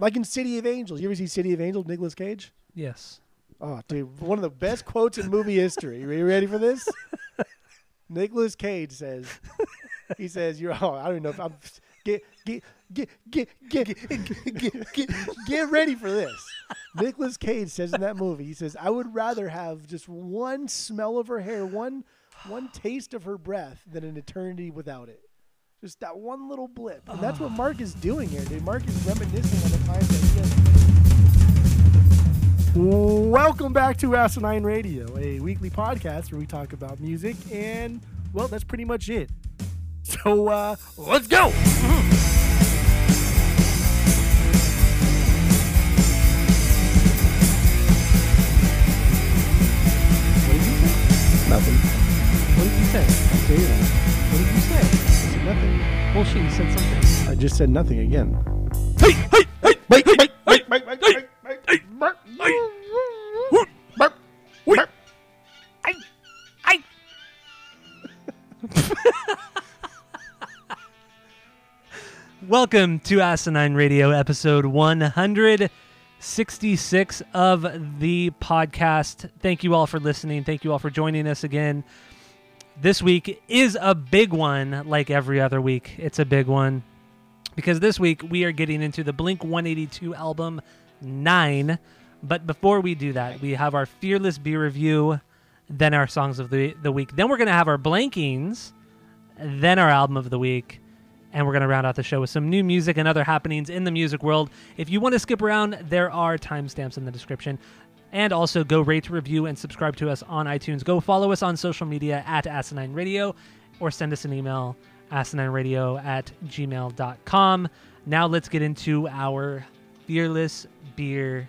Like in City of Angels. You ever see City of Angels, Nicolas Cage? Yes. Oh, dude, one of the best quotes in movie history. Are you ready for this? Nicolas Cage says, he says, "You're." Oh, I don't even know if I'm. Get get get get get get get, get, ready for this. Nicolas Cage says in that movie, he says, "I would rather have just one smell of her hair, one one taste of her breath, than an eternity without it." Just that one little blip, and that's what Mark is doing here, dude. Mark is reminiscing on the time that he has Welcome back to Asinine Radio, a weekly podcast where we talk about music, and well, that's pretty much it. So uh, let's go. What did you say? Nothing. What did you say? nothing. Bullshit, you said something. I just said nothing again. Hey, hey, hey, hey, hey, hey, hey, hey, hey, hey, hey, hey, hey, hey, hey, hey, hey, hey. Welcome to Asinine Radio, episode 166 of the podcast. Thank you all for listening. Thank you all for joining us again. This week is a big one, like every other week. It's a big one because this week we are getting into the Blink 182 album 9. But before we do that, we have our Fearless Beer review, then our songs of the, the week. Then we're going to have our blankings, then our album of the week and we're going to round out the show with some new music and other happenings in the music world. If you want to skip around, there are timestamps in the description. And also go rate, review, and subscribe to us on iTunes. Go follow us on social media at Asinine Radio or send us an email, asinineradio at gmail.com. Now let's get into our Fearless Beer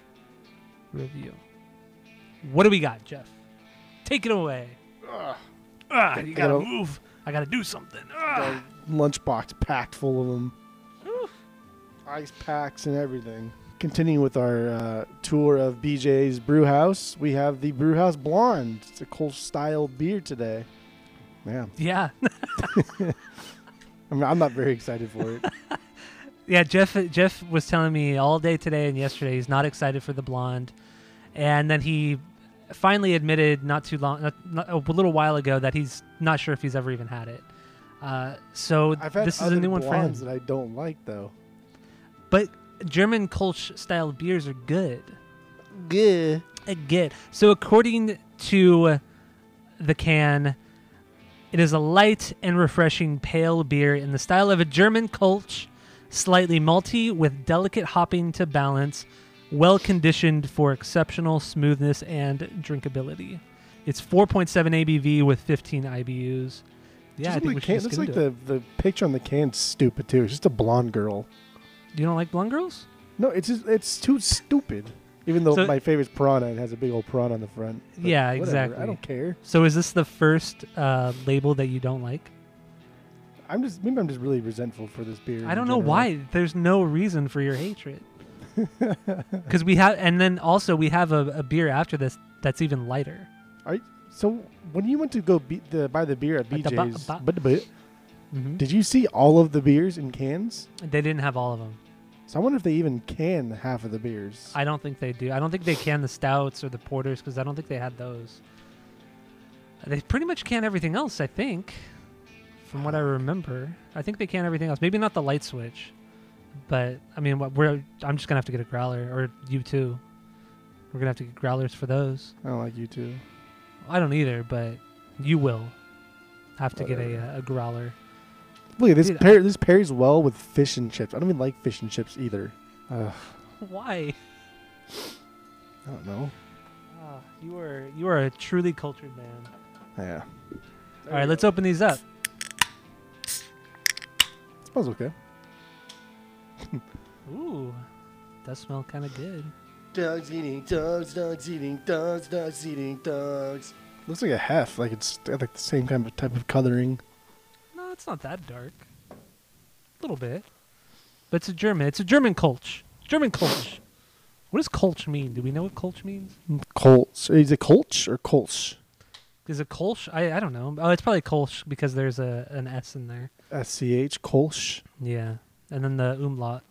review. What do we got, Jeff? Take it away. Ah, you gotta Hello. move. I gotta do something. Ah. Lunchbox packed full of them. Ice packs and everything. Continuing with our uh, tour of BJ's Brew House, we have the Brew House Blonde. It's a Kolsch style beer today. Yeah, Yeah. I mean, I'm not very excited for it. Yeah, Jeff Jeff was telling me all day today and yesterday he's not excited for the blonde, and then he finally admitted not too long, not, not, a little while ago that he's not sure if he's ever even had it. Uh, so this is a new one for him. that I don't like though. But German Kolsch style beers are good. Good. Uh, Good. So according to the can, it is a light and refreshing pale beer in the style of a German Kolsch, slightly malty with delicate hopping to balance, well conditioned for exceptional smoothness and drinkability. It's 4.7 ABV with 15 IBUs. Yeah, I think we should can, just looks like the, the picture on the can's stupid too. It's just a blonde girl. You don't like blonde girls? No, it's just, it's too stupid. Even though So- my favorite's piranha, it has a big old piranha on the front. But Yeah, whatever, exactly. I don't care. So is this the first uh, label that you don't like? I'm just maybe I'm just really resentful for this beer. I in don't know general. why. There's no reason for your hatred. Because we have, and then also we have a, a beer after this that's even lighter. So when you went to go be, the, buy the beer at At the ba- BJ's, ba- but, but hmm did you see all of the beers in cans? They didn't have all of them. So I wonder if they even can half of the beers. I don't think they do. I don't think they can the stouts or the porters because I don't think they had those. They pretty much can everything else. I think, from what I remember, I think they can everything else. Maybe not the light switch, but I mean, what we're I'm just gonna have to get a growler, or you too. We're gonna have to get growlers for those. I don't like you too. I don't either, but you will have to get a, uh, a growler. Look at this Dude, pair. This pairs well with fish and chips. I don't even like fish and chips either. Ugh, Why? I don't know. Ah, you are you are a truly cultured man. Yeah. All right, let's open these up. Smells okay. Ooh, does smell kind of good. Dogs eating dogs. Dogs eating dogs. Dogs eating dogs. Looks like a hef. Like it's got like the same kind of type of coloring. It's not that dark. A little bit, but it's a German. It's a German Kolsch. German Kolsch. What does Kolsch mean? Do we know what Kolsch means? Colts. Is it Kolsch or Kolsch? Is it Kolsch? I I don't know. Oh, it's probably Kolsch because there's a an S in there. S C H Kolsch. Yeah, and then the umlaut.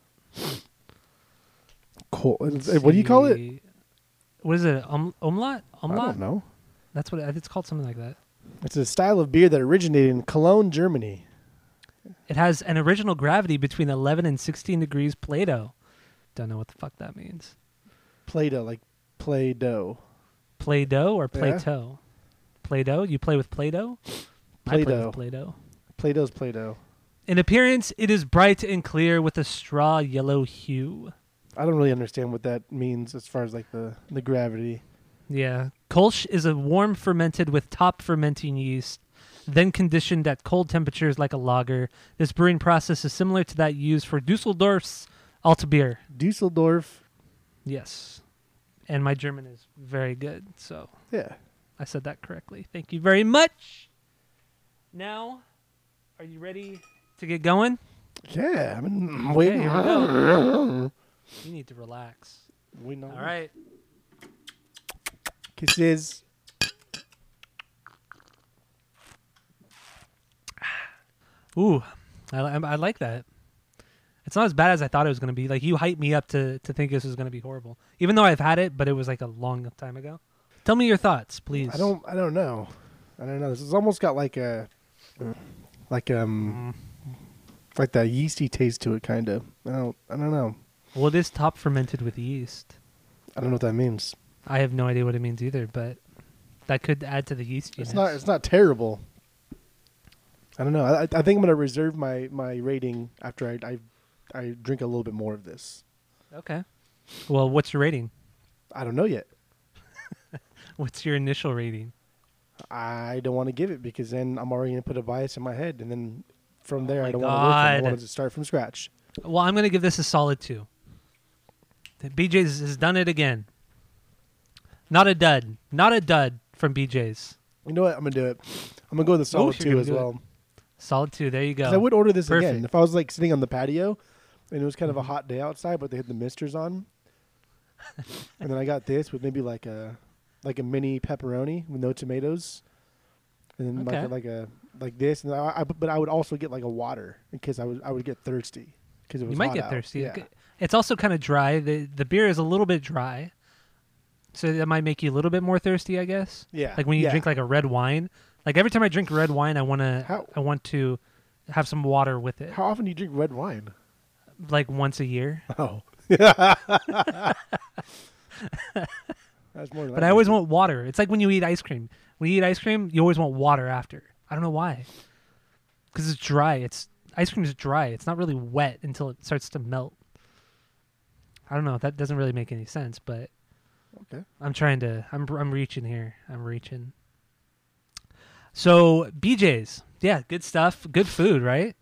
cold. Let's What do you call it? What is it? Um, umlaut? I don't know. That's what it, it's called. Something like that. It's a style of beer that originated in Cologne, Germany. It has an original gravity between 11 and 16 degrees Plato. Don't know what the fuck that means. Play-Doh, like Play-Doh. Play doh or Yeah. play toe? Play doh? You play with Play doh? Play with Play doh. Play-Doh's Play-Doh. In appearance, it is bright and clear with a straw yellow hue. I don't really understand what that means as far as like the the gravity. Yeah. Kolsch is a warm fermented with top fermenting yeast, then conditioned at cold temperatures like a lager. This brewing process is similar to that used for Dusseldorf's Alta beer. Dusseldorf. Yes. And my German is very good, so Yeah. I said that correctly. Thank you very much. Now, are you ready to get going? Yeah. I'm Okay, waiting. here we go. You need to relax. We know. All right. Kisses. Ooh, I, I like that. It's not as bad as I thought it was going to be. Like you hyped me up to to think this was going to be horrible, even though I've had it, but it was like a long time ago. Tell me your thoughts, please. I don't. I don't know. I don't know. This has almost got like a, like um, Mm. like that yeasty taste to it, kind of. I don't. I don't know. Well, it is top fermented with yeast. I don't know what that means. I have no idea what it means either, but that could add to the yeast. It's not. It's not terrible. I don't know. I, I think I'm gonna reserve my my rating after I, I I drink a little bit more of this. okay. Well, what's your rating? I don't know yet. What's your initial rating? I don't want to give it because then I'm already gonna put a bias in my head, and then from oh there Oh my I don't want to I want to start from scratch. Well, I'm going to give this a solid two. BJ's has done it again. Not a dud. Not a dud from BJ's. You know what? I'm gonna do it. I'm gonna go with the solid you're two as do it. well. Solid two. There you go. I would order this Perfect. again if I was like sitting on the patio, and it was kind of a Mhm. hot day outside, but they had the misters on, and then I got this with maybe like a like a mini pepperoni with no tomatoes, and then Okay. like a, like a like this, and I, I but I would also get like a water in case I was I would get thirsty because it was you might get out. thirsty. Yeah. It's also kind of dry. The the beer is a little bit dry. So that might make you a little bit more thirsty, I guess. yeah, Like when you yeah. drink like a red wine. Like every time I drink red wine, I want to I want to have some water with it. How often do you drink red wine? Like once a year. Oh, that's more. But I always want water. It's like when you eat ice cream. When you eat ice cream, you always want water after. I don't know why. Because it's dry. It's ice cream is dry. It's not really wet until it starts to melt. I don't know. That doesn't really make any sense, but Okay. I'm trying to. I'm I'm reaching here. I'm reaching. So BJ's, yeah, good stuff. Good food, right?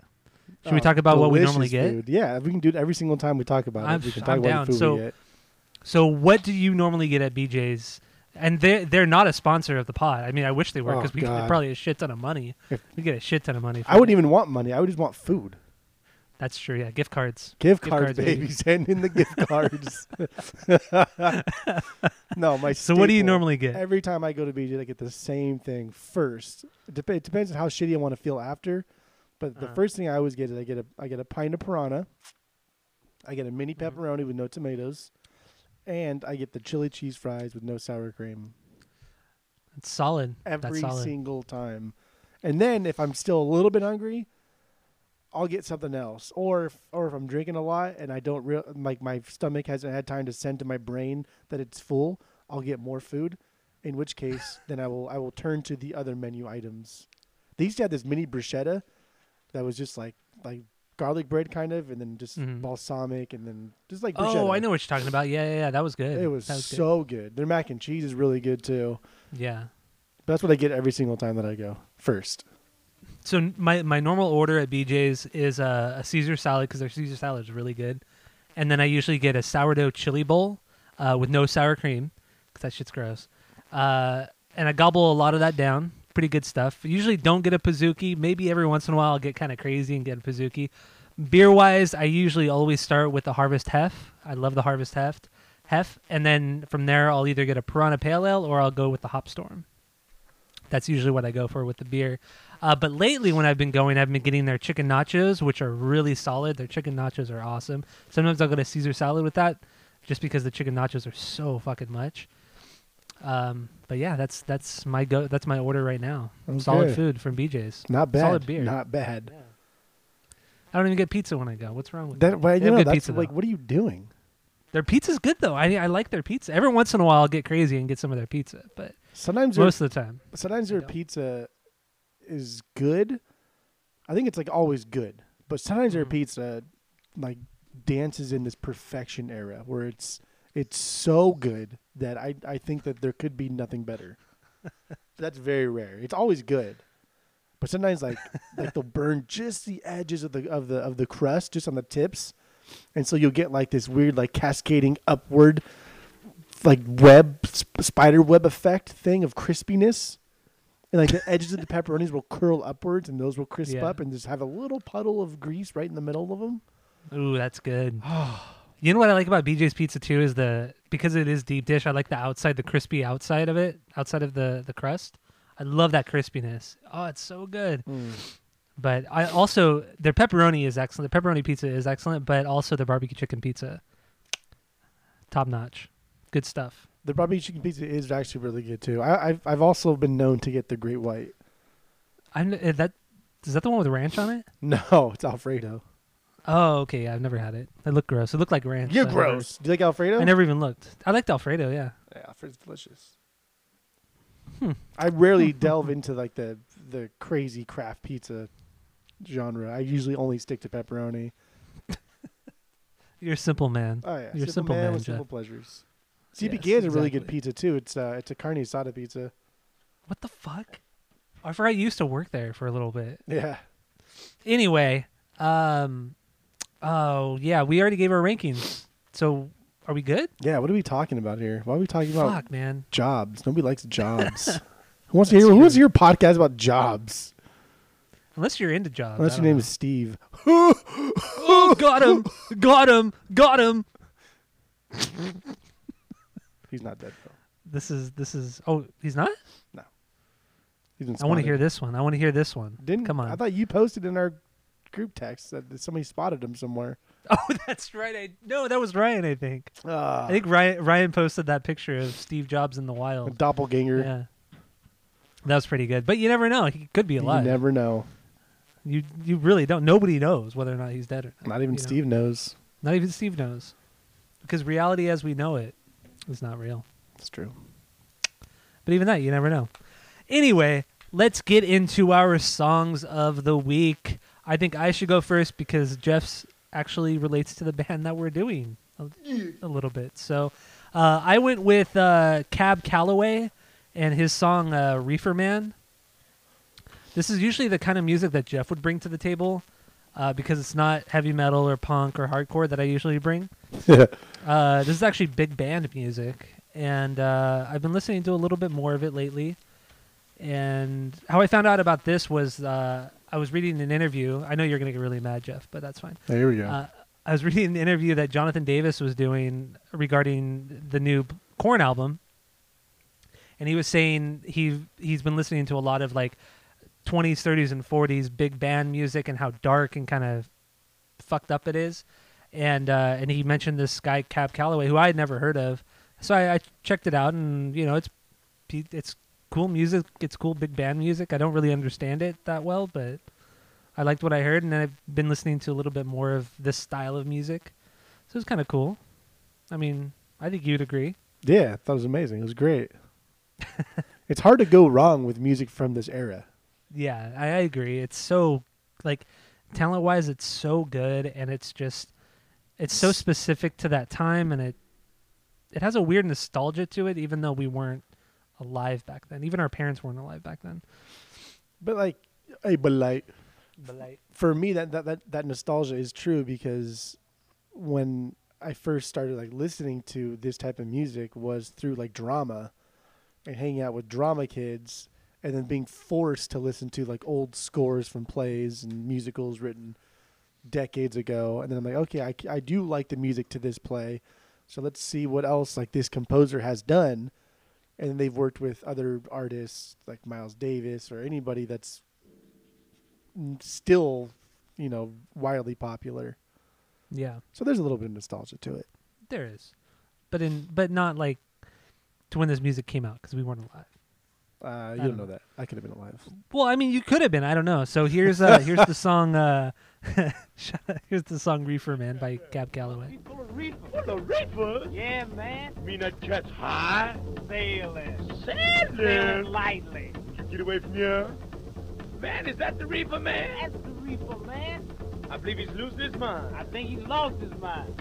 Should we Oh, talk about what we normally get? food. Yeah, we can do it every single time we talk about I'm- it. We can I'm talk about down. the food So- we get. So what do you normally get at BJ's? And they they're not a sponsor of the pod. I mean, I wish they were Oh, because we get probably a shit ton of money. If- we get a shit ton of money. I wouldn't even want money. I would just want food. That's true. Yeah, gift cards. Gift, Gift cards, cards, baby. baby. Send in the gift cards. no, my. So what do you normally get? Every time I go to BJ, I get the same thing first. It, dep- it depends on how shitty I want to feel after, but the Uh-huh. first thing I always get is I get a I get a pint of piranha. I get a mini Mhm. pepperoni with no tomatoes, and I get the chili cheese fries with no sour cream It's solid. every That's solid. single time. And then if I'm still a little bit hungry, I'll get something else. Or if, or if I'm drinking a lot and I don't real like my stomach hasn't had time to send to my brain that it's full, I'll get more food. In which case, then I will I will turn to the other menu items. They used to have this mini bruschetta that was just like like garlic bread kind of, and then just Mhm. balsamic, and then just like Oh. I know what you're talking about. Yeah, yeah, yeah. That was good. It was, was good. so good. Their mac and cheese is really good too. Yeah. But that's what I get every single time that I go. First. So my my normal order at BJ's is a, a Caesar salad because their Caesar salad is really good, and then I usually get a sourdough chili bowl uh, with no sour cream because that shit's gross. Uh, and I gobble a lot of that down. Pretty good stuff. Usually don't get a Pizookie. Maybe every once in a while I'll get kind of crazy and get a Pizookie. Beer wise, I usually always start with the Harvest Hef. I love the Harvest Heft. Hef, and then from there I'll either get a Piranha Pale Ale or I'll go with the Hop Storm. That's usually what I go for with the beer. Uh, but lately, when I've been going, I've been getting their chicken nachos, which are really solid. Their chicken nachos are awesome. Sometimes I'll get a Caesar salad with that. just because the chicken nachos are so fucking much. Um, but yeah, that's that's my go. That's my order right now. Solid food from BJ's. Not bad. Solid beer. Not bad. I don't even get pizza when I go. What's wrong with That, well, you know, that's pizza, like, though. what are you doing? Their pizza's good though. I I like their pizza. Every once in a while, I'll get crazy and get some of their pizza, but Sometimes most of the time, sometimes their pizza is good. I think it's like always good, but sometimes their pizza mm-hmm. like dances in this perfection era where it's it's so good that I I think that there could be nothing better. That's very rare. It's always good. But sometimes like like they'll burn just the edges of the of the of the crust just on the tips. And so you'll get like this weird like cascading upward like web sp- spider web effect thing of crispiness. And like the edges of the pepperonis will curl upwards and those will crisp Yeah. up and just have a little puddle of grease right in the middle of them. ooh, that's good. You know what I like about BJ's pizza too is the because it is deep dish. I like the outside, the crispy outside of it, outside of the the crust. I love that crispiness. Oh, it's so good. Hmm. But I also their pepperoni is excellent. The pepperoni pizza is excellent, but also the barbecue chicken pizza, top notch, good stuff. The barbecue chicken pizza is actually really good too. I, I've I've also been known to get the Great White. I'm uh, that is that the one with ranch on it? No, it's Alfredo. Oh, okay. Yeah, I've never had it. It looked gross. It looked like ranch. You're so never- gross. Do you like Alfredo? I never even looked. I liked Alfredo. Yeah. Yeah, Alfredo's delicious. Hmm. I rarely delve into like the the crazy craft pizza genre. I usually only stick to pepperoni. You're a simple man. Oh yeah, You're a simple man, man, with Jeff. simple pleasures. CPK Yes, is a really good pizza too. It's uh, it's a carne asada pizza. What the fuck? I forgot you used to work there for a little bit. Yeah, Anyway, um, oh yeah, we already gave our rankings. So are we good? yeah. What are we talking about here? Why are we talking about Fuck, man. jobs? Nobody likes jobs. who wants to That's hear? Who wants to hear podcast about jobs? Unless you're into jobs. Unless your name know. is Steve. oh, got him, got him, got him. He's not dead though. This is this is. Oh, he's not. He's been I want to hear this one. I want to hear this one. Didn't Come on. I thought you posted in our group text that somebody spotted him somewhere. Oh, that's right. I no, that was Ryan. I think. Uh, I think Ryan Ryan posted that picture of Steve Jobs in the wild. doppelganger. Yeah, that was pretty good. But you never know. He could be You alive. never know. You you really don't. Nobody knows whether or not he's dead or not. Not even you know? Steve knows. Not even Steve knows, because reality as we know it is not real. It's true. But even that, you never know. Anyway, let's get into our songs of the week. I think I should go first because Jeff's actually relates to the band that we're doing a, a little bit. So uh, I went with uh, Cab Calloway and his song uh, Reefer Man. This is usually the kind of music that Jeff would bring to the table uh, because it's not heavy metal or punk or hardcore that I usually bring. Uh, this is actually big band music, and uh, I've been listening to a little bit more of it lately. And how I found out about this was uh, I was reading an interview. I know you're going to get really mad, Jeff, but that's fine. There we go. Uh, I was reading an interview that Jonathan Davis was doing regarding the new Korn album, and he was saying he he's been listening to a lot of like 20s, 30s, and 40s big band music and how dark and kind of fucked up it is, and uh, and he mentioned this guy Cab Calloway who I had never heard of, so I, I checked it out and you know it's it's cool music, it's cool big band music. I don't really understand it that well, but I liked what I heard, and then I've been listening to a little bit more of this style of music, so it's kind of cool. I mean, I think you'd agree. yeah, I thought it was amazing. It was great. it's hard to go wrong with music from this era. Yeah, I, I agree. It's so like talent wise, it's so good, and it's just it's so specific to that time, and it it has a weird nostalgia to it, even though we weren't alive back then. Even our parents weren't alive back then. But like, hey, but like But like, for me, that that that, that nostalgia is true because when I first started like listening to this type of music was through like drama and hanging out with drama kids and then being forced to listen to like old scores from plays and musicals written decades ago and then I'm like okay I, I do like the music to this play so let's see what else like this composer has done and they've worked with other artists like Miles Davis or anybody that's still you know wildly popular yeah, so there's a little bit of nostalgia to it there is. but in but not like to when this music came out because we weren't alive. Uh, you don't don't know know. that. I could have been alive. Well, I mean, you could have been. I don't know. So here's uh here's the song. Uh, here's the song "Reefer Man" by Cab Calloway. Full of reefer. Full of reefer? Yeah, man. mean that cat's high? Sailing. Sailing? Sailing lightly. Get away from here. Man, is that the reefer man? That's the reefer man. I believe he's losing his mind. I think he's lost his mind.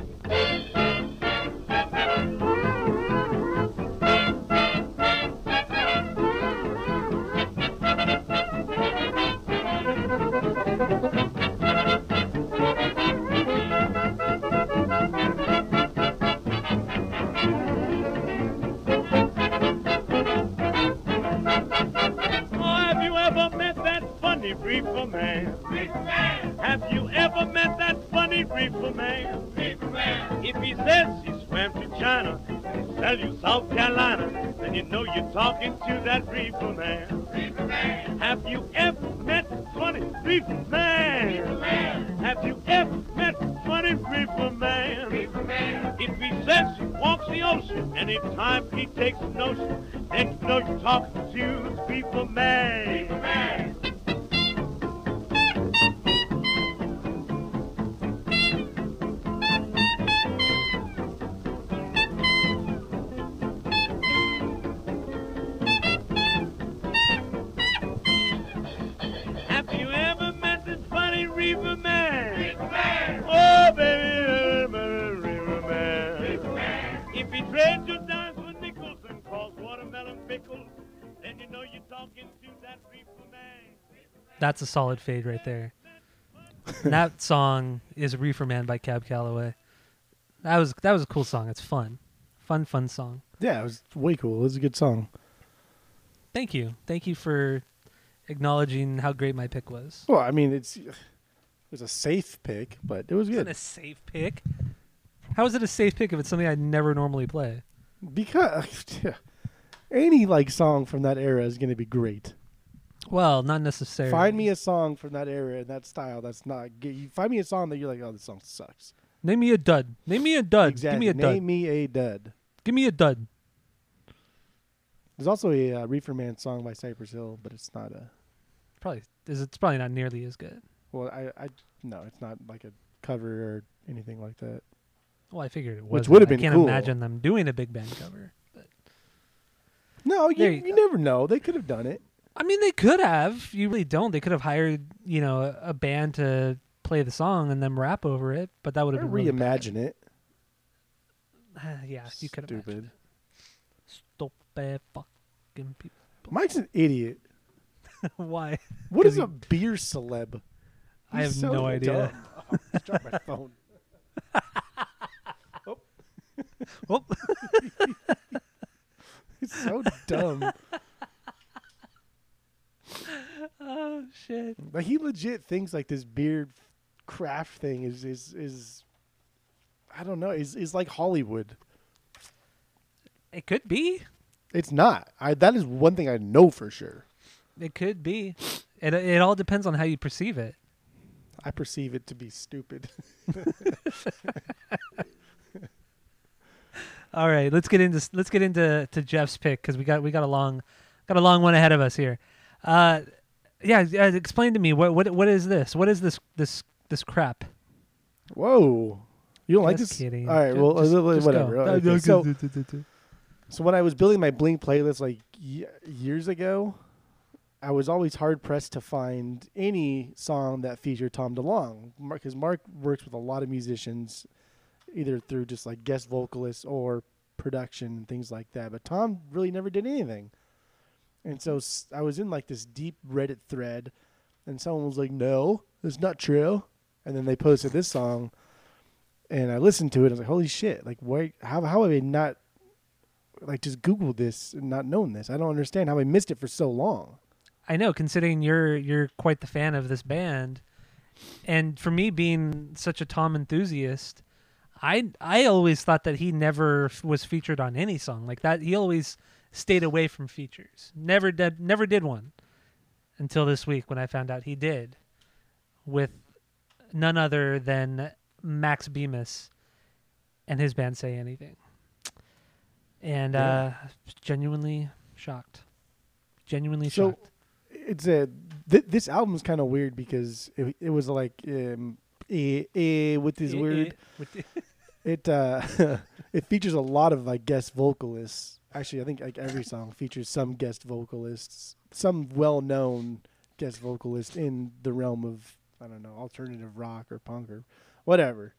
Funny reefer man? Reefer man. Have you ever met that funny reefer man? Reefer man. If he says he swam to China and sell you South Carolina, then you know you're talking to that reefer man. Reefer man. Have you ever met funny reefer man? Reefer man. Have you ever met funny reefer man? Reefer man. If he says he walks the ocean anytime he takes a notion, then you know you're talking to the reefer man. Reefer man. That's a solid fade right there. And that song is "Reefer Man" by Cab Calloway. That was that was a cool song. It's fun, fun, fun song. Yeah, it was way cool. It was a good song. Thank you, thank you for acknowledging how great my pick was. Well, I mean, it's it was a safe pick, but it was Isn't good a safe pick? How is it a safe pick if it's something I never normally play? because any like song from that era is going to be great. Well, not necessarily. Find me a song from that era and that style that's not. good. You find me a song that you're like, oh, this song sucks. Name me a dud. Name me a dud. exactly. Give me a Name dud. me a dud. Give me a dud. There's also a uh, Reefer Man song by Cypress Hill, but it's not a. Probably is it's probably not nearly as good. Well, I, I, no, it's not like a cover or anything like that. Well, I figured it was. Which would have I been can't cool. imagine them doing a big band cover. No, you, you, you never know. They could have done it. I mean, they could have. You really don't. They could have hired, you know, a, band to play the song and then rap over it, but that would have been really bad. reimagine it. yeah, you could have. Stupid. Stupid fucking people. Mike's an idiot. Why? What is he- a beer celeb? I have so no idea. dumb. Oh, dropped my phone. oh. Oh, He's so dumb. oh shit. Like he legit thinks like this beard craft thing is is is I don't know, is is like Hollywood. It could be. It's not. I that is one thing I know for sure. It could be. It it all depends on how you perceive it. I perceive it to be stupid. All right, let's get into let's get into to Jeff's pick because we got we got a long got a long one ahead of us here. Uh, yeah, explain to me what what what is this? What is this this this crap? Whoa. You don't like Just this? kidding. All right, Ju- well, just- uh, just whatever. go. Okay, so, so when I was building my Blink playlist like y- years ago, I was always hard pressed to find any song that featured Tom DeLonge because Mark works with a lot of musicians, either through just like guest vocalists or production and things like that. But Tom really never did anything, and so I was in like this deep Reddit thread, and someone was like, "No, it's not true," and then they posted this song. And I listened to it. I was like, "Holy shit! Like, why? How? How have I not like just Googled this and not known this. I don't understand how I missed it for so long. I know, considering you're you're quite the fan of this band, and for me being such a Tom enthusiast, I I always thought that he never was featured on any song like that. He always stayed away from features. Never did never did one until this week when I found out he did with none other than Max Bemis and his band Say Anything. and Yeah. uh, genuinely shocked. Genuinely So- shocked. It's a th- this album's kind of weird because it, it was like um, eh, eh, with this Eh, eh, weird. with the- It uh, it features a lot of like guest vocalists. Actually, I think like every song features some guest vocalists, some well-known guest vocalist in the realm of I don't know alternative rock or punk or whatever,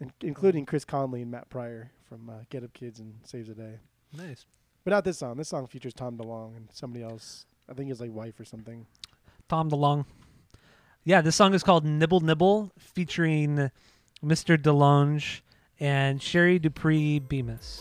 in- including Chris Conley and Matt Pryor from uh, Get Up Kids and Saves the Day. nice. But not this song. This song features Tom DeLonge and somebody else. I think his like wife or something. Tom DeLonge. Yeah, this song is called Nibble Nibble, featuring Mr. DeLonge and Sherri DuPree Bemis.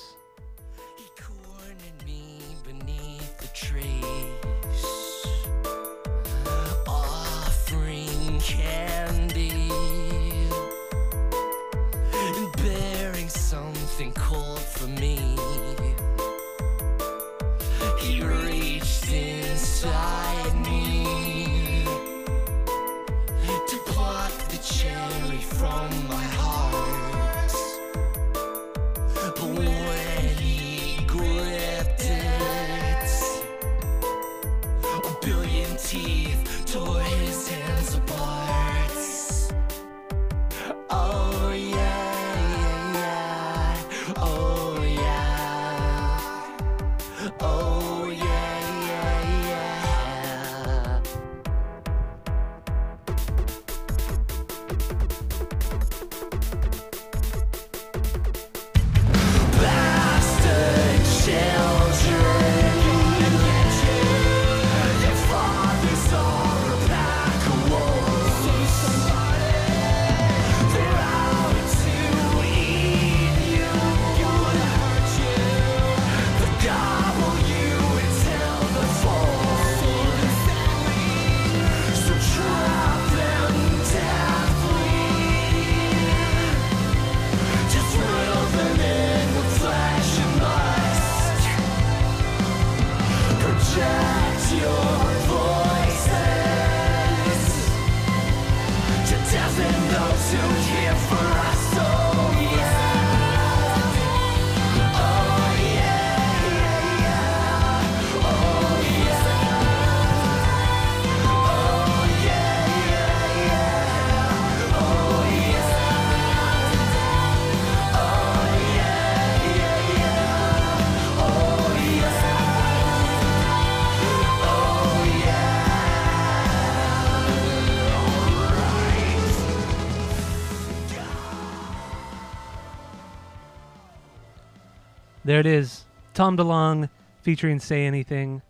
There it is. Tom DeLonge featuring Say Anything.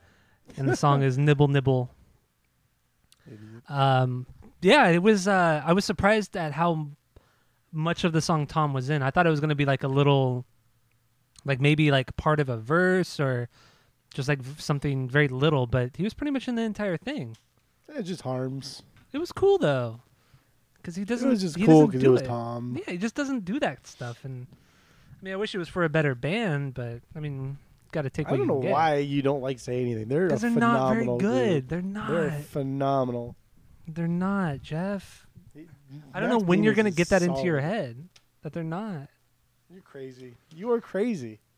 And the song is Nibble Nibble. Um, yeah, it was. Uh, I was surprised at how much of the song Tom was in. I thought it was going to be like a little, like maybe like part of a verse or just like v- something very little, but he was pretty much in the entire thing. It just harms. It was cool though, because he doesn't. It was just he cool doesn't because it do was Tom. Yeah, he just doesn't do that stuff. And I mean, I wish it was for a better band, but I mean, got to take. I what don't you know can why you don't like say anything. They're a Because they're not very phenomenal good. They're not. They're phenomenal. They're not, Jeff. I don't know when you're gonna get that into your head that they're not. You're crazy. You are crazy.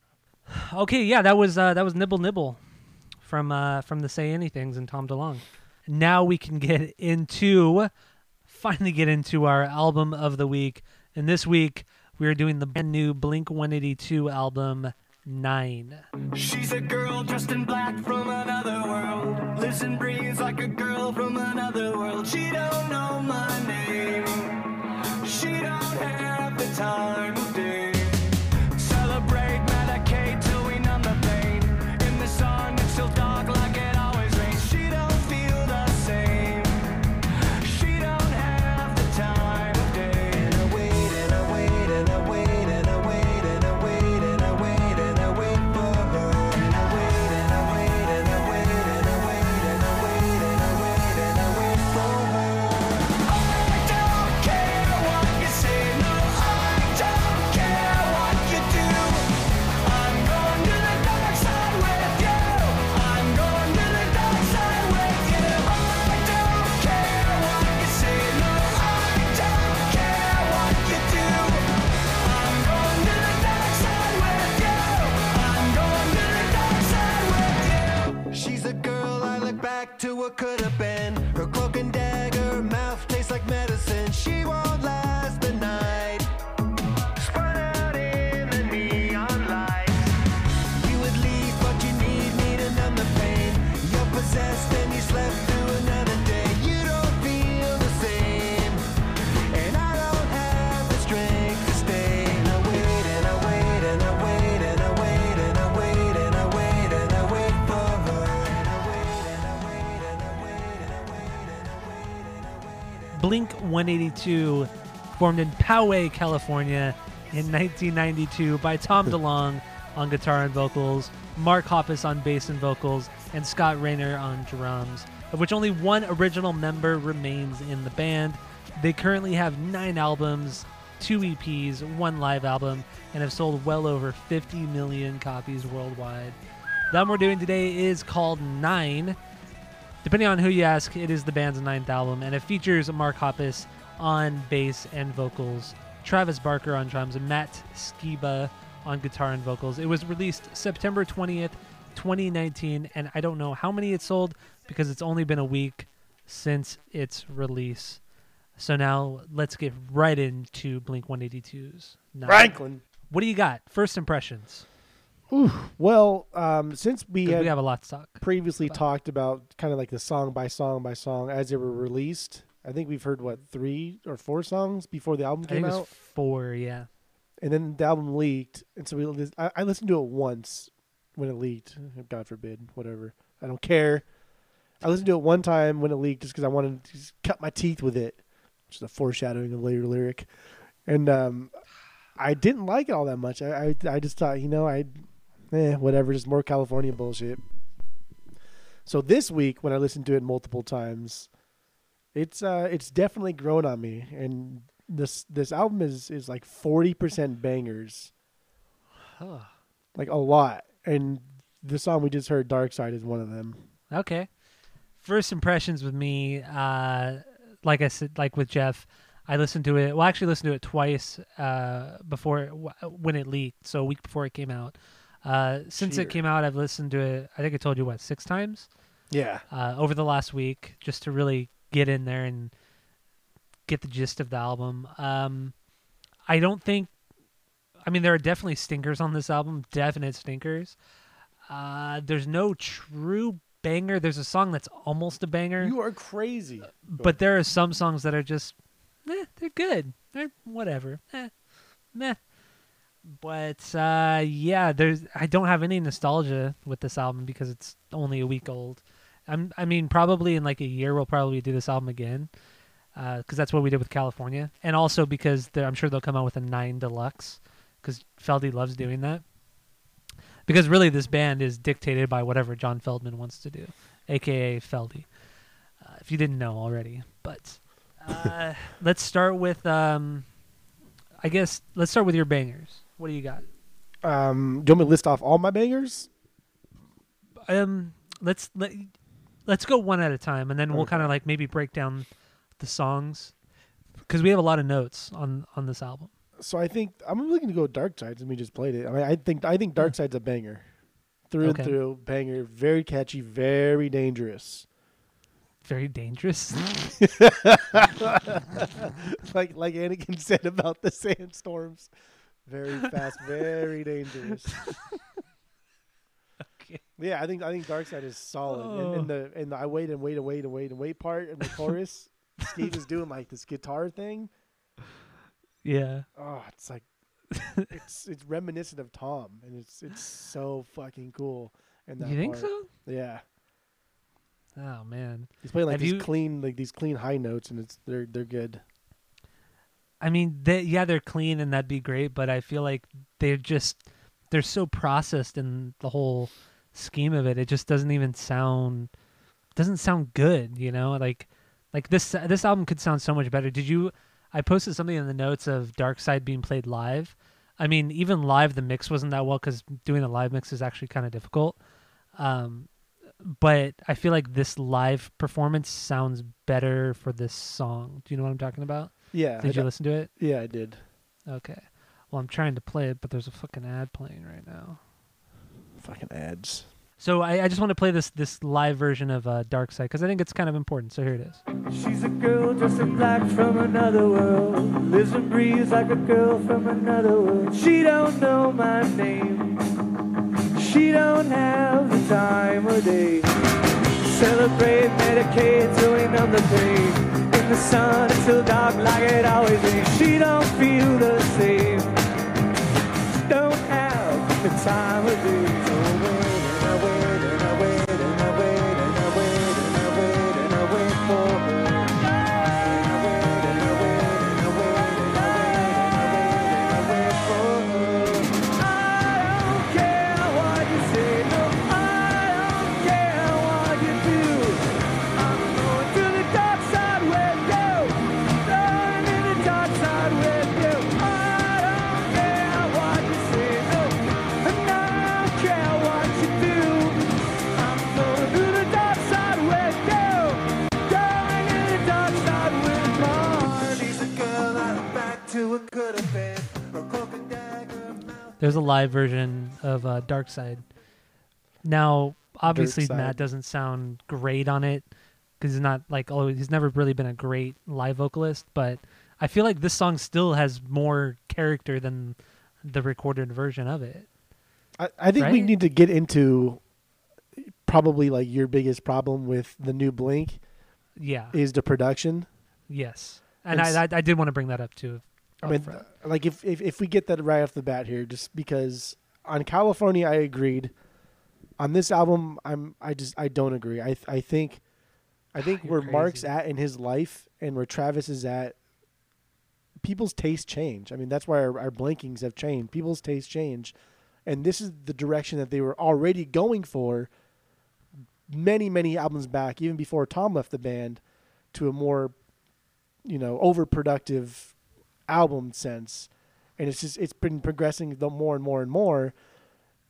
Okay, yeah, that was uh, that was Nibble Nibble from uh, from the Say Anythings and Tom DeLonge. Now we can get into finally get into our album of the week. And this week we are doing the brand new Blink 182 album Nine. She's a girl dressed in black from another world. Breathes like a girl from another world. She don't know my name. She don't have the time of day. To what could have been. Her cloak and dagger, mouth tastes like medicine. She won't Blink 182, formed in Poway, California in 1992 by Tom DeLonge on guitar and vocals, Mark Hoppus on bass and vocals, and Scott Raynor on drums, of which only one original member remains in the band. They currently have nine albums, two EPs, one live album, and have sold well over 50 million copies worldwide. The album we're doing today is called Nine. Depending on who you ask, it is the band's ninth album, and it features Mark Hoppus on bass and vocals, Travis Barker on drums, and Matt Skiba on guitar and vocals. It was released September 20th, 2019, and I don't know how many it sold because it's only been a week since its release. So now let's get right into Blink 182's. Nine. Franklin. What do you got? First impressions. Well, um, since we had we have a lot to talk. previously about. talked about kind of like the song by song by song as they were released, I think we've heard what three or four songs before the album came out, four, yeah. and then the album leaked, and so we I, I listened to it once when it leaked. God forbid, whatever. I don't care. I listened to it one time when it leaked just because I wanted to cut my teeth with it, which is a foreshadowing of later lyric, and um, I didn't like it all that much. I I, I just thought you know I, eh, whatever, just more California bullshit. So this week, when I listened to it multiple times, it's uh it's definitely grown on me, and this this album is is like forty percent bangers, huh. like a lot. And the song we just heard, "Dark Side," is one of them. Okay. First impressions with me, uh, like I said, like with Jeff, I listened to it. Well, I actually listened to it twice uh, before when it leaked, so a week before it came out. Uh, since Cheer. it came out, I've listened to it. I think I told you what six times Yeah, uh, over the last week, just to really get in there and get the gist of the album. Um, I don't think. I mean, there are definitely stinkers on this album, definite stinkers. Uh, there's no true banger. There's a song that's almost a banger, you are crazy. but there are some songs that are just, eh, they're good. They're whatever. Eh, meh. But uh, yeah, there's. I don't have any nostalgia with this album because it's only a week old. I'm. I mean, probably in like a year we'll probably do this album again, because that's what we did with California, and also because I'm sure they'll come out with a nine deluxe, because Feldy loves doing that. Because really, this band is dictated by whatever John Feldmann wants to do, aka Feldy. Uh, if you didn't know already, but uh, let's start with. Um, I guess let's start with your bangers. What do you got? Um, do you want me to list off all my bangers? Um, let's let let's go one at a time, and then we'll Okay. kind of like maybe break down the songs because we have a lot of notes on on this album. So I think I'm really going to go Dark Side since we just played it. I mean, I think I think Dark Side's a banger, through Okay. and through, banger, very catchy, very dangerous. Very dangerous. like like Anakin said about the sandstorms, very fast, very dangerous. okay. Yeah, I think I think Dark Side is solid, and, and oh. the and the I wait and wait and wait and wait and wait part in the chorus, Steve is doing like this guitar thing. Yeah. Oh, it's like it's it's reminiscent of Tom, and it's it's so fucking cool. And You think part. so? Yeah, Oh man. he's playing like Have these you- clean like these clean high notes, and it's they're they're good. I mean, they, yeah, they're clean and that'd be great, but I feel like they're just they're so processed in the whole scheme of it. It just doesn't even sound doesn't sound good, you know? Like like this this album could sound so much better. Did you I posted something in the notes of Dark Side being played live. I mean, even live the mix wasn't that well cuz doing a live mix is actually kind of difficult. Um but I feel like this live performance sounds better for this song. Do you know what I'm talking about? Yeah, Did I, you listen to it? yeah, I did. Okay. Well, I'm trying to play it, but there's a fucking ad playing right now. Fucking ads. So I, I just want to play this this live version of uh, Dark Side because I think it's kind of important. So here it is. She's a girl dressed in black from another world. Lives and breathes like a girl from another world. She don't know my name. She don't have the time of day. Celebrate medicate till we numb the pain. The sun until dark like it always is. She don't feel the same. Don't have the time of day. There's a live version of uh, Dark Side. Now, obviously, Side. Matt doesn't sound great on it because he's not like oh he's never really been a great live vocalist, but I feel like this song still has more character than the recorded version of it. I, I think we need to get into probably like your biggest problem with the new Blink Yeah. is the production. yes. And I, I I did want to bring that up too. I mean, upfront. Like if, if if we get that right off the bat here, just because on California I agreed, on this album I'm I just I don't agree. I I think, I think where Mark's at in his life and where Travis is at, people's tastes change. I mean that's why our, our blinkings have changed. People's tastes change, and this is the direction that they were already going for. Many many albums back, even before Tom left the band, to a more, you know, overproductive album sense, and it's just it's been progressing the more and more and more.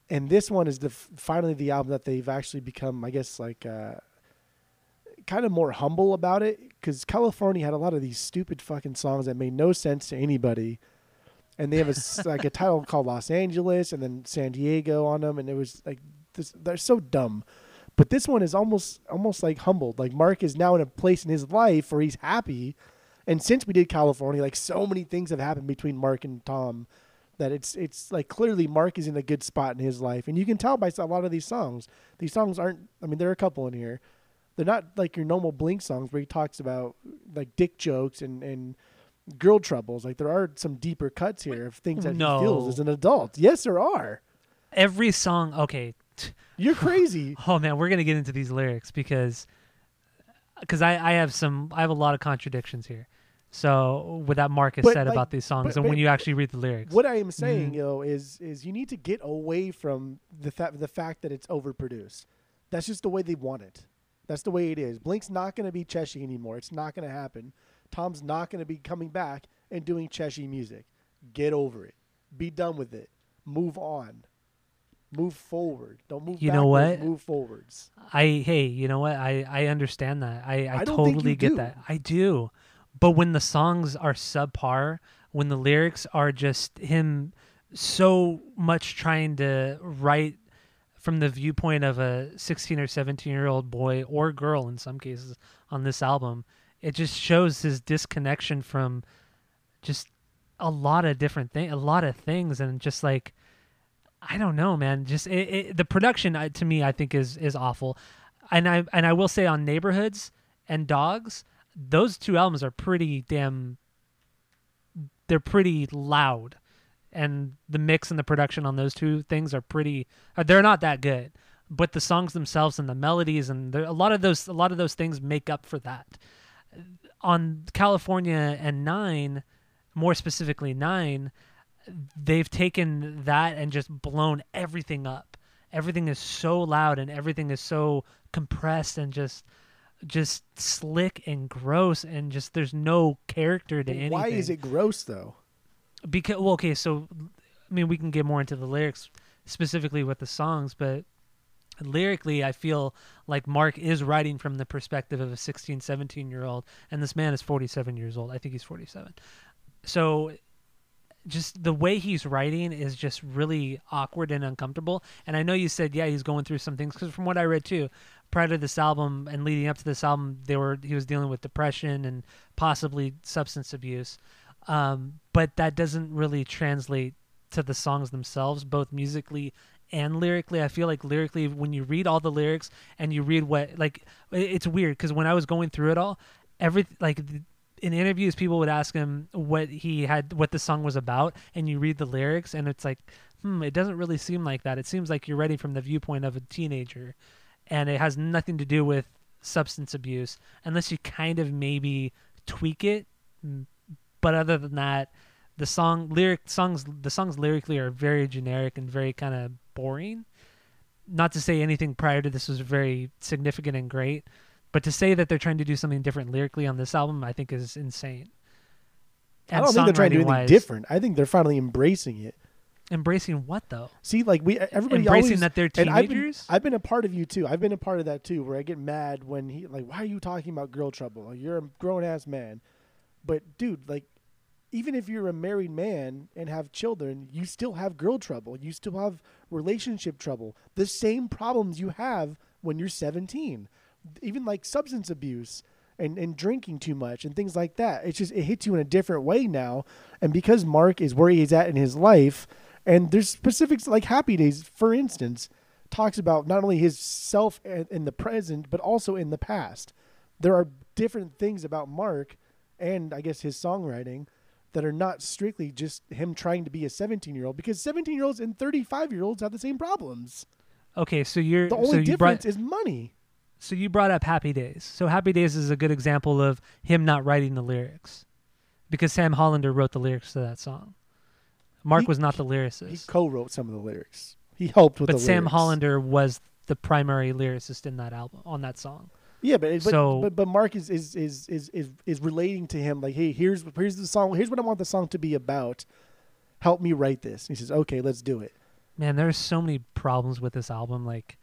And this one is the finally the album that they've actually become, I guess, like uh, kind of more humble about it. Because California had a lot of these stupid fucking songs that made no sense to anybody, and they have a like a title called Los Angeles and then San Diego on them, and it was like this, they're so dumb. But this one is almost almost like humbled. Like Mark is now in a place in his life where he's happy. And since we did California, like so many things have happened between Mark and Tom that it's it's like clearly Mark is in a good spot in his life. And you can tell by a lot of these songs. These songs aren't I mean there are a couple in here. They're not like your normal Blink songs where he talks about like dick jokes and and girl troubles. Like there are some deeper cuts here of things that No. he feels as an adult. Yes, there are. Every song, okay. You're crazy. Oh man, we're gonna get into these lyrics because because I, I have some I have a lot of contradictions here. So with that Mark has But, said like, about these songs, but- and but- when you actually read the lyrics, What I am saying, Mhm. you know, is is you need to get away from the fa- the fact that it's overproduced. That's just the way they want it. That's the way it is. Blink's not going to be Cheshy anymore. It's not going to happen. Tom's not going to be coming back and doing Cheshy music. Get over it. Be done with it. Move on. Move forward. Don't move. You know what? Move forwards. I hey, you know what? I I understand that. I I, I totally get do. that. I do. But when the songs are subpar, when the lyrics are just him so much trying to write from the viewpoint of a 16 or 17 year old boy or girl in some cases on this album, it just shows his disconnection from just a lot of different things, a lot of things, and just like I don't know, man. Just it, it, the production uh, to me, I think is is awful, and I and I will say on neighborhoods and dogs, those two albums are pretty damn. They're pretty loud, and the mix and the production on those two things are pretty. Uh, they're not that good, but the songs themselves and the melodies and there, a lot of those a lot of those things make up for that. On California and Nine, more specifically Nine, they've taken that and just blown everything up. Everything is so loud and everything is so compressed and just just slick and gross and just there's no character to anything. Why is it gross though? Because well, okay, so I mean we can get more into the lyrics specifically with the songs, but lyrically I feel like Mark is writing from the perspective of a 16, 17 year old and this man is 47 years old. I think he's 47. So just the way he's writing is just really awkward and uncomfortable. And I know you said yeah he's going through some things because from what I read too, prior to this album and leading up to this album, they were he was dealing with depression and possibly substance abuse. Um, but that doesn't really translate to the songs themselves, both musically and lyrically. I feel like lyrically, when you read all the lyrics and you read what like it's weird because when I was going through it all, every like in interviews people would ask him what he had what the song was about and you read the lyrics and it's like hmm it doesn't really seem like that. It seems like you're writing from the viewpoint of a teenager and it has nothing to do with substance abuse unless you kind of maybe tweak it but other than that the song lyric songs the songs lyrically are very generic and very kind of boring. Not to say anything prior to this was very significant and great but to say that they're trying to do something different lyrically on this album i think is insane I don't think they're trying to do anything different. I think they're finally embracing it. embracing what though See, like we everybody Embracing always, that they're and I've been, teenagers? I've been a part of you too. I've been a part of that too, where I get mad when he like, why are you talking about girl trouble? Like, you're a grown ass man, but dude, like, even if you're a married man and have children, you still have girl trouble. You still have relationship trouble. The same problems you have when you're 17. Even like substance abuse and, and drinking too much and things like that. It's just it hits you in a different way now. And because Mark is where he's at in his life, and there's specifics like Happy Days, for instance, talks about not only his self in the present, but also in the past. There are different things about Mark and I guess his songwriting that are not strictly just him trying to be a 17 year old because 17 year olds and 35 year olds have the same problems. okay so you're The so only brought difference is money. So you brought up happy days so happy days is a good example of him not writing the lyrics because sam hollander wrote the lyrics to that song mark He- was not the lyricist. He co-wrote some of the lyrics. He helped with but sam lyrics. hollander was the primary lyricist in that album on that song Yeah, but but, So- but but Mark is is, is is is is relating to him like, hey, here's here's the song. Here's what I want the song to be about. Help me write this. He says, okay, let's do it. man there's so many problems with this album like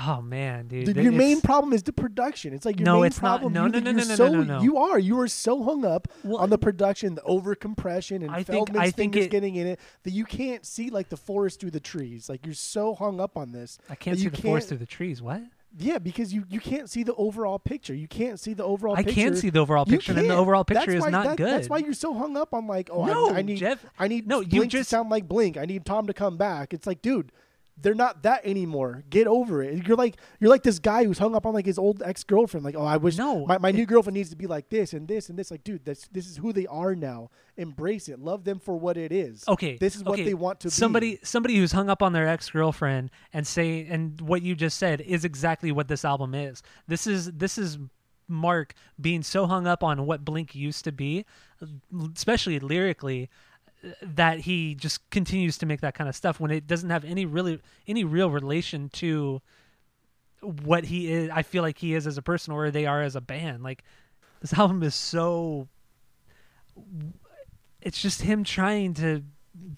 oh man dude, Dude, th- your main problem is the production. It's like your No, main it's not. No, you, no, no, no, no, so, no, no. You are. You are so hung up Well, on the production, the over compression, and I think- Feldmann's I think it- getting in it that you can't see like the forest through the trees. Like you're so hung up on this. i can't see the forest can't- through the trees what Yeah, because you you can't see the overall picture. You can't see the overall. Picture. I picture. can see the overall picture, and the overall picture is why- not that- good. That's why you're so hung up on like, oh, No, I, I need, Jeff. I need No, you just- to sound like Blink. I need Tom to come back. It's like, dude, they're not that anymore. Get over it. You're like you're like this guy who's hung up on like his old ex girlfriend. Like, oh, I wish No, my, my new girlfriend needs to be like this and this and this. Like, dude, that's this is who they are now. Embrace it. Love them for what it is. Okay, this is what they want to somebody be. somebody who's hung up on their ex girlfriend and say and what you just said is exactly what this album is. This is this is Mark being so hung up on what Blink used to be, especially lyrically, that he just continues to make that kind of stuff when it doesn't have any really any real relation to what he is. I feel like he is as a person or they are as a band. Like this album is so it's just him trying to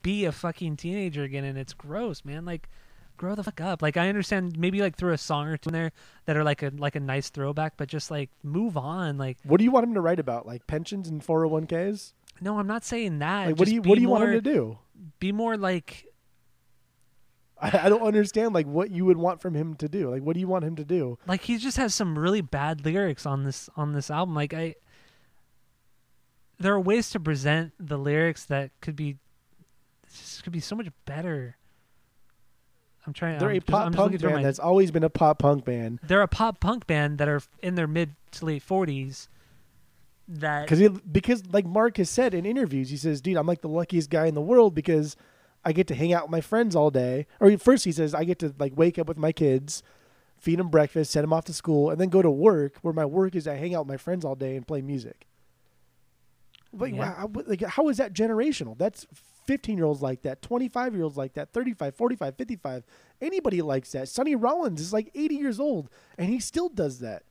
be a fucking teenager again and it's gross man like grow the fuck up like i understand maybe like throw a song or two in there that are like a like a nice throwback but just like move on like What do you want him to write about? Like pensions and 401ks? No i'm not saying that Like, what do you what do you want him to do? be more like I, I don't understand like what you would want from him to do. Like, what do you want him to do? like he just has some really bad lyrics on this on this album like i there are ways to present the lyrics that could be just could be so much better i'm trying They're I'm a pop just punk band my- that's always been a pop punk band. they're a pop punk band that are in their mid to late 40s that Because because like Mark has said in interviews, he says, "Dude, I'm like the luckiest guy in the world because I get to hang out with my friends all day." Or first he says, "I get to like wake up with my kids, feed them breakfast, send them off to school, and then go to work. Where my work is I hang out with my friends all day and play music." Like, Yeah. how, like how is that generational? That's 15 year olds like that, 25 year olds like that, 35, 45, 55. Anybody likes that. Sonny Rollins is like 80 years old and he still does that.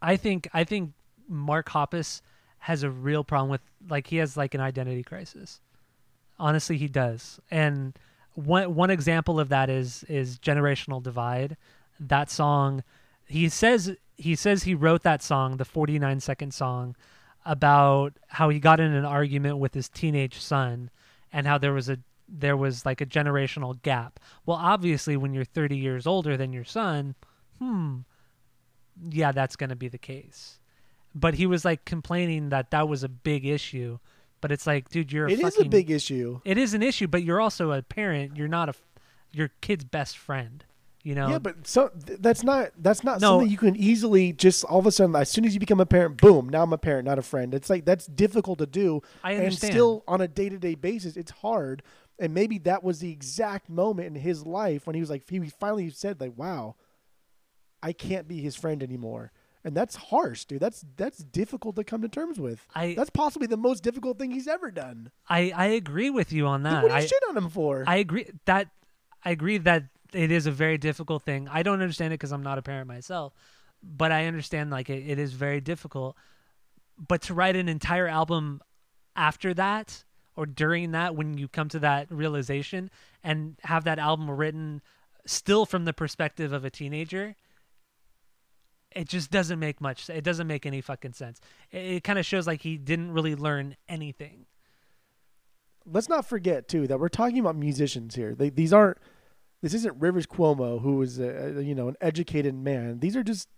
I think I think Mark Hoppus has a real problem with like he has like an identity crisis. Honestly, he does. And one one example of that is is generational divide. That song, he says he says he wrote that song, the 49 second song, about how he got in an argument with his teenage son and how there was a there was like a generational gap. Well, obviously, when you're 30 years older than your son, hmm, yeah, that's going to be the case. But he was like complaining that that was a big issue. But it's like, dude, you're a It is fucking, a big issue. It is an issue, but you're also a parent. You're not a your kid's best friend. You know. Yeah, but so th- that's not that's not No. something you can easily just all of a sudden as soon as you become a parent, boom, now I'm a parent, not a friend. It's like that's difficult to do. I understand. And still on a day to day basis, it's hard. And maybe that was the exact moment in his life when he was like he finally said like, "Wow, I can't be his friend anymore." And that's harsh, dude. That's that's difficult to come to terms with. I- that's possibly the most difficult thing he's ever done. I I agree with you on that. what do you I, shit on him for? I agree that I agree that it is a very difficult thing. I don't understand it because I'm not a parent myself, but I understand like it, it is very difficult. But to write an entire album after that or during that, when you come to that realization and have that album written still from the perspective of a teenager, it just doesn't make much. It doesn't make any fucking sense. It, it kind of shows like he didn't really learn anything. let's not forget too that we're talking about musicians here. They, these aren't. This isn't Rivers Cuomo, who is a, you know an educated man. These are just.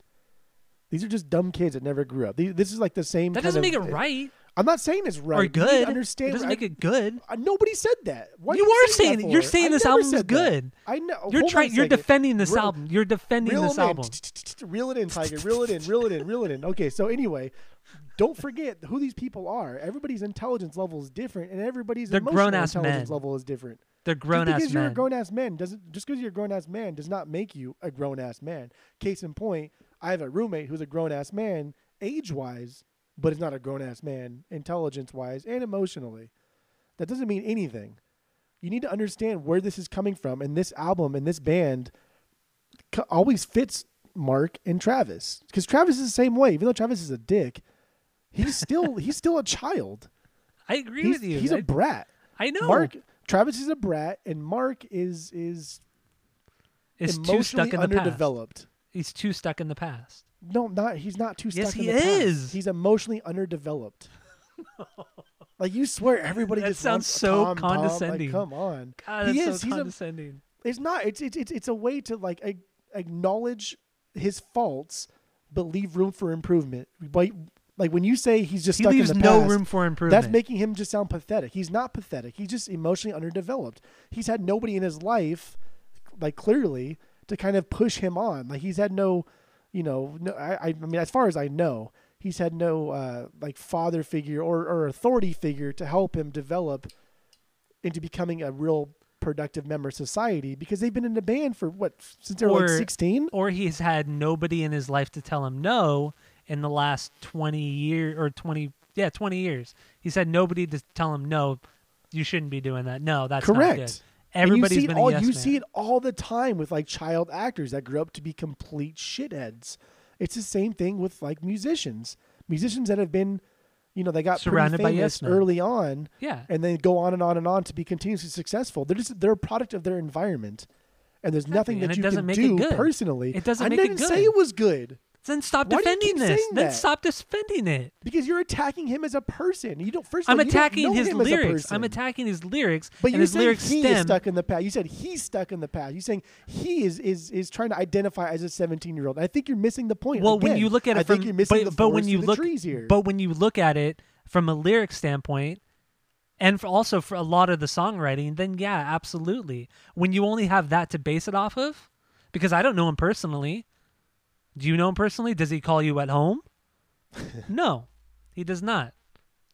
These are just dumb kids that never grew up. These, this is like the same. That doesn't of- make it right I'm not saying it's right. or You need to good. understand. It doesn't make it good. I- uh, nobody said that. Why You are saying that. You're saying I this album is good. I know. You're Hold on a trying. You're defending this Reel- album. You're defending this album. Reel it in, Tiger. Reel it in. Reel it in. Reel it in. Okay, so anyway, don't forget who these people are. Everybody's intelligence level is different, and everybody's They're emotional grown-ass intelligence men. level is different. They're grown just ass because you're a men. grown ass man doesn't just because you're a grown ass man does not make you a grown ass man. Case in point, I have a roommate who's a grown ass man age wise, but is not a grown ass man intelligence wise and emotionally. That doesn't mean anything. You need to understand where this is coming from, and this album and this band always fits Mark and Travis because Travis is the same way. Even though Travis is a dick, he's still he's still a child. I agree He's, with you. he's I a brat. I know. Mark Travis is a brat, and Mark is is is too stuck in the past. He's too stuck in the past. No, not he's not too stuck Yes, in he the past. is. He's emotionally underdeveloped. like you swear everybody That just sounds so Tom, Tom. Like, condescending. come on, God, he so is. he's a, condescending. it's not. It's it's it's it's a way to like a, acknowledge his faults, but leave room for improvement. But like when you say he's just he stuck leaves in the no past, room for improvement. That's making him just sound pathetic. He's not pathetic. He's just emotionally underdeveloped. He's had nobody in his life, like clearly, to kind of push him on. Like he's had no, you know, no. I, I mean, as far as I know, he's had no uh, like father figure or, or authority figure to help him develop into becoming a real productive member of society because they've been in the band for what since they were like sixteen. or he's had nobody in his life to tell him no in the last 20 year or 20 yeah 20 years he's had nobody to tell him no you shouldn't be doing that no that's not Correct. And you see been it all, yes you man. see it all the time with like child actors that grew up to be complete shitheads. It's the same thing with like musicians. Musicians that have been, you know, they got Surrounded by yes men. early on, yeah and then go on and on and on to be continuously successful. They're just they're a product of their environment, and there's nothing and that it you can it do good. personally. It doesn't I make it didn't say it was good then stop Why defending this then that? stop defending it because you're attacking him as a person. You don't first. Of i'm all, attacking his lyrics i'm attacking his lyrics But you're his saying lyrics he is stuck in the past. You said he's stuck in the past. You're saying he is is is trying to identify as a 17 year old. I think you're missing the point. well when you look at it I from think you're missing but, the but when you look trees here. but when you look at it from a lyric standpoint and for also for a lot of the songwriting then yeah absolutely when you only have that to base it off of because i don't know him personally do you know him personally does he call you at home no he does not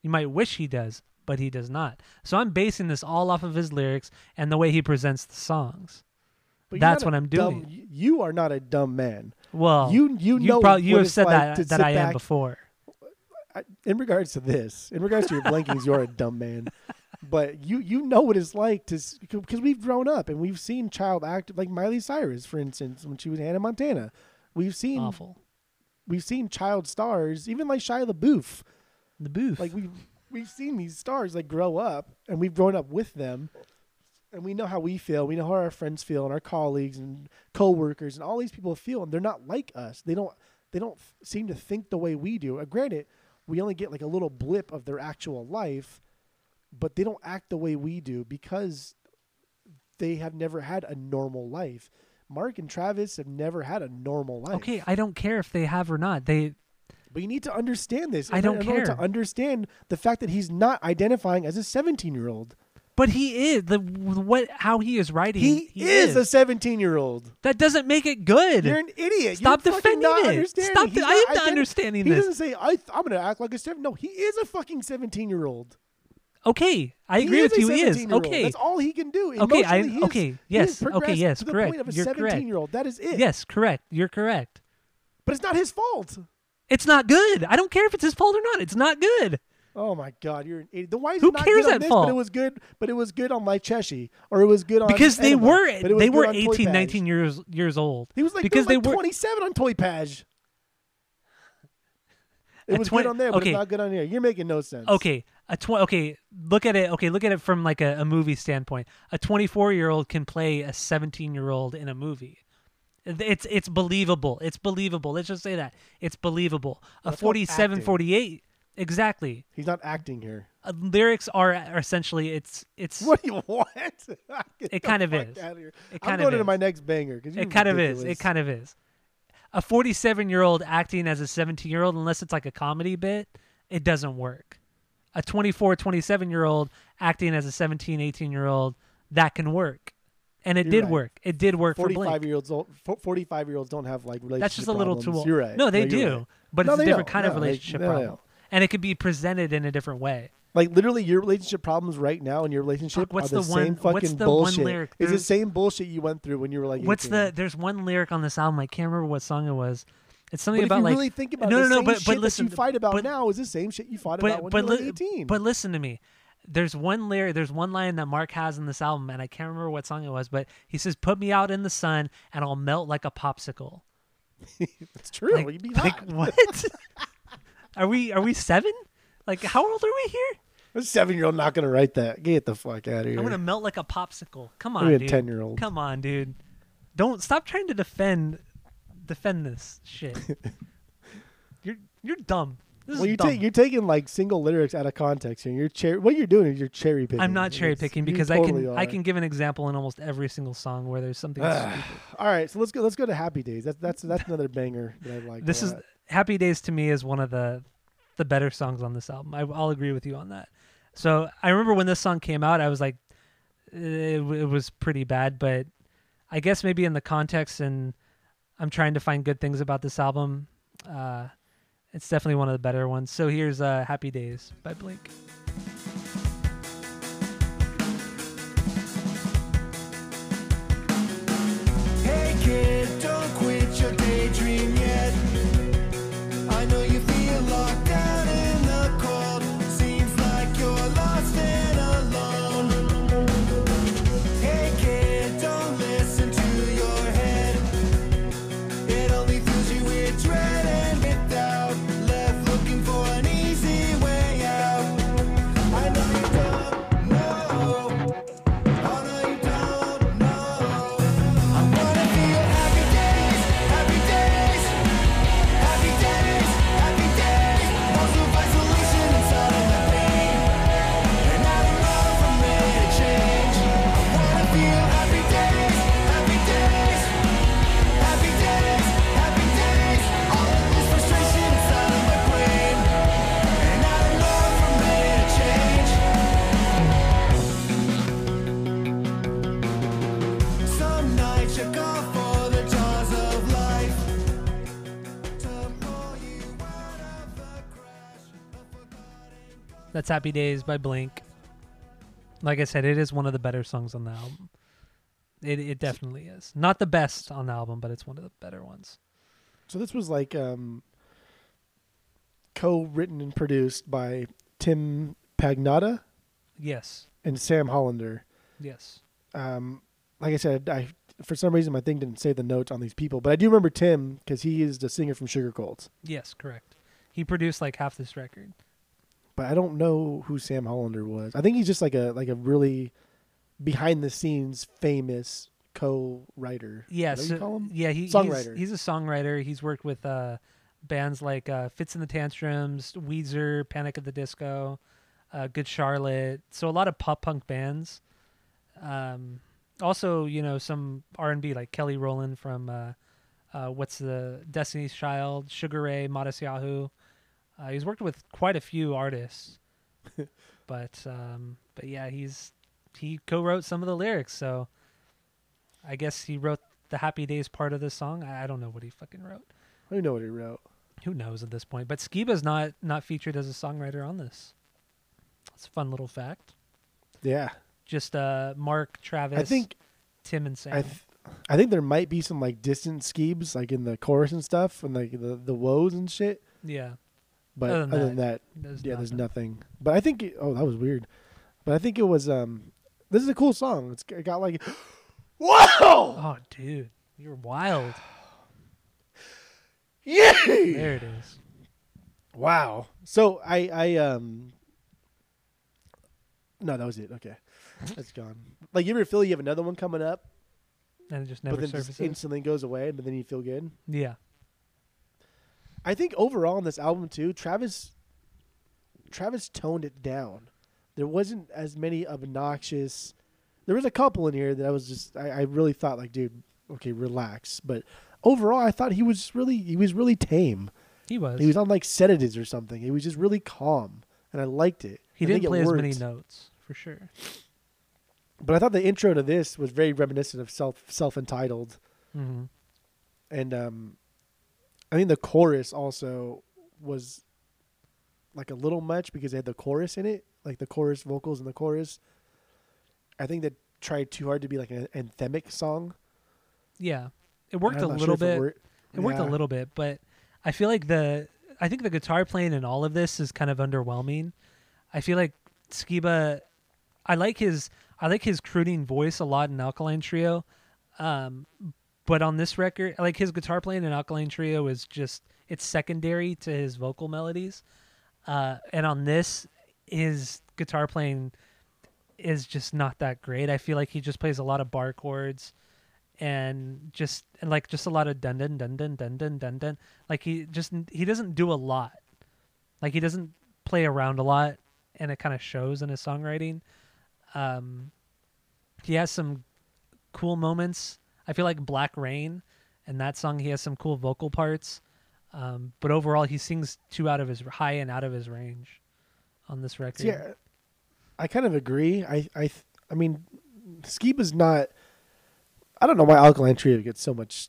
you might wish he does but he does not so i'm basing this all off of his lyrics and the way he presents the songs But that's what I'm dumb- doing. You are not a dumb man. well You you know prob- you what have it's said like to that that i am back- before in regards to this, in regards to your blankings, you're a dumb man. But you you know what it's like to because we've grown up and we've seen child act like Miley Cyrus, for instance, when she was Hannah Montana. We've seen awful we've seen child stars, even like Shia LaBeouf. the booth Like we we've seen these stars like grow up and we've grown up with them. And we know how we feel. We know how our friends feel and our colleagues and coworkers and all these people feel and they're not like us. They don't they don't f- seem to think the way we do. Uh, granted, we only get like a little blip of their actual life, but they don't act the way we do because they have never had a normal life. Mark and Travis have never had a normal life. Okay, I don't care if they have or not. They But you need to understand this. I don't in care. to understand the fact that he's not identifying as a 17 year old. but he is the what how he is writing. He, is, a 17 year old. that doesn't make it good. You're an idiot. Stop You're defending not it. understanding. Stop I am not understanding he this. doesn't say I. I'm going to act like a seven. No, he is a fucking 17 year old. Okay, I He agree with you. He is okay. That's all he can do. Okay, I- is- okay, yes, okay, yes, the correct. point of a You're correct. 17 year old. That is it. Yes, correct. You're correct. but it's not his fault. It's not good. I don't care if it's his fault or not. It's not good. Oh my God, you're an idiot. Then why is Who not cares good on this, fault? But it was good. But it was good on like Cheshi, or it was good on Because they Enema, were but it was they were on 18, 19 years years old. He was like because they they were 27 on Toy Page. It was 20 good on there, but okay. it's not good on here. You're making no sense. Okay, a tw- okay, look at it. Okay, look at it from like a, a movie standpoint. A 24 year old can play a 17 year old in a movie. It's it's believable. It's believable. Let's just say that it's believable. A That's called 47, acting. 48, exactly. He's not acting here. Uh, lyrics are, are essentially it's it's What do you want? It kind of is. It I'm kind going of into my next banger it kind of is. It kind of is. A 47 year old acting as a 17 year old, unless it's like a comedy bit, it doesn't work. A 24, 27 year old acting as a 17, 18 year old, that can work. And it You're did right. work. It did work for 45 Blink. year olds. 45 year olds don't have like relationship. That's just a little problems. old. You're right. No, they you're do. right. But No, it's a different don't. kind of No, they- relationship they problem. And it could be presented in a different way. Like literally, your relationship problems right now in your relationship Fuck, what's are the, the one- same fucking what's the one bullshit. lyric? It's the same bullshit you went through when you were like. What's 18. the there's one lyric on this album, I can't remember what song it was. It's something But if about you like really think about no, no, the no, but shit but listen, you fight about but, now is the same shit you fought but about when but you were li- 18. but listen to me. There's one lyric, there's one line that Mark has in this album, and I can't remember what song it was, but he says, "Put me out in the sun, and I'll melt like a popsicle." it's true. Like, You'd be like hot. what? are we are we seven? Like how old are we here? A seven year old not gonna write that. Get the fuck out of here. I'm gonna melt like a popsicle. Come Maybe on, a dude. 10-year-old. Come on, dude. Don't stop trying to defend defend this shit. you're you're dumb. This well, dumb. ta- you're taking like single lyrics out of context here. You're cher- what you're doing is you're cherry picking. I'm not cherry picking because totally I can are. I can give an example in almost every single song where there's something. stupid. All right, so let's go. Let's go to Happy Days. That's that's that's another banger that I like. This is. Happy Days to me is one of the the better songs on this album. I, I'll agree with you on that. So I remember when this song came out, I was like, it, it was pretty bad, but I guess maybe in the context and I'm trying to find good things about this album. Uh, it's definitely one of the better ones. So here's uh, Happy Days by Blink. Hey That's Happy Days by Blink. Like I said, it is one of the better songs on the album. It it definitely is. Not the best on the album, but it's one of the better ones. So this was like um, co-written and produced by Tim Pagnotta Yes. and Sam Hollander. Yes. Um, like I said, I for some reason my thing didn't say the notes on these people, but I do remember Tim because he is the singer from Sugarcults. Yes, correct. He produced like half this record. But I don't know who Sam Hollander was. I think he's just like a like a really behind the scenes famous co-writer. Yes. what you? Yeah, he, Songwriter. He's, he's a songwriter. He's worked with uh, bands like uh, Fitz and the Tantrums, Weezer, Panic at the Disco. uh, Good Charlotte. So a lot of pop punk bands. Um, also, you know, some R and B like Kelly Rowland from uh, uh, what's the Destiny's Child, Sugar Ray, Modest Yahoo. Uh, he's worked with quite a few artists, but um, but yeah, he's he co-wrote some of the lyrics. So I guess he wrote the Happy Days part of this song. I, I don't know what he fucking wrote. I don't know what he wrote. Who knows at this point? But Skiba's not not featured as a songwriter on this. It's a fun little fact. Yeah, Just uh, Mark, Travis, I think Tim, and Sam. I, th- I think there might be some like distant skeebs like in the chorus and stuff and like the the woes and shit. yeah, But Other other than than, that, there's yeah, there's nothing. nothing. But I think it, oh that was weird. But I think it was um this is a cool song. It's it got like whoa Oh, dude, you're wild. yeah There it is. wow. So I I um no that was it. Okay, that's gone. Like you ever feel you have another one coming up, And it just never but then surfaces. just instantly goes away, but then you feel good. yeah, I think overall on this album too, Travis Travis toned it down. There wasn't as many obnoxious. There was a couple in here that I was just I, I really thought like, dude, okay, relax. But overall, I thought he was really he was really tame. he was. He was on like sedatives or something. He was just really calm, and I liked it. He I didn't play as many notes for sure. But I thought the intro to this was very reminiscent of self self entitled. hmm and um, I think the chorus also was like a little much because they had the chorus in it, like the chorus vocals in the chorus. I think they tried too hard to be like an anthemic song. Yeah, it worked a little sure bit. It worked a little bit, but I feel like the I think the guitar playing in all of this is kind of underwhelming. I feel like Skiba I like his I like his crooning voice a lot in Alkaline Trio. Um but on this record, like his guitar playing in Alkaline Trio is just it's secondary to his vocal melodies. Uh and on this his guitar playing is just not that great. I feel like he just plays a lot of bar chords and just and like just a lot of dun dun dun dun dun dun dun dun. Like he just he doesn't do a lot. Like he doesn't play around a lot, and it kind of shows in his songwriting. Um, he has some cool moments. I feel like Black Rain, and that song he has some cool vocal parts. Um, but overall, he sings too out of his high and out of his range on this record. Yeah, I kind of agree. I I I mean, Skiba's not. I don't know why Alkaline Trio gets so much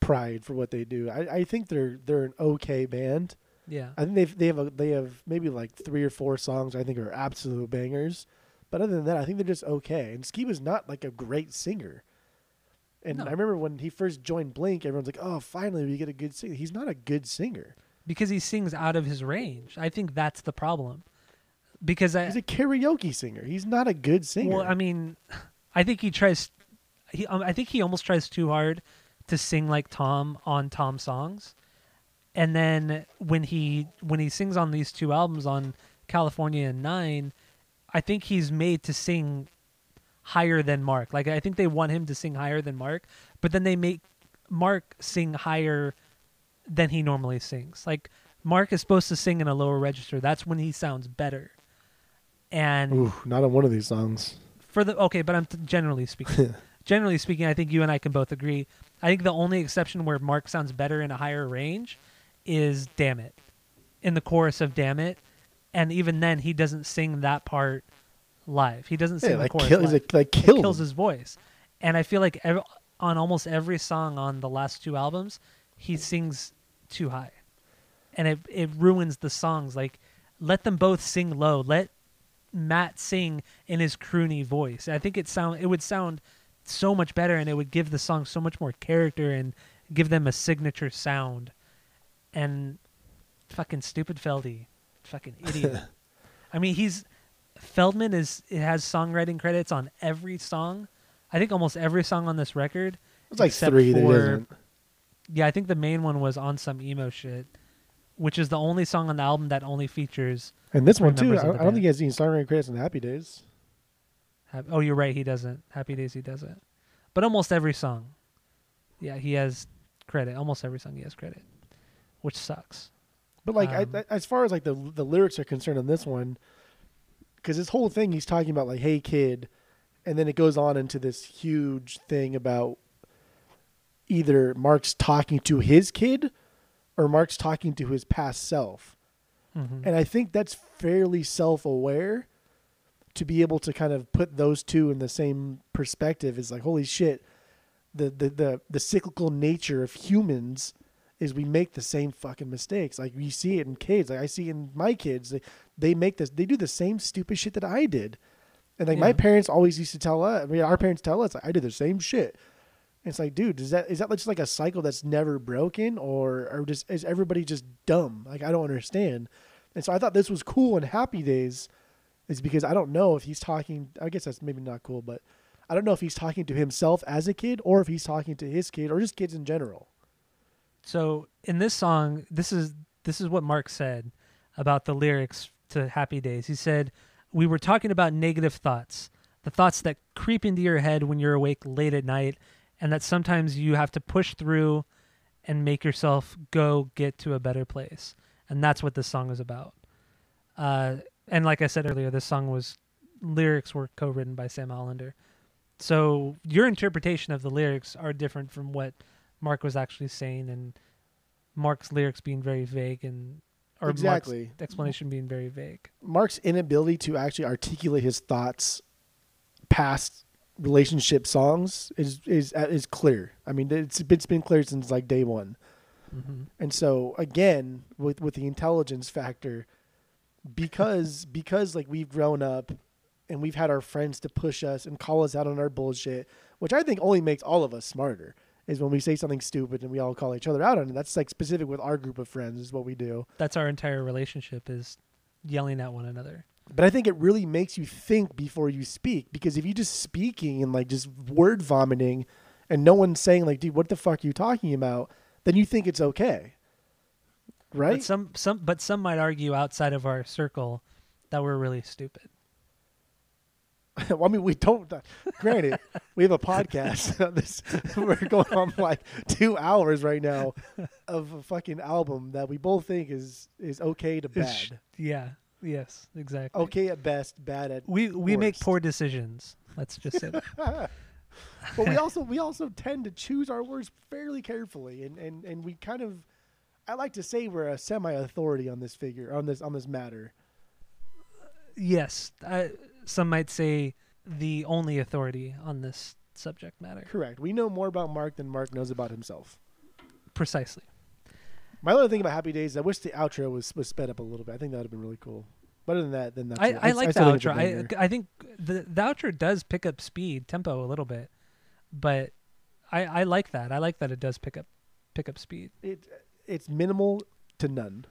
pride for what they do. I, I think they're they're an okay band. yeah. I think they've they have a, they have maybe like three or four songs I think are absolute bangers. But other than that, I think they're just okay. And Skiba's not like a great singer. And No. I remember when he first joined Blink, everyone's like, "Oh, finally we get a good singer." He's not a good singer. because he sings out of his range. I think that's the problem. Because I, He's a karaoke singer. He's not a good singer. well, I mean, I think he tries. He, um, I think he almost tries too hard to sing like Tom on Tom songs, and then when he when he sings on these two albums on California and Nine, I think he's made to sing higher than Mark. Like I think they want him to sing higher than Mark, but then they make Mark sing higher than he normally sings. Like Mark is supposed to sing in a lower register. That's when he sounds better. And Ooh, not on one of these songs. for the okay, but I'm t- generally speaking. generally speaking, I think you and I can both agree. I think the only exception where Mark sounds better in a higher range is "Damn It," in the chorus of "Damn It," and even then, he doesn't sing that part live. He doesn't sing Yeah, the like, chorus kill, live. like, It kills, him. his voice, and I feel like ev- on almost every song on the last two albums, he sings too high, and it it ruins the songs. Like, let them both sing low. Let Matt sing in his croony voice. I think it sound it would sound so much better, and it would give the song so much more character and give them a signature sound. And fucking stupid Feldy, fucking idiot. I mean, he's Feldmann is it has songwriting credits on every song. I think almost every song on this record. It's like three that he for- doesn't. Yeah, I think the main one was on some emo shit, which is the only song on the album that only features. And this one too. I, I don't band. think he has any songwriting credits in Happy Days. Oh, you're right. He doesn't. Happy Days, he doesn't. But almost every song, yeah, he has credit. Almost every song he has credit, which sucks. But like, Um, I, I- as far as like the the lyrics are concerned on this one, because this whole thing he's talking about like, "Hey kid," and then it goes on into this huge thing about either Mark's talking to his kid or Mark's talking to his past self, Mhm. and I think that's fairly self aware to be able to kind of put those two in the same perspective. Is like, holy shit, the the the, the cyclical nature of humans is we make the same fucking mistakes. Like you see it in kids. Like I see in my kids, they, they make this. They do the same stupid shit that I did. And like my parents always used to tell us. I mean, our parents tell us like, I did the same shit. And it's like, dude, is that is that just like a cycle that's never broken, or or just is everybody just dumb? Like I don't understand. And so I thought this was cool in Happy Days, is because I don't know if he's talking. I guess that's maybe not cool, but I don't know if he's talking to himself as a kid or if he's talking to his kid or just kids in general. So in this song, this is this is what Mark said about the lyrics to Happy Days. He said, "We were talking about negative thoughts, the thoughts that creep into your head when you're awake late at night, and that sometimes you have to push through and make yourself go get to a better place." And that's what this song is about. Uh, and like I said earlier, this song was lyrics were co-written by Sam Hollander. So your interpretation of the lyrics are different from what Mark was actually saying, and Mark's lyrics being very vague, and or Exactly. Mark's explanation being very vague. Mark's inability to actually articulate his thoughts past relationship songs is is uh, is clear. I mean, it's it's been clear since like day one. hmm And so again, with with the intelligence factor, because because like we've grown up and we've had our friends to push us and call us out on our bullshit, which I think only makes all of us smarter. Is when we say something stupid and we all call each other out on it. That's like specific with our group of friends is what we do. That's our entire relationship is yelling at one another. But I think it really makes you think before you speak because if you just speaking and like just word vomiting and no one's saying like, dude, what the fuck are you talking about? Then you think it's okay. Right? But some some but some might argue outside of our circle that we're really stupid. well, I mean, we don't. uh, Granted, we have a podcast. this we're going on like two hours right now of a fucking album that we both think is is okay to bad. Yeah. Yes. Exactly. Okay at best, bad at. We we make poor decisions. Let's just say that. but we also we also tend to choose our words fairly carefully, and and and we kind of. I like to say we're a semi-authority on this figure on this on this matter. yes. I, some might say the only authority on this subject matter. Correct. We know more about Mark than Mark knows about himself. Precisely. My other thing about Happy Days, I wish the outro was was sped up a little bit. I think that would have been really cool. But other than that, then that's I, it. I like the it's a outro. I. I think the the outro does pick up speed, tempo a little bit, but I I like that. I like that it does pick up pick up speed. it it's minimal to none.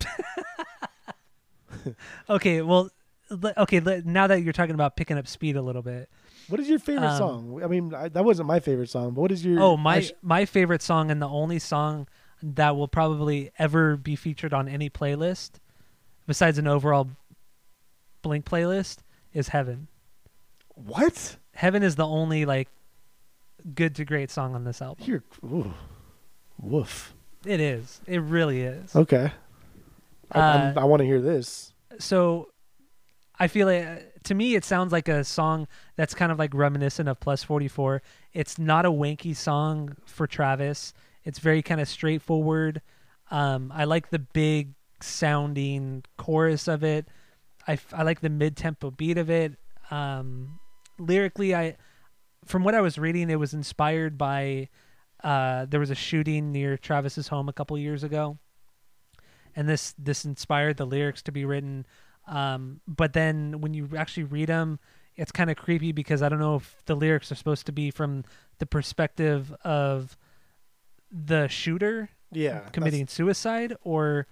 Okay, well, okay. Now that you're talking about picking up speed a little bit, What is your favorite Um, song? I mean, I, that wasn't my favorite song, but what is your? oh my sh- my favorite song and the only song that will probably ever be featured on any playlist, besides an overall Blink playlist, is Heaven. what? Heaven is the only like good to great song on this album. You're ooh, woof. It is. It really is. Okay. I, Uh, I want to hear this. so I feel like to me it sounds like a song that's kind of like reminiscent of Plus 44. It's not a wanky song for Travis. It's very kind of straightforward. Um, I like the big sounding chorus of it. I, I like the mid tempo beat of it. Um, lyrically, I from what I was reading, it was inspired by uh, there was a shooting near Travis's home a couple years ago, and this this inspired the lyrics to be written. Um, but then when you actually read them, it's kind of creepy because I don't know if the lyrics are supposed to be from the perspective of the shooter Yeah. that's- committing suicide or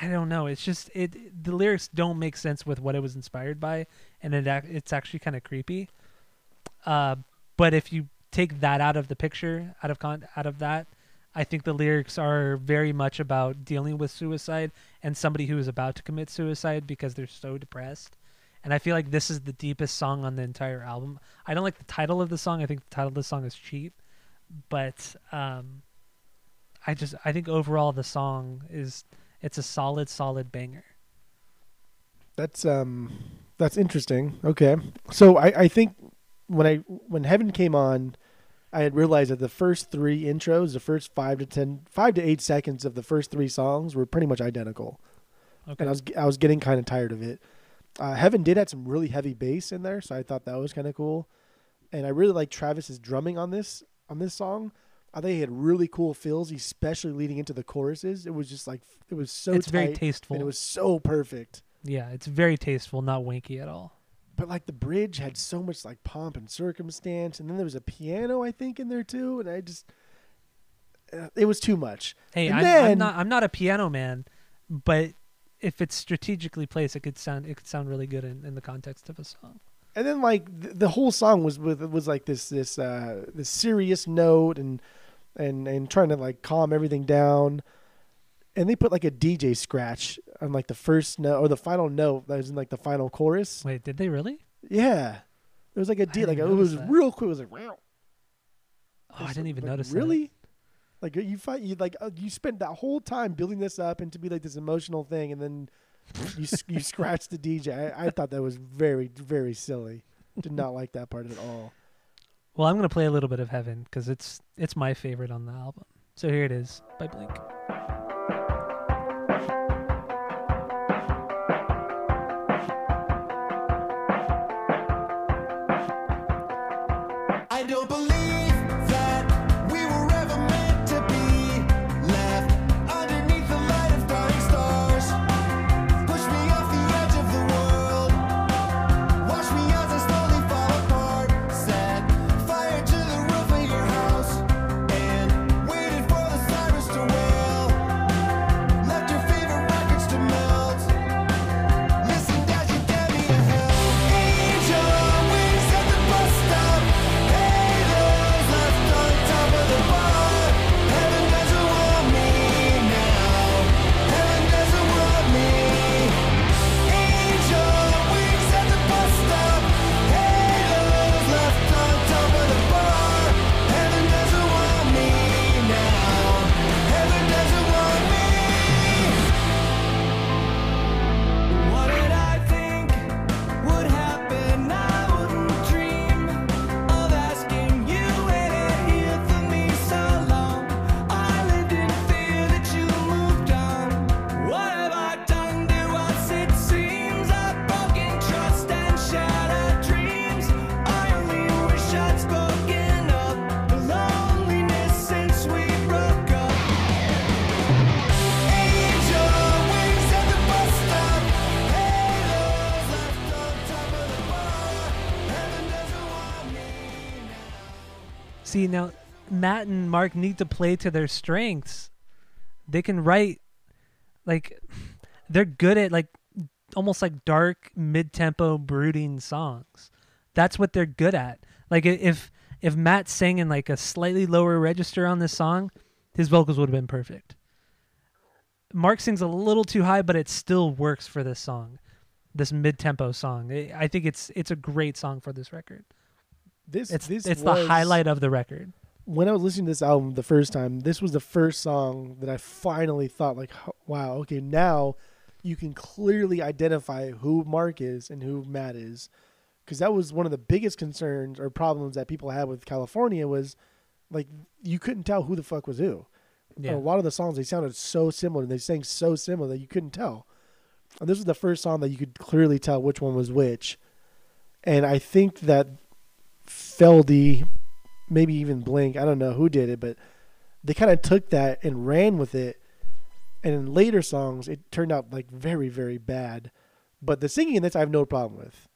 I don't know. It's just it. The lyrics don't make sense with what it was inspired by, and it it's actually kind of creepy. Uh, but if you take that out of the picture, out of con, out of that, I think the lyrics are very much about dealing with suicide and somebody who is about to commit suicide because they're so depressed. And I feel like this is the deepest song on the entire album. I don't like the title of the song. I think the title of the song is cheap, but um, I just I think overall the song is it's a solid solid banger. That's um that's interesting. Okay. So I, I think when I when Heaven came on, I had realized that the first three intros, the first five to ten five to eight seconds of the first three songs were pretty much identical. Okay. And I was I was getting kind of tired of it. Uh, Heaven did have some really heavy bass in there, so I thought that was kind of cool. And I really like Travis's drumming on this on this song. I think he had really cool fills, especially leading into the choruses. It was just like it was so it's very tasteful. and it was so perfect. yeah, it's very tasteful, not wanky at all. But like the bridge had so much like pomp and circumstance, and then there was a piano I think in there too, and I just uh, it was too much. Hey, I'm, then- I'm not I'm not a piano man, but if it's strategically placed, it could sound it could sound really good in, in the context of a song. And then like the, the whole song was with was like this this uh this serious note and and and trying to like calm everything down. And they put like a DJ scratch on like the first note or the final note that was in like the final chorus. Wait, did they really? Yeah. It was like a D like it was that. real quick. It was like wow. Oh, I didn't even Like, notice. that. Really? Like you find you like uh, you spent that whole time building this up and to be like this emotional thing, and then you you scratch the DJ. I, I thought that was very very silly. Did not like that part at all. Well, I'm gonna play a little bit of Heaven because it's it's my favorite on the album. So here it is by Blink. Matt and Mark need to play to their strengths. They can write, like, they're good at like almost like dark mid-tempo brooding songs. That's what they're good at. Like if if Matt sang in like a slightly lower register on this song, his vocals would have been perfect. Mark sings a little too high, but it still works for this song, this mid-tempo song. I I think it's it's a great song for this record. This It's this it's was- the highlight of the record. When I was listening to this album the first time, this was the first song that I finally thought like, wow, okay, now you can clearly identify who Mark is and who Matt is, because that was one of the biggest concerns or problems that people had with California was like you couldn't tell who the fuck was who. Yeah. A lot of the songs they sounded so similar, and they sang so similar that you couldn't tell. And this was the first song that you could clearly tell which one was which. And I think that Feldy, maybe even Blink, I don't know who did it, but they kind of took that and ran with it. And in later songs, it turned out like very, very bad. But the singing in this, I have no problem with.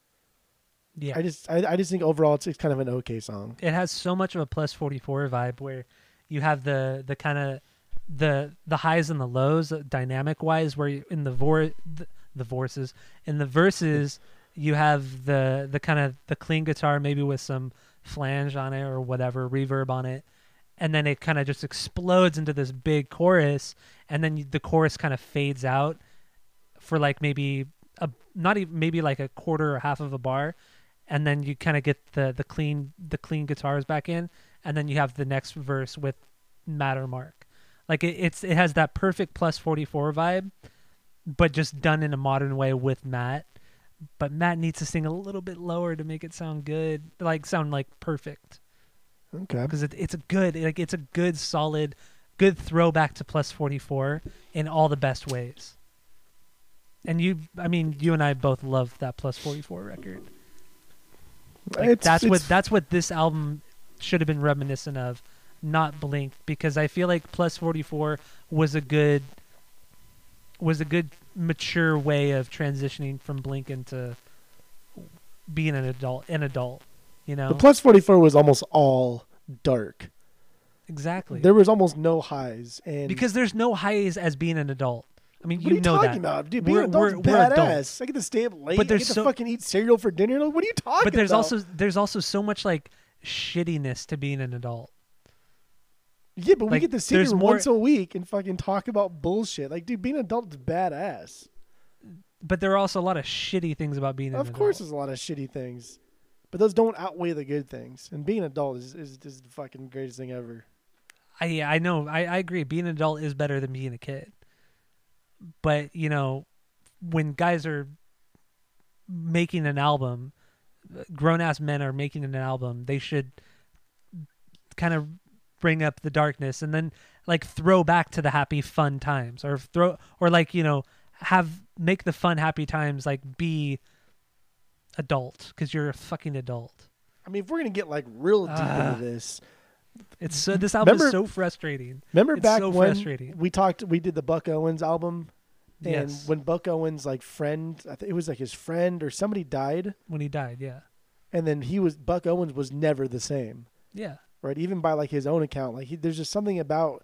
Yeah. I just, I, I just think overall, it's, it's kind of an okay song. it has so much of a plus 44 vibe where you have the the kind of the the highs and the lows uh, dynamic wise where you, in the vor the, the verses in the verses you have the the kind of the clean guitar maybe with some flange on it or whatever reverb on it. And then it kind of just explodes into this big chorus and then the chorus kind of fades out for like maybe a not even maybe like a quarter or half of a bar. And then you kind of get the the clean the clean guitars back in. And then you have the next verse with matter Mark Like it, it's it has that perfect plus 44 vibe, but just done in a modern way with Matt. But Matt needs to sing a little bit lower to make it sound good, like sound like perfect. Okay. Because it, it's a good, like it's a good, solid, good throwback to plus 44 in all the best ways. And you, I mean, you and I both love that plus 44 record. Like, It's- that's what that's what this album should have been reminiscent of, not Blink, because I feel like Plus Forty Four was a good was a good mature way of transitioning from Blink into being an adult an adult. You know The plus 44 was almost all dark. exactly There was almost no highs. And because there's no highs as being an adult. I mean, what you are you know talking that. about? Dude, being We're- adult's we're- we're adults. I get to stay up late. But I there's get to fucking eat cereal for dinner. Like, what are you talking But there's about? also there's also so much like shittiness to being an adult. Yeah, but we get to sit here more- once a week and fucking talk about bullshit. Like, dude, being an adult is badass. But there are also a lot of shitty things about being an adult. Of adult. course, there's a lot of shitty things, but those don't outweigh the good things. And being an adult is is just the fucking greatest thing ever. I yeah, I know. I, I agree. Being an adult is better than being a kid. But, you know, when guys are making an album, grown ass men are making an album, they should kind of bring up the darkness and then like throw back to the happy fun times or throw or like, you know, have make the fun happy times like be adult cuz you're a fucking adult. I mean, if we're gonna get like real deep Ah. into this, It's so this album is so frustrating. remember It's back so when frustrating. we talked, we did the Buck Owens album, and Yes. when Buck Owens like friend, I think it was like his friend or somebody died, When he died, yeah. and then he was Buck Owens was never the same. Yeah. Right? Even by like his own account, like he, there's just something about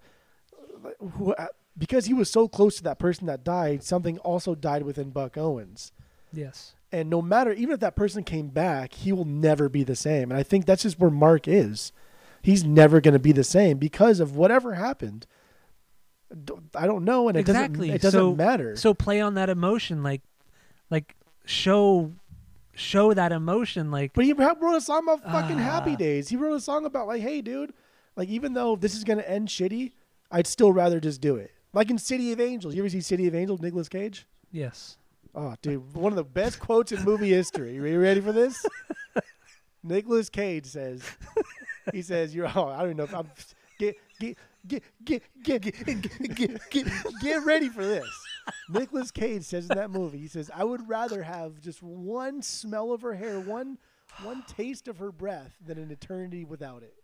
like, who, uh, because he was so close to that person that died. Something also died within Buck Owens, Yes. and no matter even if that person came back, he will never be the same. And I think that's just where Mark is. He's never going to be the same because of whatever happened. I don't know, and it exactly. doesn't. It doesn't so, matter. So play on that emotion, like, like show, show that emotion. Like, but he wrote a song about fucking uh, happy days. He wrote a song about like, hey, dude, like even though this is gonna end shitty, I'd still rather just do it. Like in City of Angels, you ever see City of Angels? Nicolas Cage. Yes. Oh, dude, one of the best quotes in movie history. Are you ready for this? Nicolas Cage says, he says, "You're oh, I don't even know if I'm get get get get get get get, get, get ready for this." Nicolas Cage says in that movie, he says, "I would rather have just one smell of her hair, one one taste of her breath, than an eternity without it."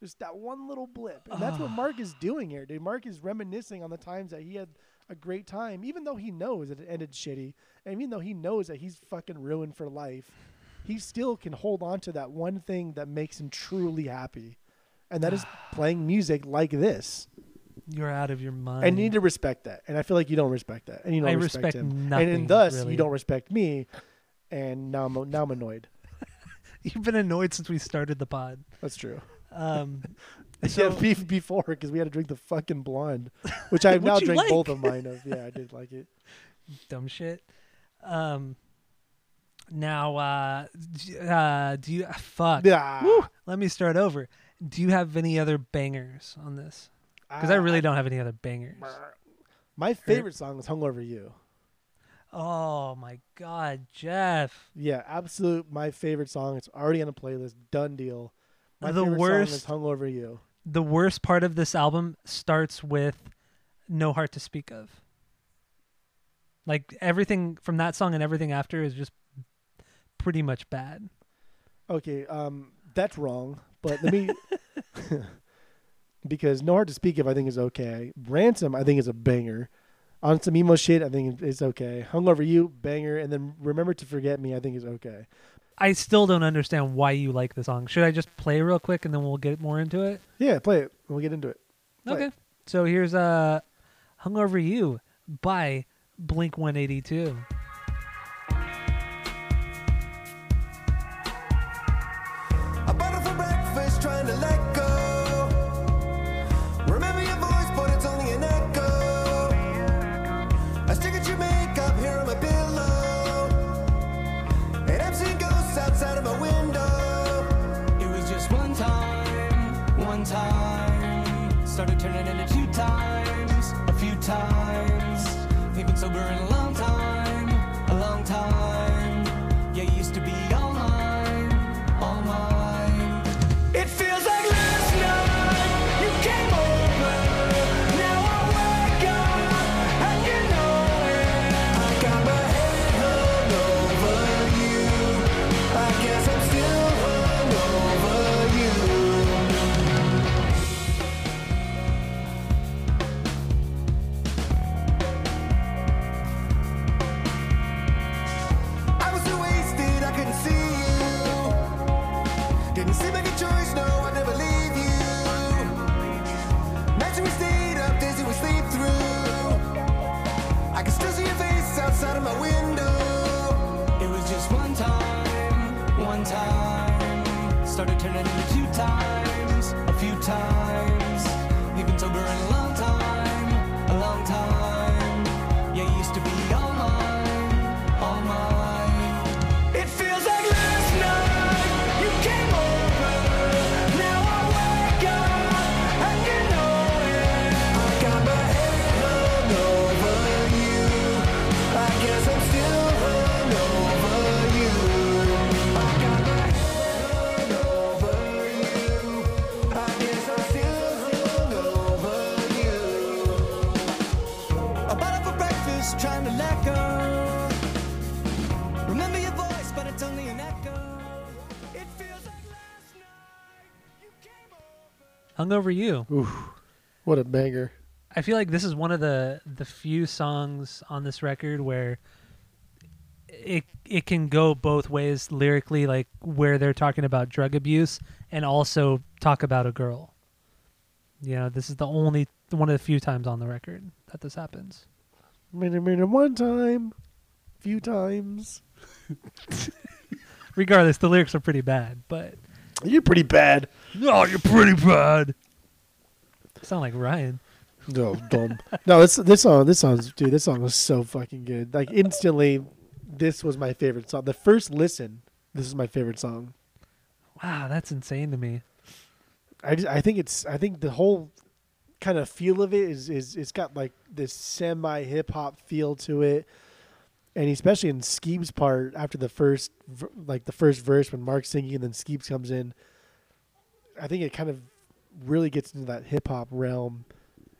Just that one little blip, and that's what ah. Mark is doing here, dude. Mark is reminiscing on the times that he had a great time, even though he knows that it ended shitty, and even though he knows that he's fucking ruined for life, he still can hold on to that one thing that makes him truly happy, and that is playing music like this. You're out of your mind. I need to respect that, and I feel like you don't respect that, and you don't I respect, respect him, nothing, and, and thus really. you don't respect me, and now I'm now I'm annoyed. You've been annoyed since we started the pod. That's true. Um, yeah, so beef before because we had to drink the fucking blonde, which I've now drank both of mine of. Yeah, I did like it. dumb shit. Um, now, uh, uh, do you fuck? Yeah, Woo, let me start over. Do you have any other bangers on this? Because I really don't have any other bangers. My favorite song is "Hung Over You." Oh my god, Jeff. Yeah, absolute my favorite song. It's already on a playlist. Done deal. My The favorite worst- song is "Hung Over You." The worst part of this album starts with "No Heart to Speak of." Like everything from that song and everything after is just pretty much bad. Okay, um, that's wrong. But let me, because "No Heart to Speak of" I think is okay. "Ransom" I think is a banger. On some emo shit, I think it's okay. "Hung Over You" banger, and then "Remember to Forget Me" I think is okay. I still don't understand why you like the song. Should I just play real quick and then we'll get more into it? Yeah, play it. We'll get into it. Play Okay. it. So here's uh Hung Over You by Blink 182. I bought it for breakfast, trying to let ran two times, over. Hung over you. What a banger. I feel like this is one of the the few songs on this record where it it can go both ways lyrically, like where they're talking about drug abuse and also talk about a girl. You know, this is the only one of the few times on the record that this happens. Made it one time, few times. Regardless, the lyrics are pretty bad, but You're pretty bad. No, you're pretty bad. Sound like Ryan. No, dumb. no, this this song, this song, dude, this song was so fucking good. Like instantly, this was my favorite song. The first listen, this is my favorite song. Wow, that's insane to me. I just, I think it's I think the whole kind of feel of it is is it's got like this semi hip hop feel to it, and especially in Skeeb's part after the first like the first verse when Mark's singing and then Skeebs comes in, I think it kind of really gets into that hip hop realm,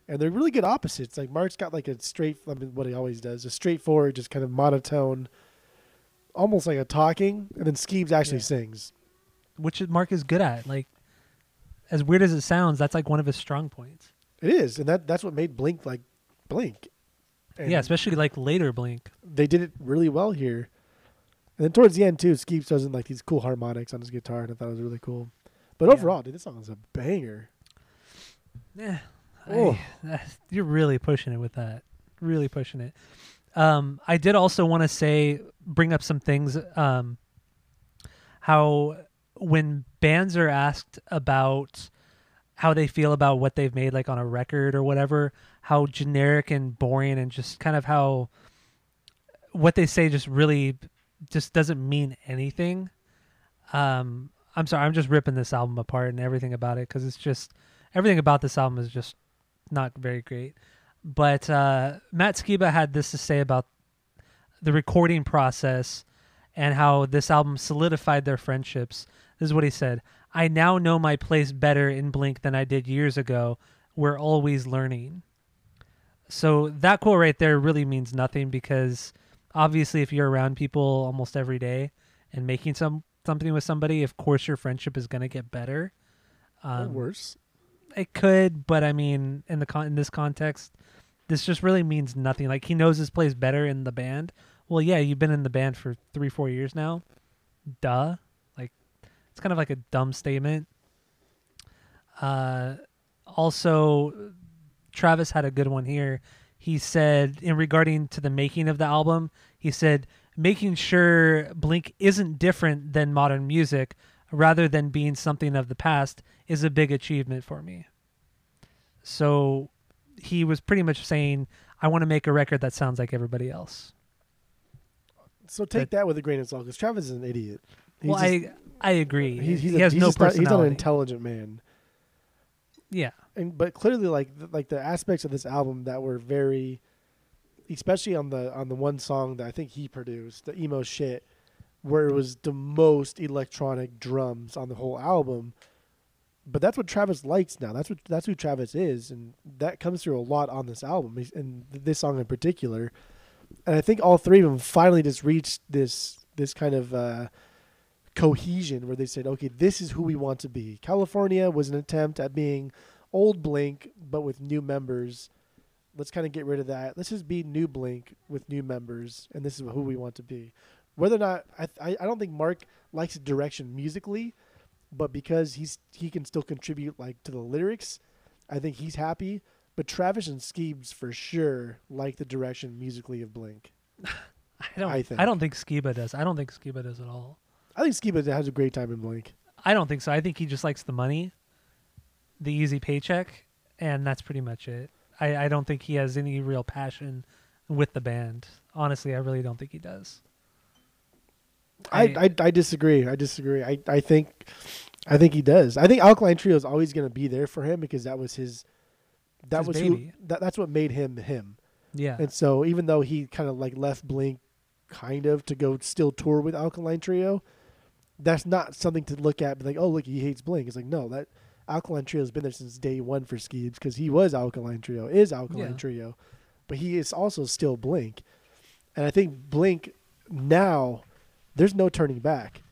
and they're really good opposites. Like Mark's got like a straight I mean what he always does, a straightforward, just kind of monotone, almost like a talking, and then Skeebs actually Yeah. sings. Which Mark is good at. Like, as weird as it sounds, that's like one of his strong points. It is, and that that's what made Blink like Blink. And yeah, especially like later Blink. they did it really well here. And then towards the end too, Skeebs does like these cool harmonics on his guitar, and I thought it was really cool. But Yeah. overall, dude, this song is a banger. Yeah, Oh. you're really pushing it with that. Really pushing it. Um, I did also want to say, bring up some things. Um, how when bands are asked about how they feel about what they've made, like on a record or whatever, how generic and boring, and just kind of how what they say just really just doesn't mean anything. Um, I'm sorry, I'm just ripping this album apart and everything about it because it's just everything about this album is just not very great. But uh, Matt Skiba had this to say about the recording process and how this album solidified their friendships. This is what he said I now know my place better in Blink than I did years ago. We're always learning. So that quote right there really means nothing because obviously, if you're around people almost every day and making some something with somebody, of course your friendship is going to get better. or Um, worse. it could, but I mean, in the con- in this context, this just really means nothing. Like he knows his place better in the band. Well, yeah, you've been in the band for three, four years now. Duh. Like it's kind of like a dumb statement. Uh, also, Travis had a good one here. He said, in regarding to the making of the album, he said, making sure Blink isn't different than modern music, rather than being something of the past, is a big achievement for me. So he was pretty much saying, I want to make a record that sounds like everybody else. So take that with a grain of salt, because Travis is an idiot. He's well, just- I I agree. he's, he's he has no just not- he's not an intelligent man. yeah. and but clearly like like the aspects of this album that were very especially on the on the one song that I think he produced the emo shit where it was the most electronic drums on the whole album. But that's what Travis likes now. That's what that's who Travis is and that comes through a lot on this album and this song in particular. And I think all three of them finally just reached this this kind of uh cohesion where they said okay this is who we want to be. California was an attempt at being old Blink, but with new members. Let's kind of get rid of that. Let's just be new Blink with new members, and this is who we want to be. Whether or not I, I, I don't think Mark likes direction musically, but because he's he can still contribute like to the lyrics, I think he's happy. But Travis and Skeebs for sure like the direction musically of Blink. I don't I I, think. don't think Skiba does. I don't think Skiba does at all. I think Skiba has a great time in Blink. I don't think so. I think he just likes the money, the easy paycheck, and that's pretty much it. I, I don't think he has any real passion with the band. Honestly, I really don't think he does. I, I, I disagree. I disagree. I, I think I think he does. I think Alkaline Trio is always going to be there for him because that was his that His was who, that, that's what made him him. Yeah. And so even though he kind of like left Blink kind of to go still tour with Alkaline Trio, that's not something to look at. Be like, oh look, he hates Blink. It's like no, that Alkaline Trio has been there since day one for Skeebs because he was Alkaline Trio, is Alkaline Yeah. Trio, but he is also still Blink. And I think Blink now, there's no turning back.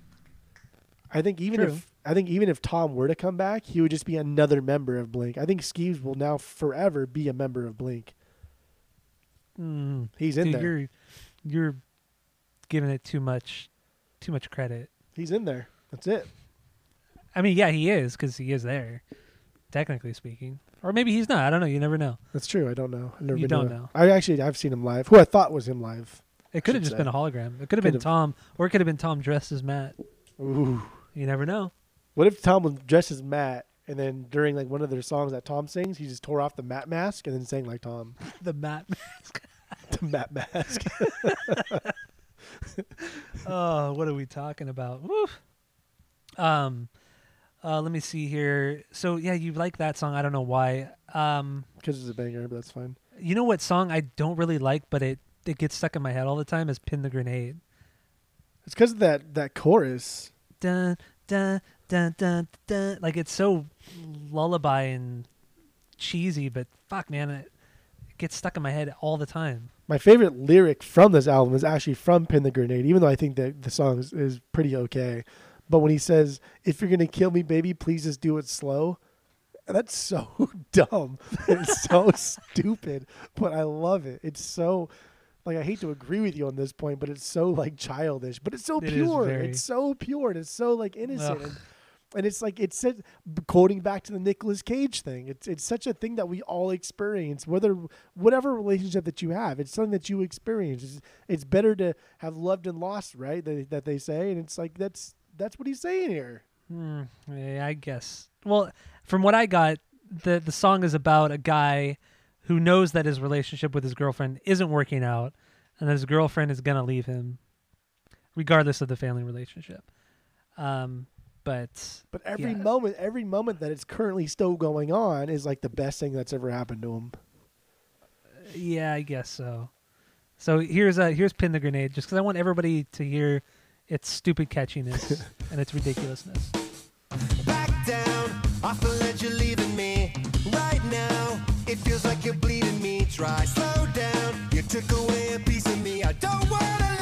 I think even True. if I think even if Tom were to come back, he would just be another member of Blink. I think Skeebs will now forever be a member of Blink. Mm. He's in Dude, there. You're you're giving it too much too much credit. He's in there. That's it. I mean, yeah, he is because he is there, technically speaking, or maybe he's not. I don't know. You never know. That's true. I don't know. I've never You been to don't a- know. I actually I've seen him live. Who I thought was him live. It could have should just been a hologram. It could have been Could've. Tom, or it could have been Tom dressed as Matt. Ooh. You never know. What if Tom was dressed as Matt and then during like one of their songs that Tom sings, he just tore off the Matt mask and then sang like Tom. The Matt. Mask. The Matt mask. oh, what are we talking about? Woof. Um, uh, let me see here. So yeah, you like that song? I don't know why. Um, Because it's a banger, but that's fine. you know what song I don't really like, but it it gets stuck in my head all the time is "Pin the Grenade." It's because of that that chorus. Dun dun dun dun dun. Like it's so lullaby and cheesy, but fuck, man, it, it gets stuck in my head all the time. My favorite lyric from this album is actually from Pin the Grenade, even though I think that the song is, is pretty okay. But when he says, If you're gonna kill me, baby, please just do it slow. That's so dumb. It's so stupid. But I love it. It's so like I hate to agree with you on this point, but it's so like childish. But it's so It pure. very- It's so pure and it's so like innocent. And, and it's like it's said, quoting back to the Nicolas Cage thing. It's it's such a thing that we all experience, whether whatever relationship that you have. It's something that you experience. It's, it's better to have loved and lost, right? That, that they say, and it's like that's that's what he's saying here. Hmm, yeah, I guess. Well, from what I got, the the song is about a guy who knows that his relationship with his girlfriend isn't working out, and that his girlfriend is gonna leave him, regardless of the family relationship. Um, but But every Yeah. moment, every moment that it's currently still going on is like the best thing that's ever happened to him. yeah, I guess so. So here's uh here's pin the grenade, just because I want everybody to hear its stupid catchiness and its ridiculousness. Back down off the ledge, you're leaving me. Right now, it feels like you're bleeding me. Try slow down. You took away a piece of me. I don't wanna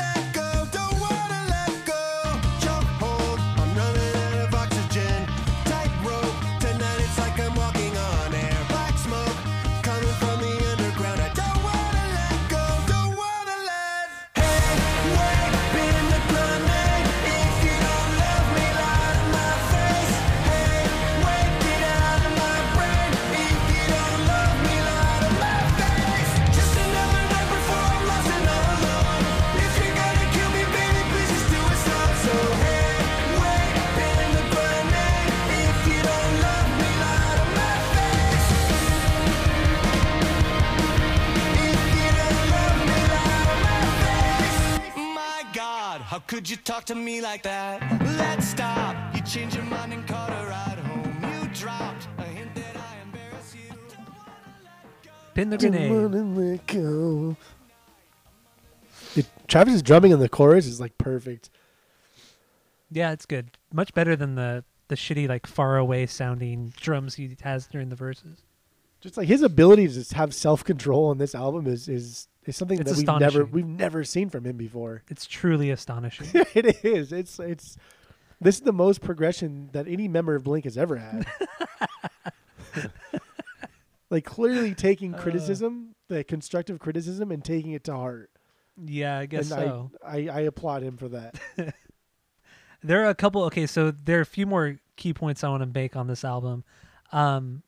could you talk to me like that? Let's stop. You changed your mind and caught a ride home. You dropped a hint that I embarrass you. Pin the grenade. wanna. Dude, Travis's drumming in the chorus is like perfect. Yeah, it's good. Much better than the the shitty like far away sounding drums he has during the verses. Just like his ability to just have self control on this album is is is something It's that we've never we've never seen from him before. It's truly astonishing. it is. It's it's this is the most progression that any member of Blink has ever had. like clearly taking Uh. criticism, the constructive criticism, and taking it to heart. yeah, I guess and so. I, I I applaud him for that. There are a couple. Okay, so there are a few more key points I want to make on this album. Um,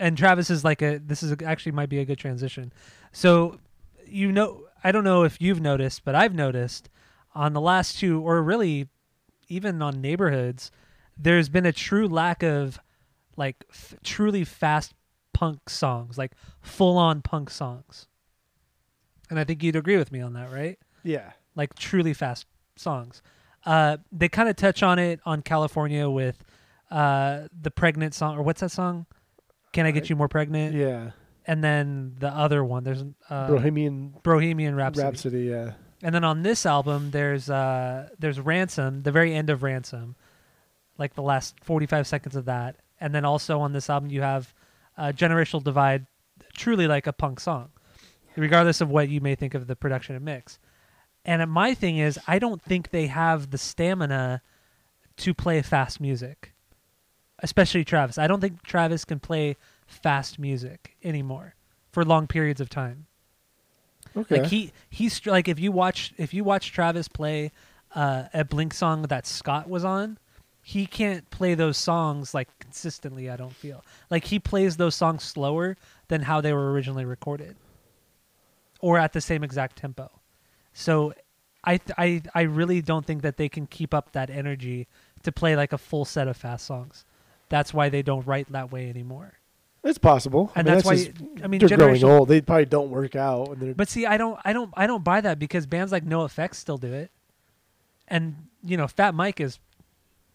and Travis is like a. This is a, actually might be a good transition. So, you know, I don't know if you've noticed, but I've noticed on the last two, or really, even on neighborhoods, there's been a true lack of like f- truly fast punk songs, like full on punk songs. And I think you'd agree with me on that, right? Yeah. Like truly fast songs. Uh, they kind of touch on it on California with uh, the pregnant song, or what's that song? Can I get you more pregnant? Yeah. And then the other one, there's uh, Bohemian Bohemian Rhapsody. Rhapsody. Yeah. And then on this album, there's uh, there's Ransom, the very end of Ransom, like the last 45 seconds of that. And then also on this album, you have uh, Generational Divide, truly like a punk song, regardless of what you may think of the production and mix. And my thing is, I don't think they have the stamina to play fast music, especially Travis. I don't think Travis can play fast music anymore for long periods of time. Okay. Like he he's like if you watch if you watch Travis play uh, a Blink song that Scott was on, he can't play those songs like consistently. I don't feel like he plays those songs slower than how they were originally recorded, or at the same exact tempo. So, I th- I I really don't think that they can keep up that energy to play like a full set of fast songs. That's why they don't write that way anymore. it's possible. And I mean, that's, why just- I mean they're growing old. They probably don't work out. And But see, I don't, I don't, I don't buy that because bands like NOFX still do it, and you know, Fat Mike is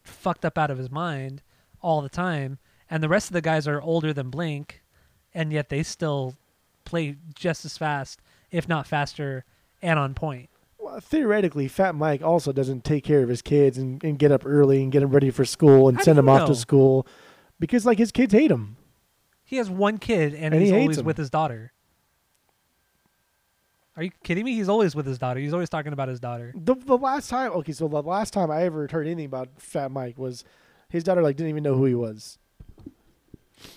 fucked up out of his mind all the time, and the rest of the guys are older than Blink, and yet they still play just as fast, if not faster, and on point. Theoretically, Fat Mike also doesn't take care of his kids and, and get up early and get them ready for school and How send them off know? to school because like his kids hate him. He has one kid, and, And he's hates always him. with his daughter. Are you kidding me? He's always with his daughter. He's always talking about his daughter. The the last time, okay, so the last time I ever heard anything about Fat Mike was his daughter like didn't even know who he was.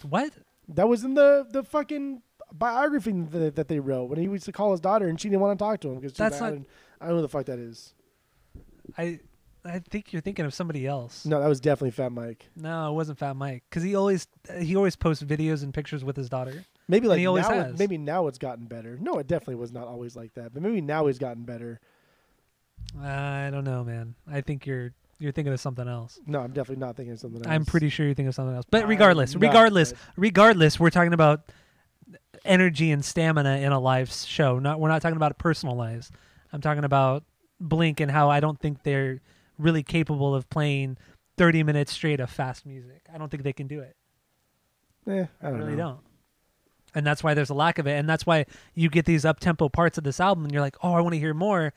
What? That was in the the fucking biography that, that they wrote when he used to call his daughter and she didn't want to talk to him because That's not- and I don't know who the fuck that is. I, I think you're thinking of somebody else. No, that was definitely Fat Mike. No, it wasn't Fat Mike because he always he always posts videos and pictures with his daughter. Maybe like he always now, it- has. maybe now it's gotten better. No, it definitely was not always like that. But maybe now he's gotten better. I don't know, man. I think you're you're thinking of something else. No, I'm definitely not thinking of something else. I'm pretty sure you're thinking of something else. But regardless, regardless, regardless, we're talking about energy and stamina in a live show. Not we're not talking about personal lives. I'm talking about Blink and how I don't think they're really capable of playing 30 minutes straight of fast music. I don't think they can do it. Eh, I I don't really know. don't. And that's why there's a lack of it. And that's why you get these up tempo parts of this album and you're like, oh, I want to hear more.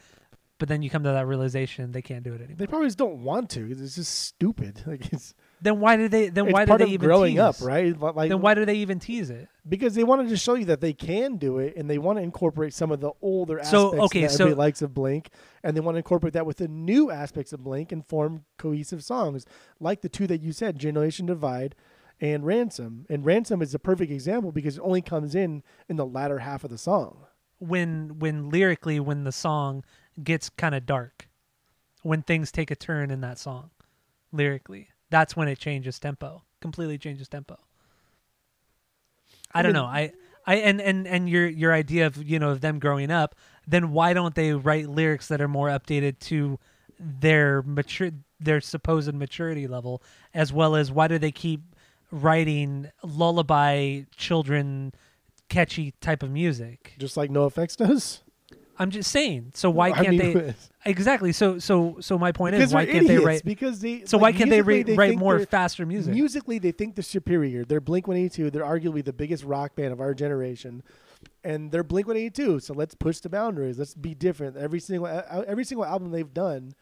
But then you come to that realization they can't do it anymore. They probably just don't want to. It's just stupid. Like it's, then why did they? Then it's why did part they of even growing tease? up, right? Like Then why do they even tease it? because they wanted to show you that they can do it, and they want to incorporate some of the older So, aspects okay, that so- everybody likes of Blink, and they want to incorporate that with the new aspects of Blink and form cohesive songs, like the two that you said, "Generation Divide" and "Ransom." And "Ransom" is a perfect example because it only comes in in the latter half of the song. When when lyrically when the song gets kind of dark, when things take a turn in that song, lyrically, that's when it changes tempo. Completely changes tempo. I, I don't mean- know. I I and and and your your idea of you know of them growing up, then why don't they write lyrics that are more updated to their mature their supposed maturity level, as well as why do they keep writing lullaby children catchy type of music? Just like NOFX does. I'm just saying. So why can't mean, they? Exactly. So so so my point Because is why can't they write? Because they So like, why can't they, re- write more faster music? Musically, they think they're superior. They're Blink 182. They're arguably the biggest rock band of our generation, and they're Blink 182. So let's push the boundaries. Let's be different. Every single every single album they've done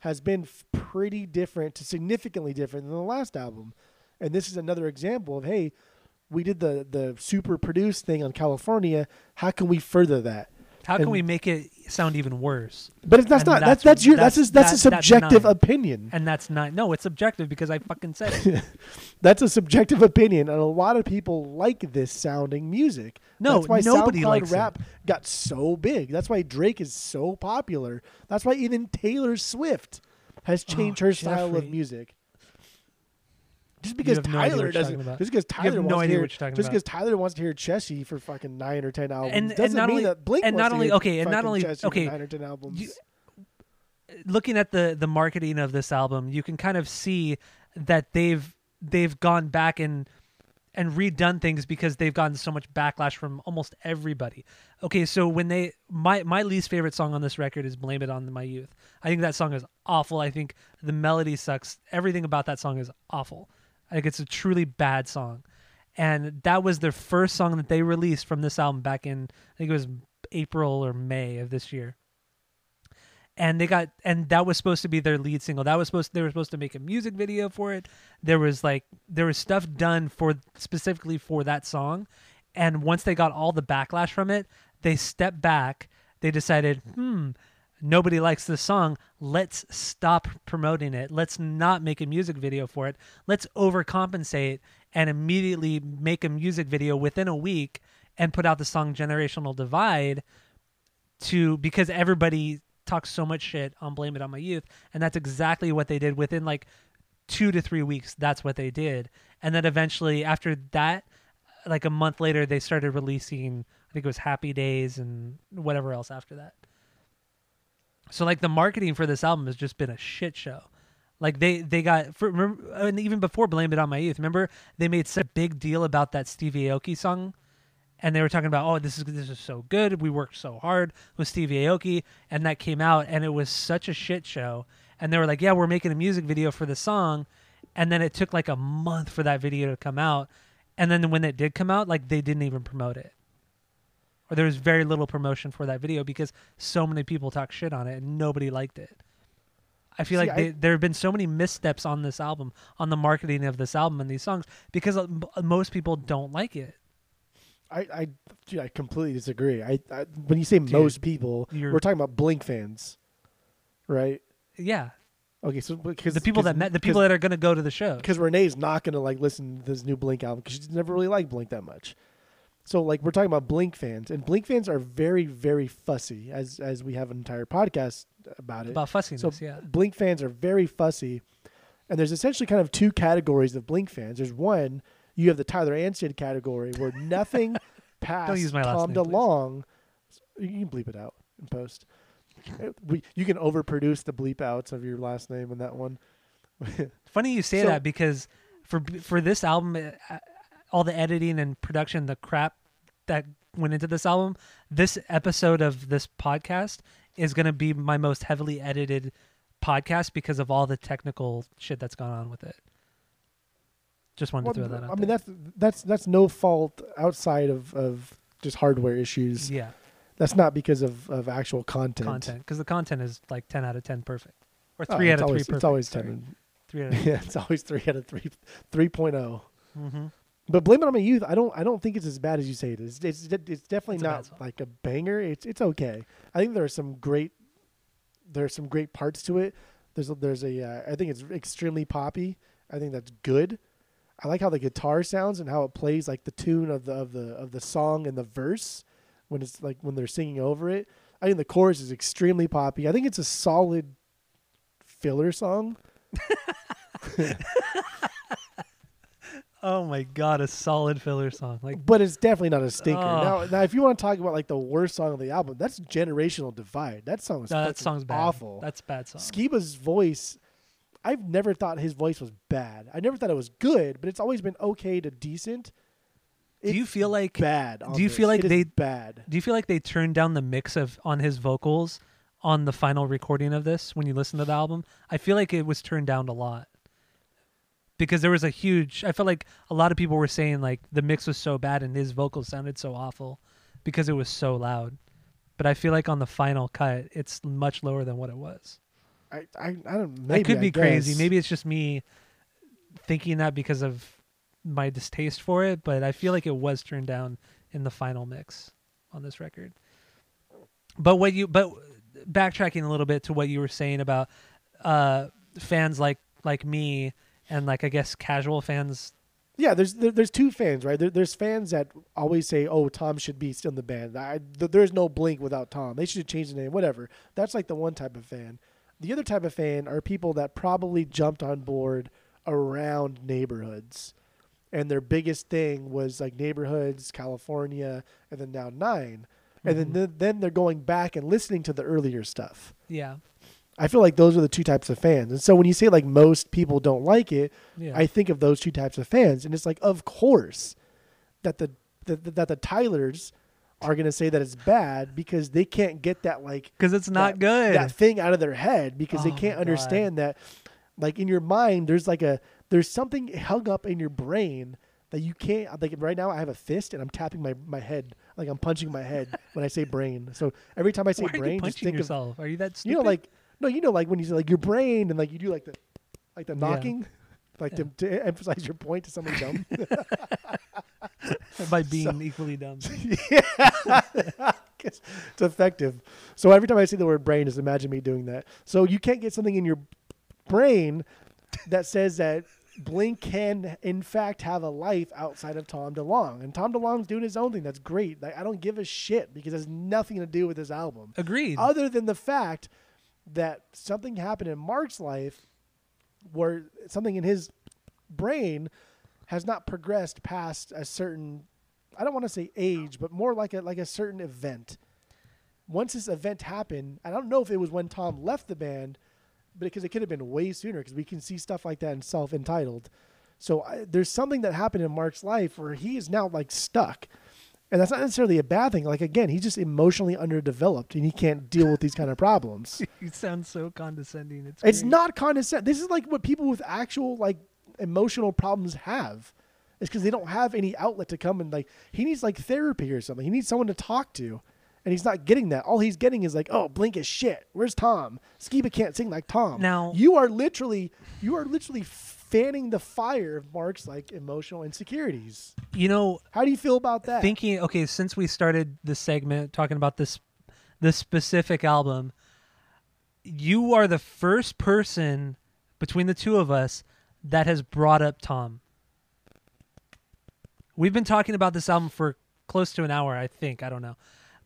has been pretty different to significantly different than the last album, and this is another example of hey, we did the the super produced thing on California. How can we further that? How can we make it sound even worse? But it's, that's And not that's- that's that's your that's that's- a, that's a that- that's subjective nine. opinion. And that's not. No, it's subjective because I fucking said it. That's a subjective opinion, and a lot of people like this sounding music. No, That's why nobody SoundCloud likes it. rap got so big. That's why Drake is so popular. That's why even Taylor Swift has oh, changed Oh, her style of music. Just because no idea Tyler you're doesn't, just because Tyler no wants to hear, what you're talking just because Tyler wants to hear Chessie for fucking nine or ten albums, And- and doesn't not mean only- that Blink and wants not only- okay, and not only- Chessie okay, nine or ten albums. you- looking at the the marketing of this album, you can kind of see that they've they've gone back and and redone things because they've gotten so much backlash from almost everybody. Okay, so when they my my least favorite song on this record is Blame It on My Youth. I think that song is awful. I think the melody sucks. Everything about that song is awful. Think it's a truly bad song. And that was their first song that they released from this album back in I think it was April or May of this year. And they got and that was supposed to be their lead single. That was supposed they were supposed to make a music video for it. There was like there was stuff done for specifically for that song. And once they got all the backlash from it they stepped back. They decided hmm nobody likes this song let's stop promoting it. Let's not make a music video for it. Let's overcompensate and immediately make a music video within a week and put out the song generational divide to because everybody talks so much shit on blame it on my youth and that's exactly what they did within like two to three weeks that's what they did. And then eventually after that like a month later they started releasing i think it was happy days and whatever else after that so like the marketing for this album has just been a shit show. Like they they got for, remember, and even before blame it on my youth remember they made such a big deal about that stevie aoki song? And they were talking about, oh, this is this is so good. We worked so hard with Stevie Aoki, and that came out, and it was such a shit show. And they were like, yeah, we're making a music video for the song, and then it took like a month for that video to come out, and then when it did come out, like they didn't even promote it, or there was very little promotion for that video because so many people talk shit on it and nobody liked it. I feel See, like I- there have been so many missteps on this album, on the marketing of this album and these songs, because uh, most people don't like it. I, I, dude, I completely disagree. I, I when you say most people, you're- we're talking about Blink fans, right? Yeah, Okay, so because the people that met the people that are going to go to the show. because Renee's not gonna like listen to this new Blink album because she's never really liked Blink that much. So like we're talking about Blink fans, and Blink fans are very very fussy, as as we have an entire podcast about it. about fussiness, so yeah. Blink fans are very fussy, and there's essentially kind of two categories of Blink fans. There's one you have the Tyler Anstead category where nothing past use my Tom name, please. DeLong. You can bleep it out in post. We, you can overproduce the bleep outs of your last name in that one. Funny you say So- that because for for this album, uh, all the editing and production, the crap that went into this album, this episode of this podcast is going to be my most heavily edited podcast because of all the technical shit that's gone on with it. Just wanted Well, to throw that out. I mean there. that's that's that's no fault outside of of just hardware issues. yeah, That's not because of of actual content. content because the content is like ten out of ten perfect, or Oh, three it's out of always, three. Perfect. It's always sorry. ten. Three out of yeah, it's always three out of three, three, three oh. mm-hmm. But blame it on my youth. I don't. I don't think it's as bad as you say it is. It's it's, it's definitely It's not like a banger. It's it's okay. I think there are some great. There are some great parts to it. There's a, there's a. Uh, I think it's extremely poppy. I think that's good. I like how the guitar sounds and how it plays like the tune of the of the of the song and the verse when it's like when they're singing over it. I think the chorus is extremely poppy. I think it's a solid filler song. Oh my god, a solid filler song. Like but it's definitely not a stinker. Oh. Now, now, if you want to talk about like the worst song of the album, that's "Generational Divide." That song is no, that song's bad. awful. That's a bad song. Skiba's voice, I've never thought his voice was bad. I never thought it was good, but it's always been okay to decent. Do you feel like bad? do you this. feel like It they- bad? Do you feel like they turned down the mix of on his vocals on the final recording of this when you listen to the album? I feel like it was turned down a lot. Because there was a huge I felt like a lot of people were saying like the mix was so bad and his vocals sounded so awful because it was so loud. But I feel like on the final cut it's much lower than what it was. I, I, I don't. Maybe, I could be I crazy. Maybe it's just me thinking that because of my distaste for it, but I feel like it was turned down in the final mix on this record. But what you but backtracking a little bit to what you were saying about uh fans like like me and like I guess casual fans Yeah, there's there, there's two fans, right? There, there's fans that always say, "Oh, Tom should be still in the band." I, th- there's no Blink without Tom. They should change the name, whatever. That's like the one type of fan. The other type of fan are people that probably jumped on board around neighborhoods, and their biggest thing was like neighborhoods, California, and then now 9 and then mm-hmm. then they're going back and listening to the earlier stuff. yeah. I feel like those are the two types of fans. And so when you say like most people don't like it, Yeah. I think of those two types of fans, and it's like, of course, that the, the that the Tylers are gonna say that it's bad because they can't get that like Because it's not that, good. that thing out of their head because they Oh can't my understand that like in your mind there's like a there's something hung up in your brain that you can't like right now I have a fist and I'm tapping my, my head like I'm punching my head when I say brain. So every time I say Why brain, just punching think of? Are you that stupid? you know like no you know like when you say like your brain and like you do like the like the knocking like to, to emphasize your point to somebody dumb. by being equally dumb. Yeah, it's effective. So every time I see the word brain, just imagine me doing that. So you can't get something in your brain that says that Blink can, in fact, have a life outside of Tom DeLonge, and Tom DeLonge's doing his own thing. That's great. Like I don't give a shit because it has nothing to do with this album, Agreed. other than the fact that something happened in Mark's life where something in his brain has not progressed past a certain I don't want to say age, but more like a like a certain event. Once this event happened, I don't know if it was when Tom left the band, but because it could have been way sooner because we can see stuff like that in self entitled. So I, there's something that happened in Mark's life where he is now like stuck. And that's not necessarily a bad thing. Like again, he's just emotionally underdeveloped and he can't deal with these kind of problems. you sound so condescending. It's It's great. not condescending. This is like what people with actual like emotional problems have. It's because they don't have any outlet to come and like he needs like therapy or something. He needs someone to talk to, and he's not getting that. All he's getting is like, oh, Blink is shit. Where's Tom? Skiba can't sing like Tom. Now- you are literally you are literally fanning the fire of Mark's like emotional insecurities. You know, How do you feel about that? thinking okay since we started this segment talking about this this specific album you are the first person between the two of us that has brought up tom. We've been talking about this album for close to an hour i think. I don't know.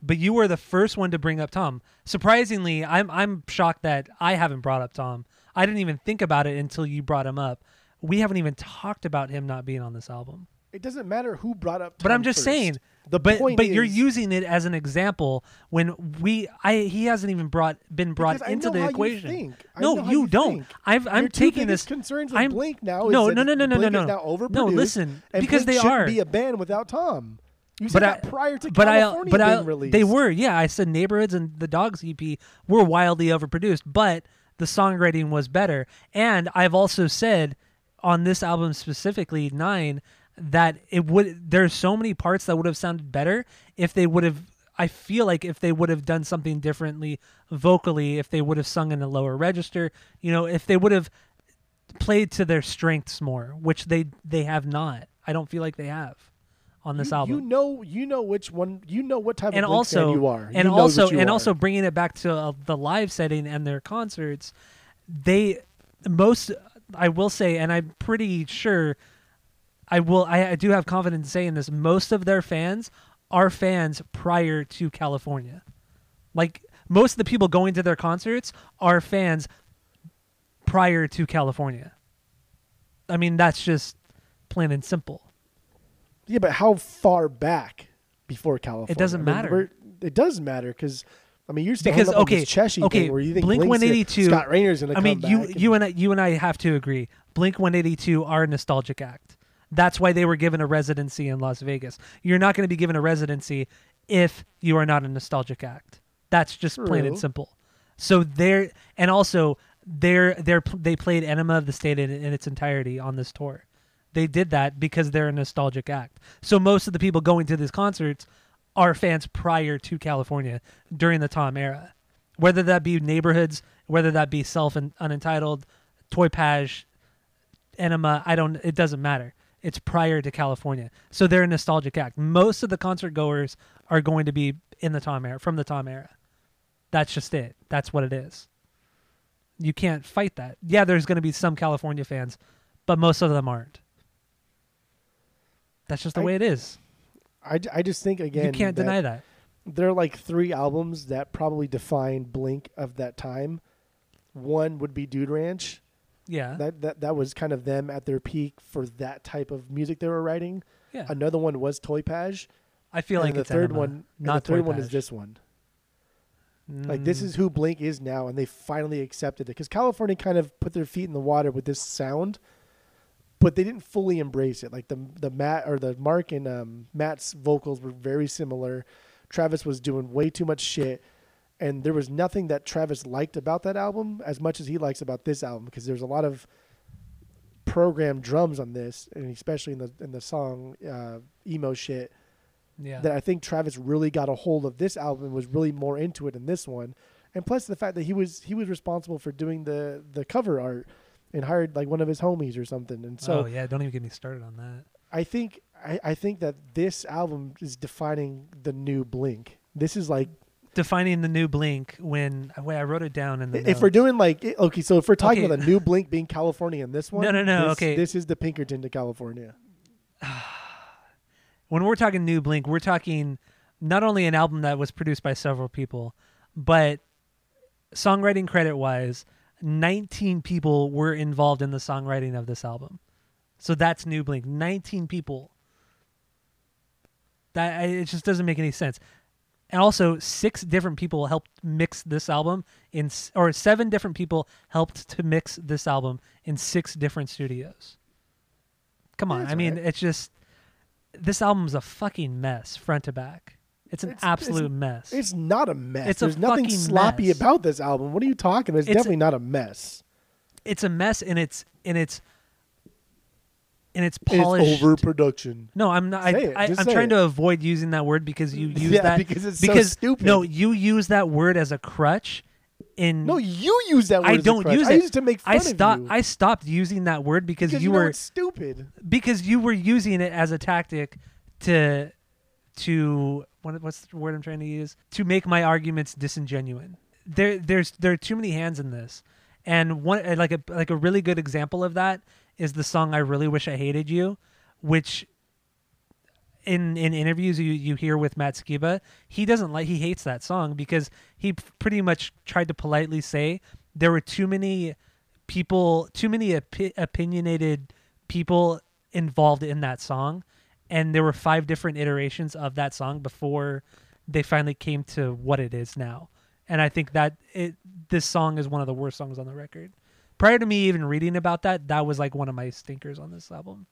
But you were the first one to bring up tom. Surprisingly i'm i'm shocked that i haven't brought up tom. I didn't even think about it until you brought him up we haven't even talked about him not being on this album it doesn't matter who brought up. but I'm just first. saying. The but point but you're using it as an example when we I he hasn't even brought been brought I into the equation. I No, you, you don't. I'm Your taking this. concerns with I'm, Blink now no, no, no, no, no, Blink no, no. overproduced. No, listen, and because Blink they are. be a band without Tom. You said but I, that prior to but California I, but being I, released. they were, yeah. I said neighborhoods and the Dogs EP were wildly overproduced, but the songwriting was better. And I've also said on this album specifically, Nine, that it would. There's so many parts that would have sounded better if they would have. I feel like if they would have done something differently vocally, if they would have sung in a lower register, you know, if they would have played to their strengths more, which they they have not. I don't feel like they have on this you, album You know, you know which one. You know what type and of also you are. and You also and are. also bringing it back to uh, the live setting and their concerts they most i will say and i'm pretty sure i will i, I do have confidence in saying this most of their fans are fans prior to california like most of the people going to their concerts are fans prior to california i mean that's just plain and simple Yeah, but how far back before California? It doesn't I mean, matter. we're- it does matter because I mean you're still because hung up on okay, Cheshire okay, thing where you think Blink One Eighty Two, One gonna- Eighty Two. Scott Raynor's going to I mean, you and- you and I, you and I have to agree. Blink One Eighty Two are a nostalgic act. That's why they were given a residency in Las Vegas. You're not going to be given a residency if you are not a nostalgic act. That's just plain and simple. So they're and also they're they're they played Enema of the State in, in its entirety on this tour. They did that because they're a nostalgic act. So most of the people going to these concerts are fans prior to California during the Tom era. Whether that be neighborhoods, whether that be self and unentitled, TOYPAJ, Enema, I don't it doesn't matter. It's prior to California. So they're a nostalgic act. Most of the concert goers are going to be in the Tom era from the Tom era. That's just it. That's what it is. You can't fight that. Yeah, there's going to be some California fans, but most of them aren't. That's just the I- way it is. I, I just think again you can't that deny that. there are like three albums that probably define Blink of that time. One would be Dude Ranch. Yeah. That that that was kind of them at their peak for that type of music they were writing. yeah. Another one was TOYPAJ. I feel and like the third one, not the third Toy one is this one. Like this is who Blink is now, and they finally accepted it because California kind of put their feet in the water with this sound, but they didn't fully embrace it. Like the the Matt or the Mark and um, Matt's vocals were very similar. Travis was doing way too much shit, and there was nothing that Travis liked about that album as much as he likes about this album because there's a lot of programmed drums on this, and especially in the in the song uh, emo shit yeah. that I think Travis really got a hold of this album and was really more into it in this one. And plus the fact that he was he was responsible for doing the the cover art and hired like one of his homies or something. And so oh yeah, don't even get me started on that. I think I, I think that this album is defining the new Blink. This is like Defining the new Blink when wait, I wrote it down in the. if we're doing like okay, so if we're talking Okay. about the new Blink being California in this one, No, no, no, this, okay. this is the Pinkerton to California. when we're talking new Blink, we're talking not only an album that was produced by several people, but songwriting credit wise, 19 people were involved in the songwriting of this album. So that's new Blink. 19 people. That it just doesn't make any sense. And also, six different people helped mix this album in, or seven different people helped to mix this album in six different studios. Come on, That's I mean, right. it's just this album's a fucking mess, front to back. It's an It's- absolute it's- mess. It's not a mess. It's a There's nothing sloppy mess. about this album. What are you talking about? It's, It's- definitely not a mess. it's a mess, and it's and it's and it's It's polished. overproduction. No, I'm not. I, Say it. I, say trying it. to avoid using that word because you use Yeah, that because it's so because stupid. no, you use that word as a crutch. In No, you use that word. I as don't use I it. use it to make fun I of stopped. you. I stopped using that word because, because you, know were stupid. because you were using it as a tactic to to what, what's the word I'm trying to use to make my arguments disingenuine. There there's there are too many hands in this, and one like a like a really good example of that is the song "I Really Wish I Hated You," which in in interviews you you hear with Matt Skiba, he doesn't like he hates that song because he pretty much tried to politely say there were too many people, too many opi- opinionated people involved in that song, and there were five different iterations of that song before they finally came to what it is now. And I think that it this song is one of the worst songs on the record. Prior to me even reading about that, that was like one of my stinkers on this album.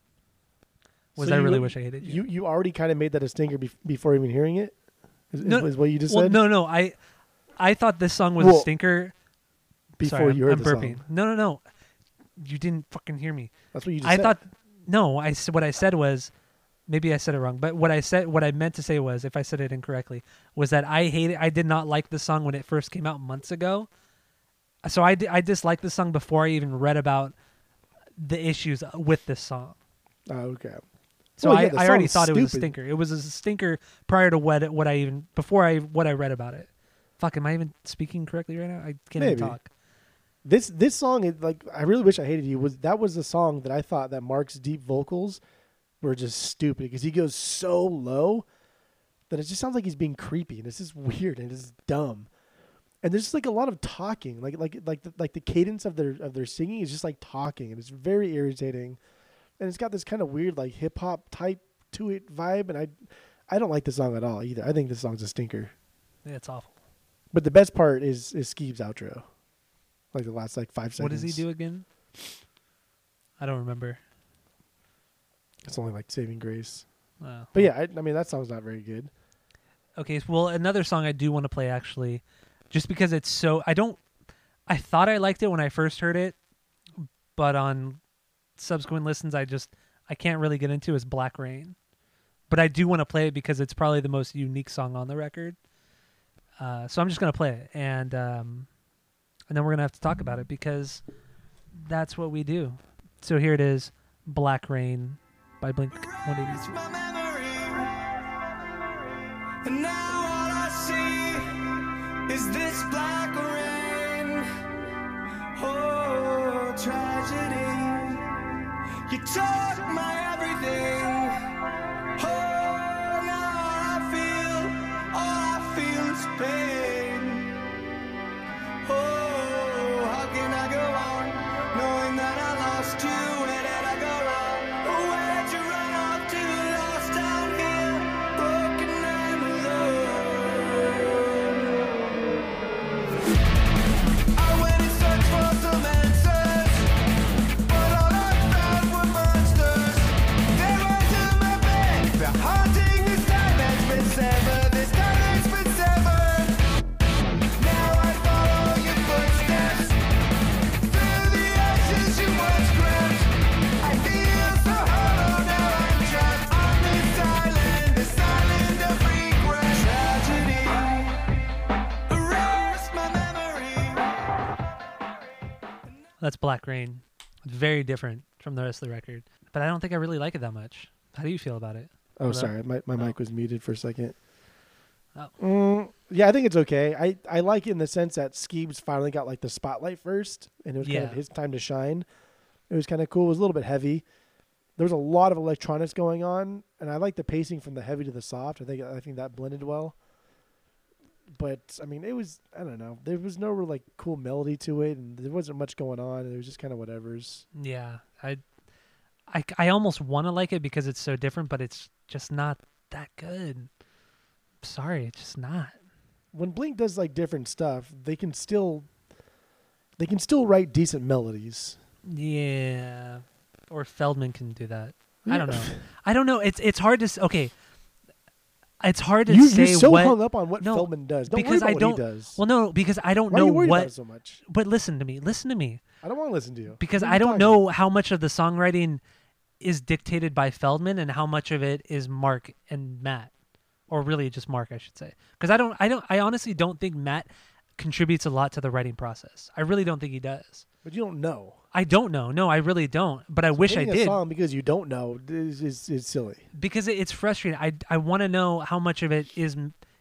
Was So I really would- wish I hated you? You you already kind of made that a stinker bef- before even hearing it. Is, No, is what you just well, said no, no, I, I thought this song was a stinker. before Sorry, you heard I'm the burping. song. No, no, no, you didn't fucking hear me. That's what you just said. I said. thought no. I what I said was maybe I said it wrong, but what I said what I meant to say was if I said it incorrectly was that I hated I did not like the song when it first came out months ago. So I I disliked the song before I even read about the issues with this song. Oh, okay. So Well, I, yeah, the I already thought it was a stinker. It was a stinker prior to what what I even before I what I read about it. Fuck, am I even speaking correctly right now? I can't Maybe. even talk. This this song, is like I really wish I hated you. Was that was the song that I thought that Mark's deep vocals were just stupid because he goes so low that it just sounds like he's being creepy and it's just weird and it's dumb. And there's just like a lot of talking, like like like the, like the cadence of their of their singing is just like talking and it's very irritating. And it's got this kind of weird like hip hop type to it vibe, and I I don't like the song at all either. I think this song's a stinker. Yeah, it's awful. But the best part is is Skeeb's outro, like the last like five seconds. What does he do again? I don't remember. It's only like Saving Grace. Uh, But yeah, I, I mean that song's not very good. Okay, well, another song I do want to play actually, just because it's so. I don't. I thought I liked it when I first heard it, but on subsequent listens, I just I can't really get into is Black Rain. But I do want to play it because it's probably the most unique song on the record. Uh, so I'm just gonna play it, and um, and then we're gonna have to talk about it because that's what we do. So here it is, Black Rain by Blink 182. my memory. And now all I see is this black rain. Oh, tragedy. You took my everything. Oh, now I feel, all I feel is pain. Black Rain. It's very different from the rest of the record, but I don't think I really like it that much. How do you feel about it? Oh, sorry, my my Oh. mic was muted for a second. Oh. Mm, yeah, I think it's okay. I, I like it in the sense that Skeebs finally got like the spotlight first, and it was kind of his time to shine. It was kind of cool. It was a little bit heavy. There was a lot of electronics going on, and I like the pacing from the heavy to the soft. I think I think that blended well. But I mean, it was I don't know. There was no real like cool melody to it, and there wasn't much going on. It was just kind of whatever's. Yeah, I, I, I almost want to like it because it's so different, but it's just not that good. Sorry, it's just not. when Blink does like different stuff, they can still they can still write decent melodies. Yeah, or Feldmann can do that. I don't know. I don't know. It's it's hard to okay. It's hard to You, say you're so what. hung up on what No, Feldmann does. Don't because I don't. what he does. Well, no, because I don't Why are know you worried what. about so much? But listen to me. Listen to me. I don't want to listen to you because I don't talking know how much of the songwriting is dictated by Feldmann and how much of it is Mark and Matt, or really just Mark, I should say. Because I don't, I don't, I honestly don't think Matt contributes a lot to the writing process. I really don't think he does. But you don't know. I don't know. No, I really don't. But I wish I did because you don't know is is, is silly. because it, it's frustrating. I I want to know how much of it is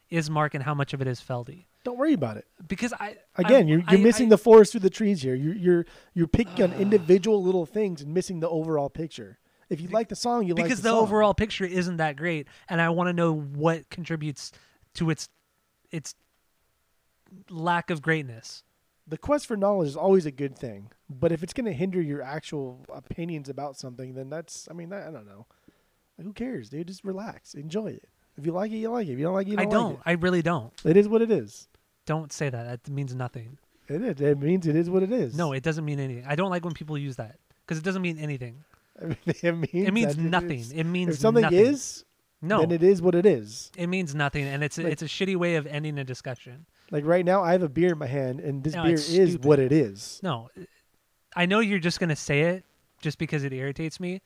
is Mark and how much of it is Feldy. Don't worry about it. Because I Again, I- you're you're missing I- the forest through the trees here. You're you're you're picking on individual little things and missing the overall picture. If you like the song, you like because the, the, song. overall picture isn't that great, and I want to know what contributes to its its lack of greatness. The quest for knowledge is always a good thing. But if it's going to hinder your actual opinions about something, then that's I mean that, I don't know. Like, who cares, dude? Just relax, enjoy it. If you like it, you like it. If you don't like it, you I don't. don't. Like I really don't. it. it is what it is. Don't say that. That means nothing. It is. It means it is what it is. No, it doesn't mean anything. I don't like when people use that because it doesn't mean anything. I mean, it means It means nothing. is- It means if something nothing. is, no. then it is what it is. it means nothing, and it's a, Like- it's a shitty way of ending a discussion. Like right now, I have a beer in my hand, and this No, beer it's is stupid. what it is. No, I know you're just gonna say it just because it irritates me,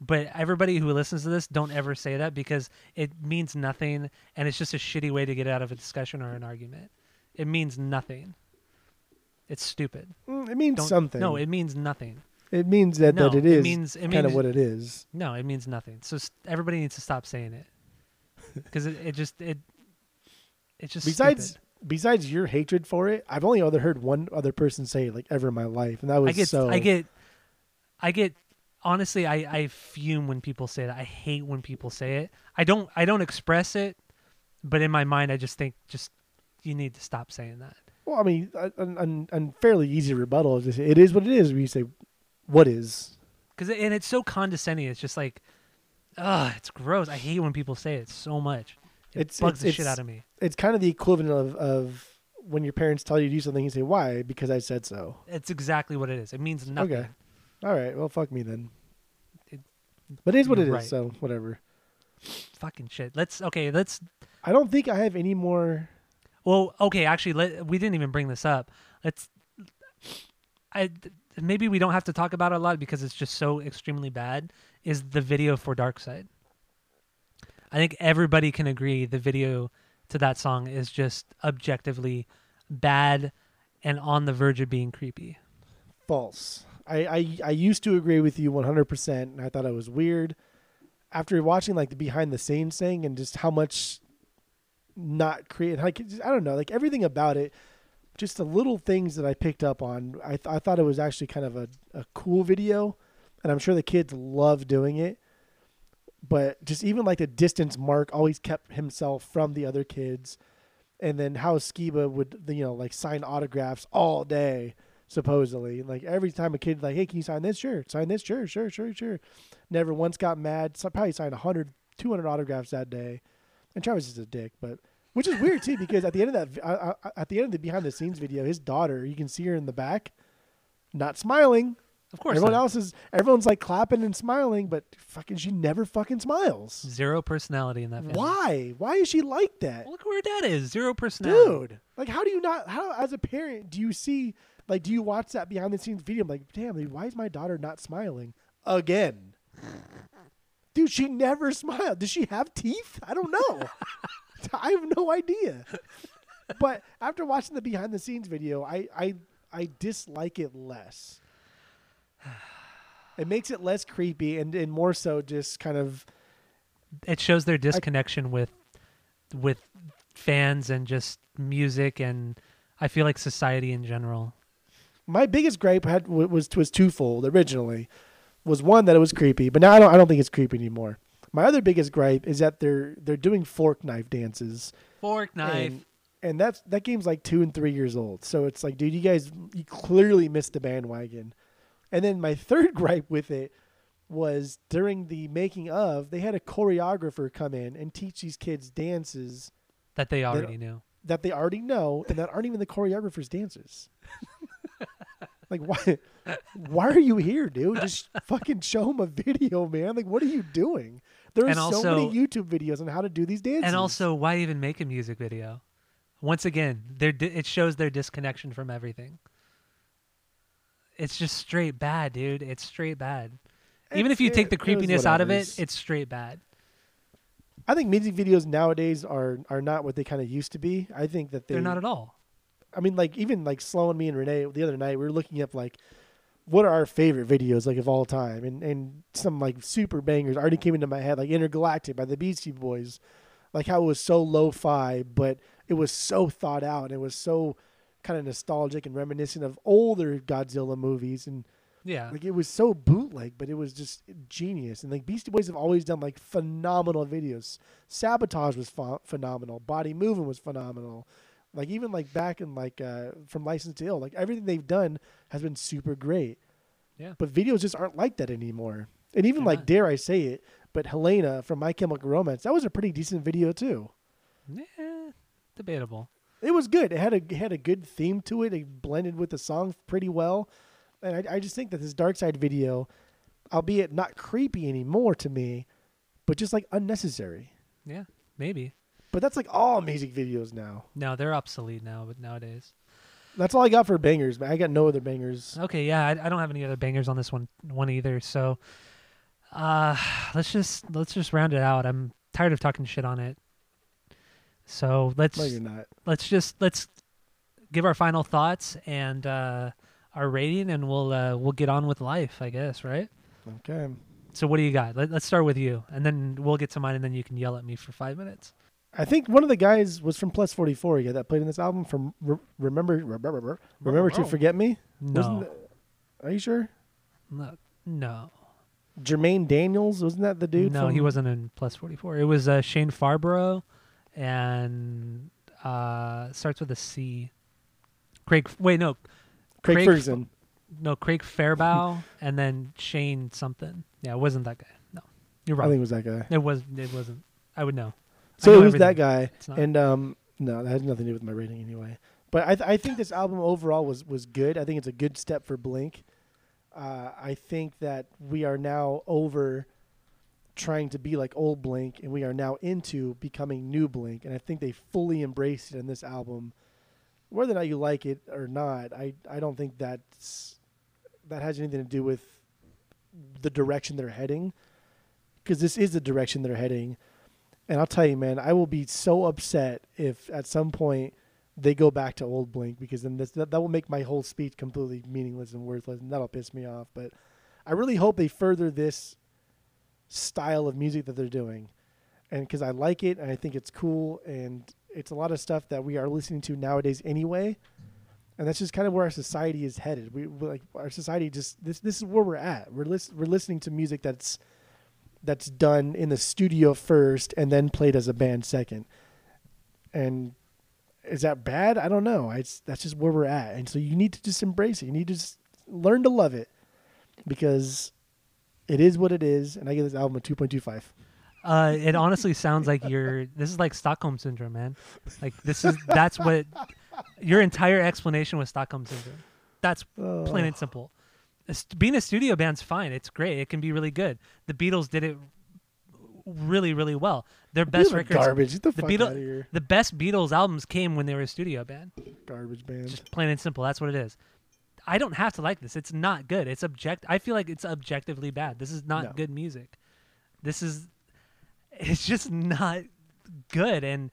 but everybody who listens to this don't ever say that because it means nothing, and it's just a shitty way to get out of a discussion or an argument. It means nothing. It's stupid. Mm, it means Don't, something. No, it means nothing. it means that, no, that it it is means- it kind of means- what it is. No, it means nothing. So s- everybody needs to stop saying it because it, it just it it's just Besides, stupid. Besides your hatred for it, I've only other heard one other person say it like ever in my life, and that was I get so. I get I get honestly I I fume when people say that. I hate when people say it. I don't I don't express it, but in my mind I just think just you need to stop saying that. Well, I mean, an, an, an fairly easy rebuttal is to say it is what it is. You say, "What is?" Cuz and it's so condescending. It's just like ugh, it's gross. I hate when people say it so much. It It's- bugs it's- the shit out of me. It's kind of the equivalent of of when your parents tell you to do something, you say, "Why?" Because I said so. It's exactly what it is. It means nothing. Okay. All right. Well, fuck me then. It- but it is what it you're is. So whatever. Fucking shit. Let's okay, let's I don't think I have any more. Well, okay, actually, let, we didn't even bring this up. Let's. I maybe we don't have to talk about it a lot because it's just so extremely bad. Is the video for Dark Side? I think everybody can agree the video to that song is just objectively bad and on the verge of being creepy. False. I, I, I used to agree with you 100%, and I thought it was weird. After watching like the behind the scenes thing and just how much not create, like I don't know, like everything about it, just the little things that I picked up on. I th- I thought it was actually kind of a, a cool video, and I'm sure the kids love doing it. But just even like the distance Mark always kept himself from the other kids, and then how Skiba would you know like sign autographs all day supposedly. Like every time a kid like, hey, can you sign this? Sure. Sign this? Sure, sure, sure, sure. Never once got mad. So probably signed 100, 200 autographs that day. And Travis is a dick, but which is weird too because at the end of that, uh, uh, at the end of the behind the scenes video, his daughter, you can see her in the back, not smiling. Of course, Everyone not. else is everyone's like clapping and smiling, but fucking she never fucking smiles. zero personality in that. Family. Why? Why is she like that? Look where her dad is. Zero personality. dude like how do you not how as a parent do you see like do you watch that behind the scenes video I'm like damn like, why is my daughter not smiling again dude she never smiled does she have teeth i don't know i have no idea but after watching the behind the scenes video i i i dislike it less It makes it less creepy and, and more so just kind of It shows their disconnection with with fans and just music and I feel like society in general. my biggest gripe had was was twofold originally was one that it was creepy but now I don't I don't think it's creepy anymore. My other biggest gripe is that they're they're doing fork knife dances. Fork And, and that's that game's like two and three years old. So it's like, dude, you guys you clearly missed the bandwagon. And then my third gripe with it was during the making of, they had a choreographer come in and teach these kids dances that they already knew. that they already know and that aren't even the choreographer's dances. like why why are you here, dude? Just fucking show them a video, man. Like what are you doing? There are And so also- many YouTube videos on how to do these dances. And also, why even make a music video? Once again, they're di- it shows their disconnection from everything. It's just straight bad, dude. It's straight bad. Even if you It's- take the it- it creepiness out of it, it's straight bad. I think music videos nowadays are are not what they kind of used to be. I think that they, They're not at all. I mean, like even like Slow and me and Renee the other night, we were looking up like what are our favorite videos like of all time, and and some like super bangers already came into my head, like Intergalactic by the Beastie Boys, like how it was so lo-fi, but it was so thought out, and it was so kind of nostalgic and reminiscent of older Godzilla movies, and Yeah. like it was so bootleg, but it was just genius. And like Beastie Boys have always done like phenomenal videos. Sabotage was ph- phenomenal. Body Moving was phenomenal. Like even like back in like uh, from License to Ill, like everything they've done has been super great. Yeah. But videos just aren't like that anymore. And even They're like not. dare I say it, but Helena from My Chemical Romance, that was a pretty decent video too. Eh, debatable. It was good. It had a it had a good theme to it. It blended with the song pretty well, and I, I just think that this Dark Side video, albeit not creepy anymore to me, but just like unnecessary. Yeah, maybe. But that's like all music videos now. No, they're obsolete now. But nowadays, That's all I got for bangers. Man, I got no other bangers. okay, yeah, I, I don't have any other bangers on this one one either. So, uh, let's just let's just round it out. I'm tired of talking shit on it. So let's No, let's just let's give our final thoughts and uh, our rating, and we'll uh, we'll get on with life, I guess, right? Okay. So what do you got? Let, let's start with you, and then we'll get to mine, and then you can yell at me for five minutes. I think one of the guys was from Plus 44 yeah, that played in this album from Re- Remember Remember, remember to Forget Me? Wasn't No, that- are you sure? no, no, Jermaine Daniels, wasn't that the dude? no. He wasn't in plus forty four. It was uh, Shane Farborough, and uh, starts with a C. Craig. Wait, no, Craig, Craig Ferguson. no. Craig Fairbaugh, and then Shane something. Yeah, it wasn't that guy. No, you're right. I think it was that guy. It was. It wasn't. I would know. So know it was that guy, and um, no, that has nothing to do with my rating anyway. But I, th- I think this album overall was was good. I think it's a good step for Blink. Uh, I think that we are now over trying to be like old Blink, and we are now into becoming new Blink. And I think they fully embraced it in this album. Whether or not you like it or not, I I don't think that's that has anything to do with the direction they're heading, because this is the direction they're heading. And I'll tell you, man, I will be so upset if at some point they go back to old Blink because then this, that, that will make my whole speech completely meaningless and worthless, and that'll piss me off. But I really hope they further this style of music that they're doing, and because I like it and I think it's cool, and it's a lot of stuff that we are listening to nowadays anyway. And that's just kind of where our society is headed. We like our society just this this is where we're at. We're lis- we're listening to music that's that's done in the studio first and then played as a band second. And is that bad? I don't know. It's that's just where we're at. And so you need to just embrace it. You need to just learn to love it because it is what it is. And I give this album a 2.25. Uh, it honestly sounds like you're. This is like Stockholm syndrome, man. Like this is that's what your entire explanation was Stockholm syndrome. That's plain and simple. Being a studio band's fine. It's great. It can be really good. The Beatles did it really, really well. Their best records. garbage. Get the, the Beatles- out of here. The best Beatles albums came when they were a studio band. Garbage band. Just plain and simple. That's what it is. I don't have to like this. It's not good. It's object. I feel like it's objectively bad. This is not No. good music. This is. It's just not good. And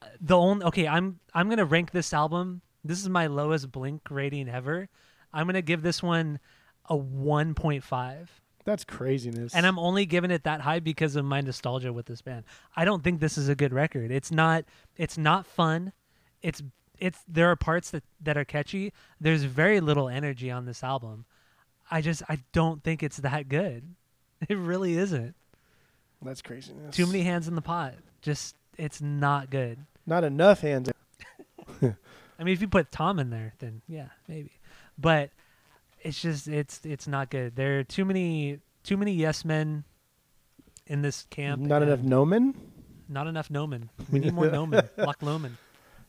uh, the only okay, I'm I'm gonna rank this album. This is my lowest Blink rating ever. I'm gonna give this one a 1.5. That's craziness. And I'm only giving it that high because of my nostalgia with this band. I don't think this is a good record. It's not it's not fun. It's it's there are parts that that are catchy. There's very little energy on this album. I just I don't think it's that good. It really isn't. that's craziness. Too many hands in the pot. Just it's not good. Not enough hands. I mean, if you put Tom in there, then yeah, maybe. But it's just it's it's not good. There are too many too many yes men in this camp. Not enough Nomen. Not enough Nomen. We need more Nomen. Loch Lomond.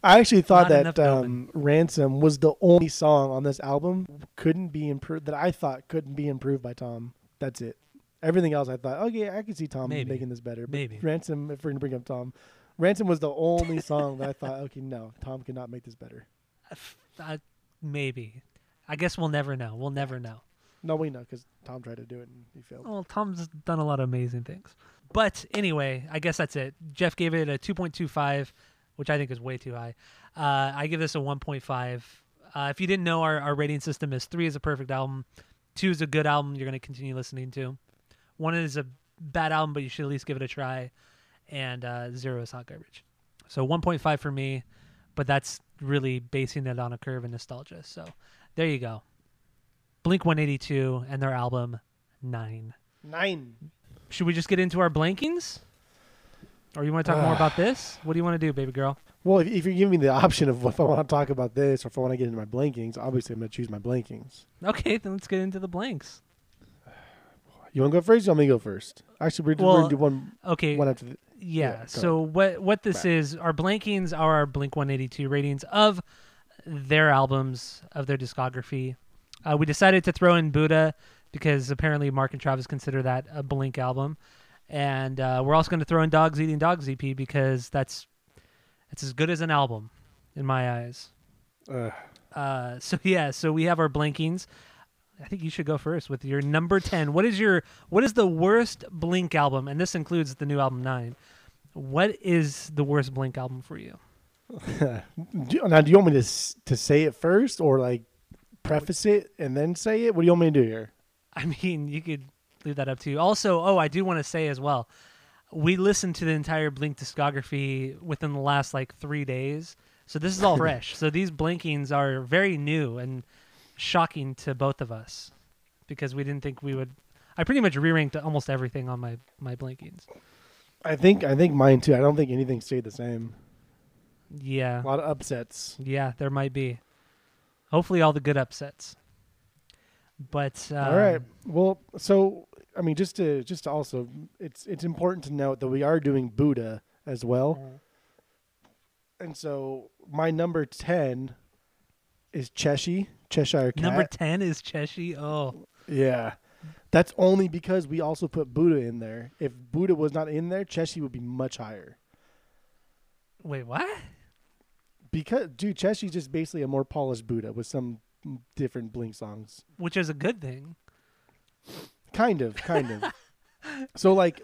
I actually thought Not that um, "Ransom" was the only song on this album couldn't be improved that I thought couldn't be improved by Tom. That's it. Everything else, I thought, okay, I can see Tom Maybe. making this better. But Maybe. "Ransom," if we're gonna bring up Tom, "Ransom" was the only song that I thought, okay, no, Tom cannot make this better. Uh, maybe. I guess we'll never know. We'll never know. No, we know because Tom tried to do it and he failed. Well, Tom's done a lot of amazing things. But anyway, I guess that's it. Jeff gave it a 2.25, which I think is way too high. Uh, I give this a 1.5. Uh, if you didn't know, our, our rating system is three is a perfect album, two is a good album you're going to continue listening to, one is a bad album, but you should at least give it a try, and uh, zero is hot garbage. So 1.5 for me, but that's really basing it on a curve and nostalgia. So there you go. Blink 182 and their album Nine. Nine. Should we just get into our blankings? Or you want to talk more about this? What do you want to do, baby girl? Well, if, if you're giving me the option of if I want to talk about this or if I want to get into my blankings, obviously I'm gonna choose my blankings. Okay, then let's get into the blanks. You want to go first? Or you want me to go first? Actually, we're, Well, gonna do one Okay. one after the, yeah. yeah, so what what this Right. is, our blankings are our Blink 182 ratings of their albums of their discography. Uh, we decided to throw in Buddha because apparently Mark and Travis consider that a Blink album, and uh, we're also going to throw in Dogs Eating Dogs EP because that's it's as good as an album in my eyes. uh, Uh, so yeah, so we have our blankings. I think you should go first with your number ten. What is your what is the worst Blink album? And this includes the new album Nine. What is the worst Blink album for you? do, now, do you want me to to say it first or like preface it and then say it? What do you want me to do here? I mean, you could leave that up to you. Also, oh, I do want to say as well, we listened to the entire Blink discography within the last like three days, so this is all fresh. So these blinkings are very new and shocking to both of us because we didn't think we would. I pretty much re-ranked almost everything on my my blinkings. I think I think mine too. I don't think anything stayed the same. Yeah, A lot of upsets. yeah, there might be. Hopefully, all the good upsets. But uh, All right. Well, so I mean, just to just to also, it's it's important to note that we are doing Buddha as well, and so my number ten is Cheshire Cheshire Cat. number ten is Cheshi. Oh, yeah, that's only because we also put Buddha in there. If Buddha was not in there, Cheshire would be much higher. wait, what? Because dude, Cheshire's just basically a more polished Buddha with some different Blink songs. Which is a good thing. Kind of, kind of. so like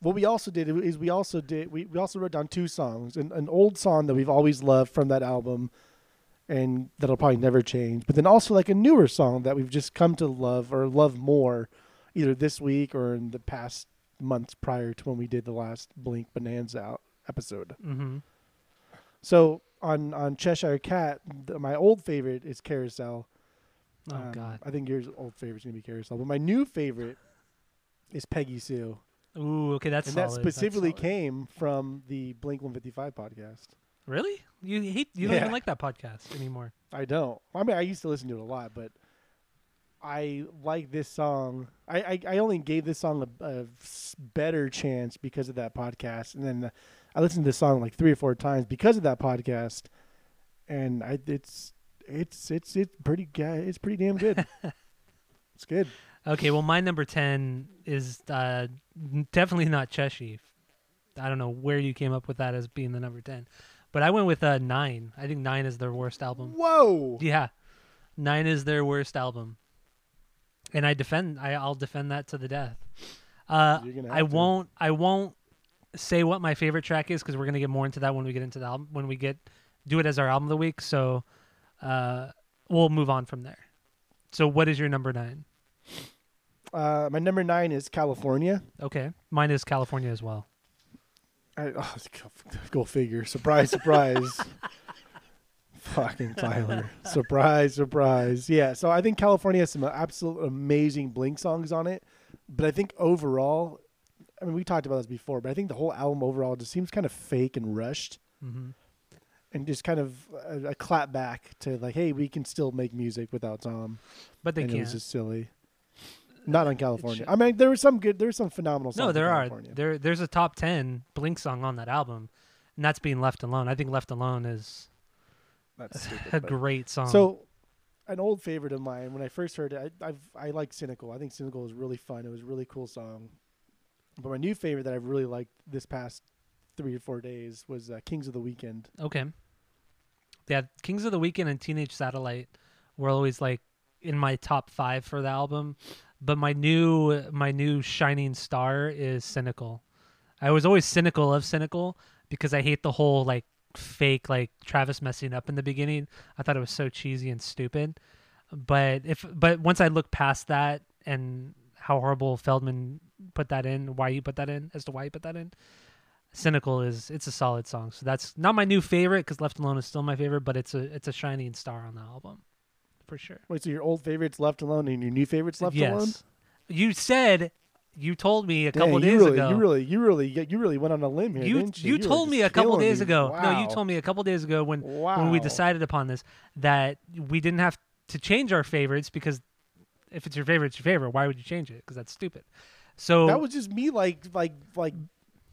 what we also did is we also did we, we also wrote down two songs. An, an old song that we've always loved from that album and that'll probably never change. But then also like a newer song that we've just come to love or love more either this week or in the past months prior to when we did the last Blink Bonanza episode. Mm-hmm. So on on Cheshire Cat, th- my old favorite is Carousel. Oh Um, God. I think your old favorite's gonna be Carousel, but my new favorite is Peggy Sue, Ooh, okay, that's and solid. that specifically came from the Blink One Fifty Five podcast. Really? You hate? You don't Yeah. even like that podcast anymore? I don't. I mean, I used to listen to it a lot, but I like this song. I I, I only gave this song a better chance because of that podcast, and then I listened to this song like three or four times because of that podcast, and I it's it's it's it's pretty it's pretty damn good. it's good. Okay, well, my number ten is uh, definitely not Cheshi. I don't know where you came up with that as being the number ten, but I went with uh, nine. I think nine is their worst album. Whoa! Yeah, nine is their worst album, and I defend. I, I'll defend that to the death. Uh, I to. won't. I won't say what my favorite track is because we're gonna get more into that when we get into the album. When we get do it as our album of the week, so uh, we'll move on from there. So, what is your number nine? Uh, my number nine is California. Okay, mine is California as well. I, oh, go- figure. Surprise, surprise. Fucking Tyler. surprise, surprise. Yeah, so I think California has some absolute amazing Blink songs on it. But I think overall, I mean, we talked about this before, but I think the whole album overall just seems kind of fake and rushed hmm and just kind of a, a clap back to like, hey, we can still make music without Tom. But they and it can't. was just silly. Not on California. should- I mean, there was some good, there were some phenomenal songs. No, there are. California. There, there's a top ten Blink song on that album, and that's being Left Alone. I think Left Alone is That's stupid. a but- great song. So, an old favorite of mine. When I first heard it, I I've, I like Cynical. I think Cynical is really fun. It was a really cool song. But my new favorite that I've really liked this past three or four days was uh, Kings of the Weekend. okay, yeah, Kings of the Weekend and Teenage Satellite were always like in my top five for the album. But my new, my new shining star is Cynical. I was always cynical of Cynical because I hate the whole like fake like Travis messing up in the beginning. I thought it was so cheesy and stupid. But if but once I look past that and how horrible Feldmann put that in, why you put that in, as to why you put that in, Cynical is it's a solid song. So that's not my new favorite because Left Alone is still my favorite, but it's a it's a shining star on the album for sure. Wait, so your old favorite's Left Alone and your new favorite's Left yes. Alone? You said you told me a Dang, couple days really, ago. You really, you really, you really went on a limb here. you you you, were told me a couple days me. ago. No, you told me a couple days ago when when we decided upon this that we didn't have to change our favorites because if it's your favorite, it's your favorite. Why would you change it? Because that's stupid. So That was just me, like, like, like,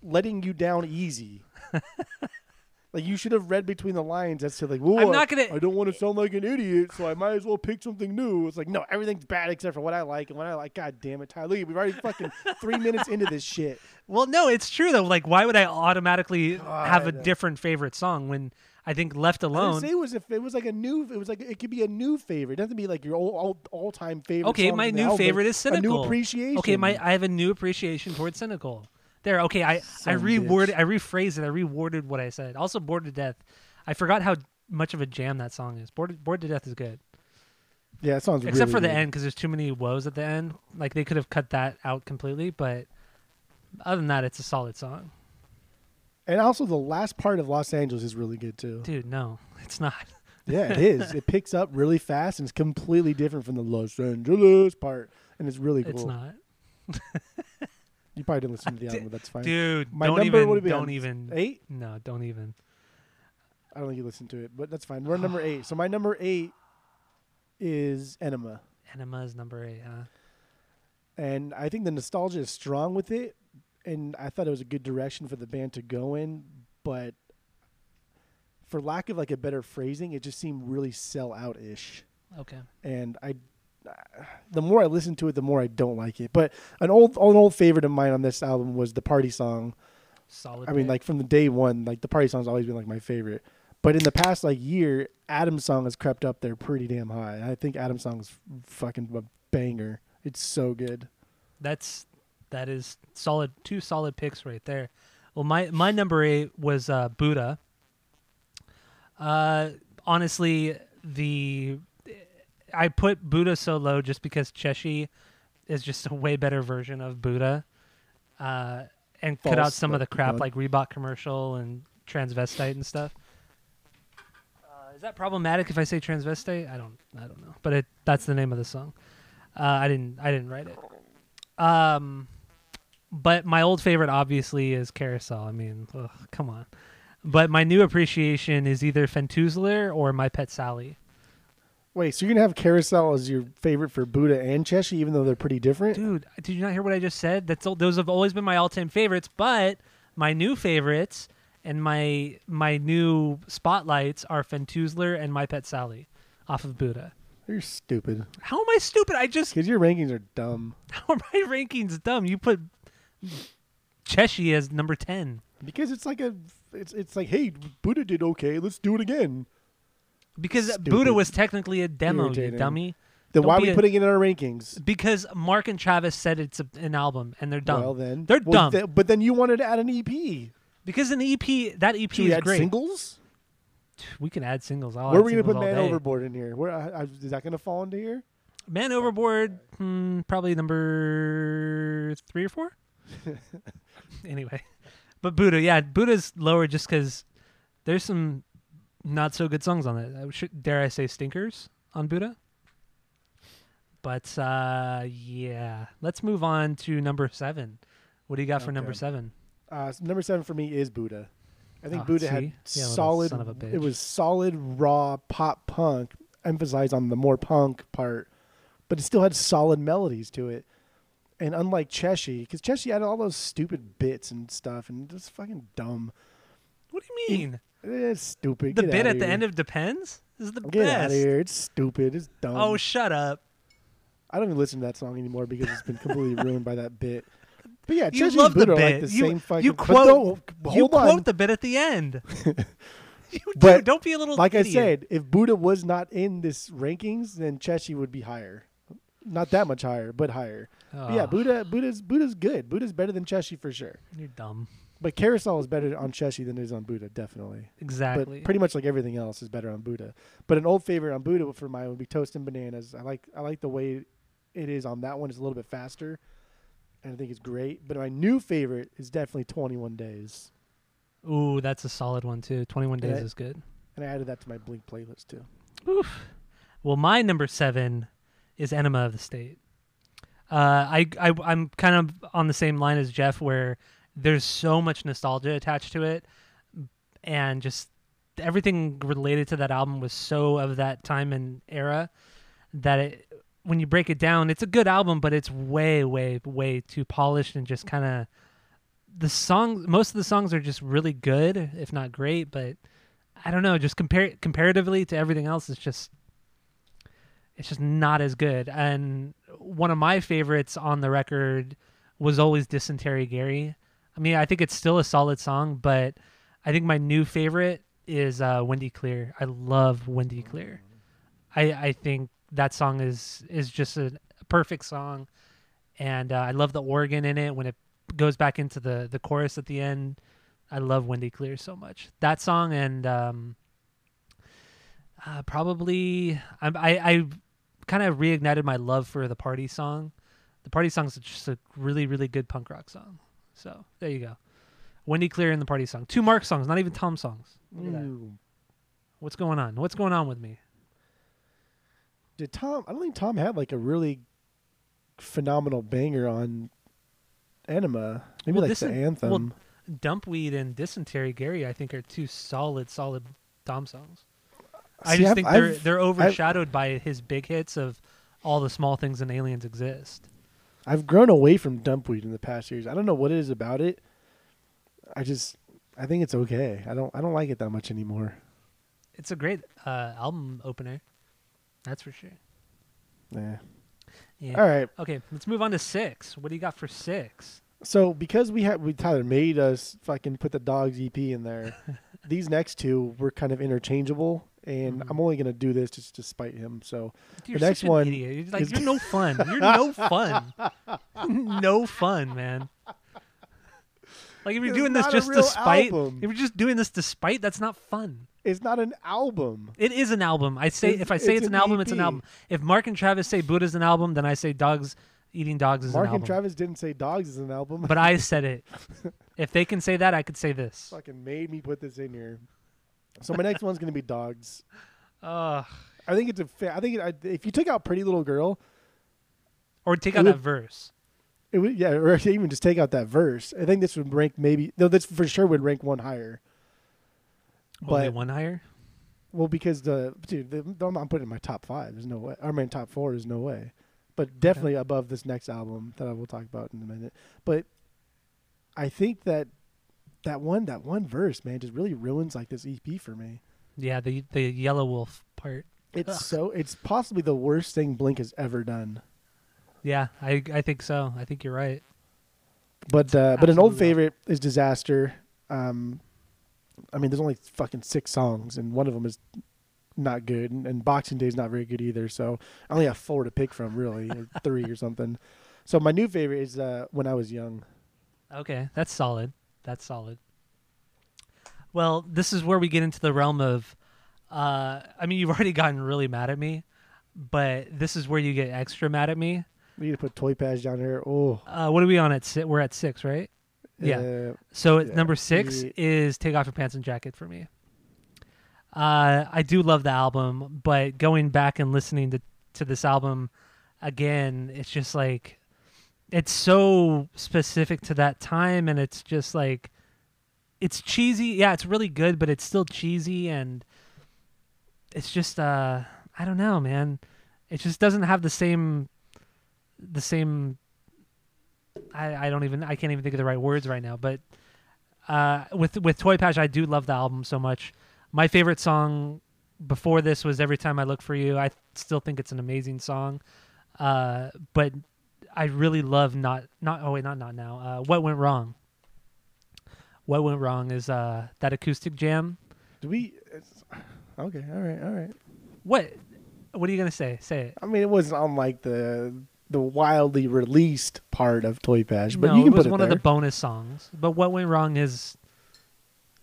letting you down easy. like you should have read between the lines as to like, "Whoa, I'm not gonna- I don't want to sound like an idiot, so I might as well pick something new." It's like, no, everything's bad except for what I like, and what I like. God damn it, Tyler, look we've already fucking three minutes into this shit. well, no, it's true though. Like, why would I automatically have a different favorite song when I think Left alone, I say it was if it was like a new. It was like it could be a new favorite. It doesn't have to be like your all all, time favorite. Okay, my new album, favorite is Cynical. A new appreciation. Okay, my I have a new appreciation towards Cynical. There, okay, I I Son reworded, bitch. I rephrased it, I reworded what I said. Also, Bored to Death. I forgot how much of a jam that song is. Bored, Bored to Death is good, yeah, it sounds except really for the end because there's too many woes at the end. Like they could have cut that out completely, but other than that, it's a solid song, And also the last part of Los Angeles is really good too. dude. No, it's not. Yeah, it is. It picks up really fast and it's completely different from the Los Angeles part, and it's really cool. It's not, You probably didn't listen to the album, but that's fine. dude. My don't number even, would be don't even. Eight? No, don't even. I don't think you listened to it, but that's fine. We're number eight. So my number eight is Enema, Enema is number eight, huh? and I think the nostalgia is strong with it, and I thought it was a good direction for the band to go in, but for lack of like a better phrasing, it just seemed really sell out ish. Okay. and I, the more I listen to it, the more I don't like it. But an old, an old favorite of mine on this album was the party song. Solid. I mean, pick. like from the day one, like the party song's always been like my favorite. But in the past like year, Adam's song has crept up there pretty damn high. I think Adam's song is fucking a banger. It's so good. That's that is solid. Two solid picks right there. Well, my my number eight was uh, Buddha. Uh, honestly, the I put Buddha so low just because Cheshi is just a way better version of Buddha, uh, and cut out some of the crap like Reebok commercial and transvestite and stuff. Uh, is that problematic if I say transvestite? I don't I don't know, but it that's the name of the song. Uh, I didn't I didn't write it. Um, but my old favorite obviously is Carousel. I mean, ugh, come on. But my new appreciation is either Fentoozler or My Pet Sally. Wait, so you're gonna have Carousel as your favorite for Buddha and Cheshi, even though they're pretty different? Dude, did you not hear what I just said? That's those have always been my all-time favorites, but my new favorites and my my new spotlights are Fentoozler and My Pet Sally off of Buddha. You're stupid. How am I stupid? I just Because your rankings are dumb. how are my rankings dumb? You put Cheshi as number 10. Because it's like a, it's it's like, hey, Buddha did okay. Let's do it again. Because Stupid. Buddha was technically a demo, you dummy. Then Don't why are we a- putting it in our rankings? Because Mark and Travis said it's a, an album, and they're dumb. Well, then they're well, dumb. th- but then you wanted to add an EP. because an EP, that EP Should we is add great. singles? We can add singles. I'll Where are we gonna put Man day. Overboard in here? Where I, I, is that gonna fall into here? Man Overboard, hmm, probably number three or four. anyway, but Buddha, yeah, Buddha's lower just because there's some not so good songs on it. I should, dare I say stinkers on Buddha. But uh, yeah, let's move on to number seven. What do you got for number seven? Uh, number seven for me is Buddha. I think Oh, Buddha see? had Yeah, solid. son of a bitch. It was solid raw pop punk, emphasized on the more punk part, but it still had solid melodies to it. And unlike Cheshi, because Cheshi had all those stupid bits and stuff, and just fucking dumb. What do you mean? Eh, it's stupid. The Get bit at the end of Depends is the Get out best. of here! It's stupid. It's dumb. Oh, shut up. I don't even listen to that song anymore because it's been completely ruined by that bit. But yeah, You love the Buddha are bit. like the you, same fucking. you quote, no, you hold quote on. the bit at the end. you do. But Don't be a little like idiot. I said, if Buddha was not in this rankings, then Cheshi would be higher. Not that much higher, but higher. But yeah, Buddha, Buddha's Buddha's good. Buddha's better than Cheshi for sure. You're dumb. But Carousel is better on Cheshi than it is on Buddha, definitely. Exactly. But pretty much like everything else is better on Buddha. But an old favorite on Buddha for mine would be Toast and Bananas. I like I like the way it is on that one. It's a little bit faster, and I think it's great. But my new favorite is definitely Twenty One Days, Ooh, that's a solid one too. Twenty-one days Yeah. is good. and I added that to my Blink playlist too. Oof. Well, my number seven is Enema of the State. Uh, I, I I'm kind of on the same line as Jeff, where there's so much nostalgia attached to it, and just everything related to that album was so of that time and era that it, when you break it down, it's a good album, but it's way, way, way too polished and just kind of the song. Most of the songs are just really good, if not great, but I don't know. Just compare comparatively to everything else, it's just it's just not as good. And one of my favorites on the record was always Dysentery Gary. I mean, I think it's still a solid song, but I think my new favorite is uh, Wendy Clear. I love Wendy Clear. I I think that song is is just a, perfect song, and uh, I love the organ in it when it goes back into the the chorus at the end. I love Wendy Clear so much. That song and um, uh, probably I I, I kind of reignited my love for the party song. The party song is just a really really good punk rock song. So there you go. Wendy Clear in the party song. Two Mark songs, not even Tom songs. Look at that. Ooh. What's going on? What's going on with me? Did Tom? I don't think Tom had like a really phenomenal banger on Enema. Maybe Well, like the anthem. well, Dumpweed and Dysentery Gary, I think, are two solid, solid Tom songs. I See, just I've- think they're I've- they're I've- overshadowed by his big hits of all the small things and aliens exist. I've grown away from Dumpweed in the past years. I don't know what it is about it. I just I think it's okay. I don't I don't like it that much anymore. It's a great uh, album opener, that's for sure. Yeah. Yeah. All right. Okay, let's move on to six. What do you got for six? So because we had we Tyler made us fucking put the dogs EP in there, these next two were kind of interchangeable, and Mhm. I'm only gonna do this just to spite him. So You're next one idiot. You're, like, is- you're no fun. You're no fun. no fun, man. Like if you're It's doing this just real despite, album. if you're just doing this despite, that's not fun. it's not an album. It is an album. I say It's- if I say it's it's, an, an album, it's an album. If Mark and Travis say Buddha's an album, then I say Dogs Eating Dogs is Mark an album. Mark and Travis didn't say dogs is an album. but I said it. if they can say that, I could say this. fucking made me put this in here. So my next one's gonna be dogs. Ugh. I think it's a fa- I think it, I, if you took out Pretty Little Girl, Or take out would- that verse. it would yeah, or even just take out that verse. I think this would rank maybe no, this for sure would rank one higher. Only But one higher. well, because the dude, the, I'm putting it in my top five. There's no way. I mean, top four. There's no way. But definitely above this next album that I will talk about in a minute. But I think that that one that one verse, man, just really ruins like this EP for me. Yeah, the the Yelawolf part. It's Ugh. so it's possibly the worst thing Blink has ever done. Yeah, I I think so. I think you're right. But uh, but an old favorite is Disaster. Um, I mean, there's only fucking six songs, and one of them is not good, and, and Boxing Day is not very good either. So I only have four to pick from, really, or three or something. So my new favorite is uh, When I Was Young. Okay, that's solid. That's solid. Well, this is where we get into the realm of. Uh, I mean, you've already gotten really mad at me. but this is where you get extra mad at me. We need to put TOYPAJ down here. Oh, Uh, what are we on at? Si- we're at six, right? Yeah. uh, So Yeah. number six Ye- is "Take Off Your Pants and Jacket" for me. Uh, I do love the album, but going back and listening to to this album again, it's just like it's so specific to that time, and it's just like it's cheesy. Yeah, it's really good, but it's still cheesy, and it's just uh, I don't know, man. It just doesn't have the same the same I, I don't even I can't even think of the right words right now. But uh, with with TOYPAJ, I do love the album so much. My favorite song before this was "Every Time I Look for You." I still think it's an amazing song, uh, but I really love not not oh wait not not now. Uh, what went wrong? What went wrong is uh, that acoustic jam. do we? It's, okay, all right, all right. What what are you gonna say? Say it. I mean, it wasn't on like the the wildly released part of TOYPAJ, but no, you can it was put it one there. of the bonus songs. But what went wrong is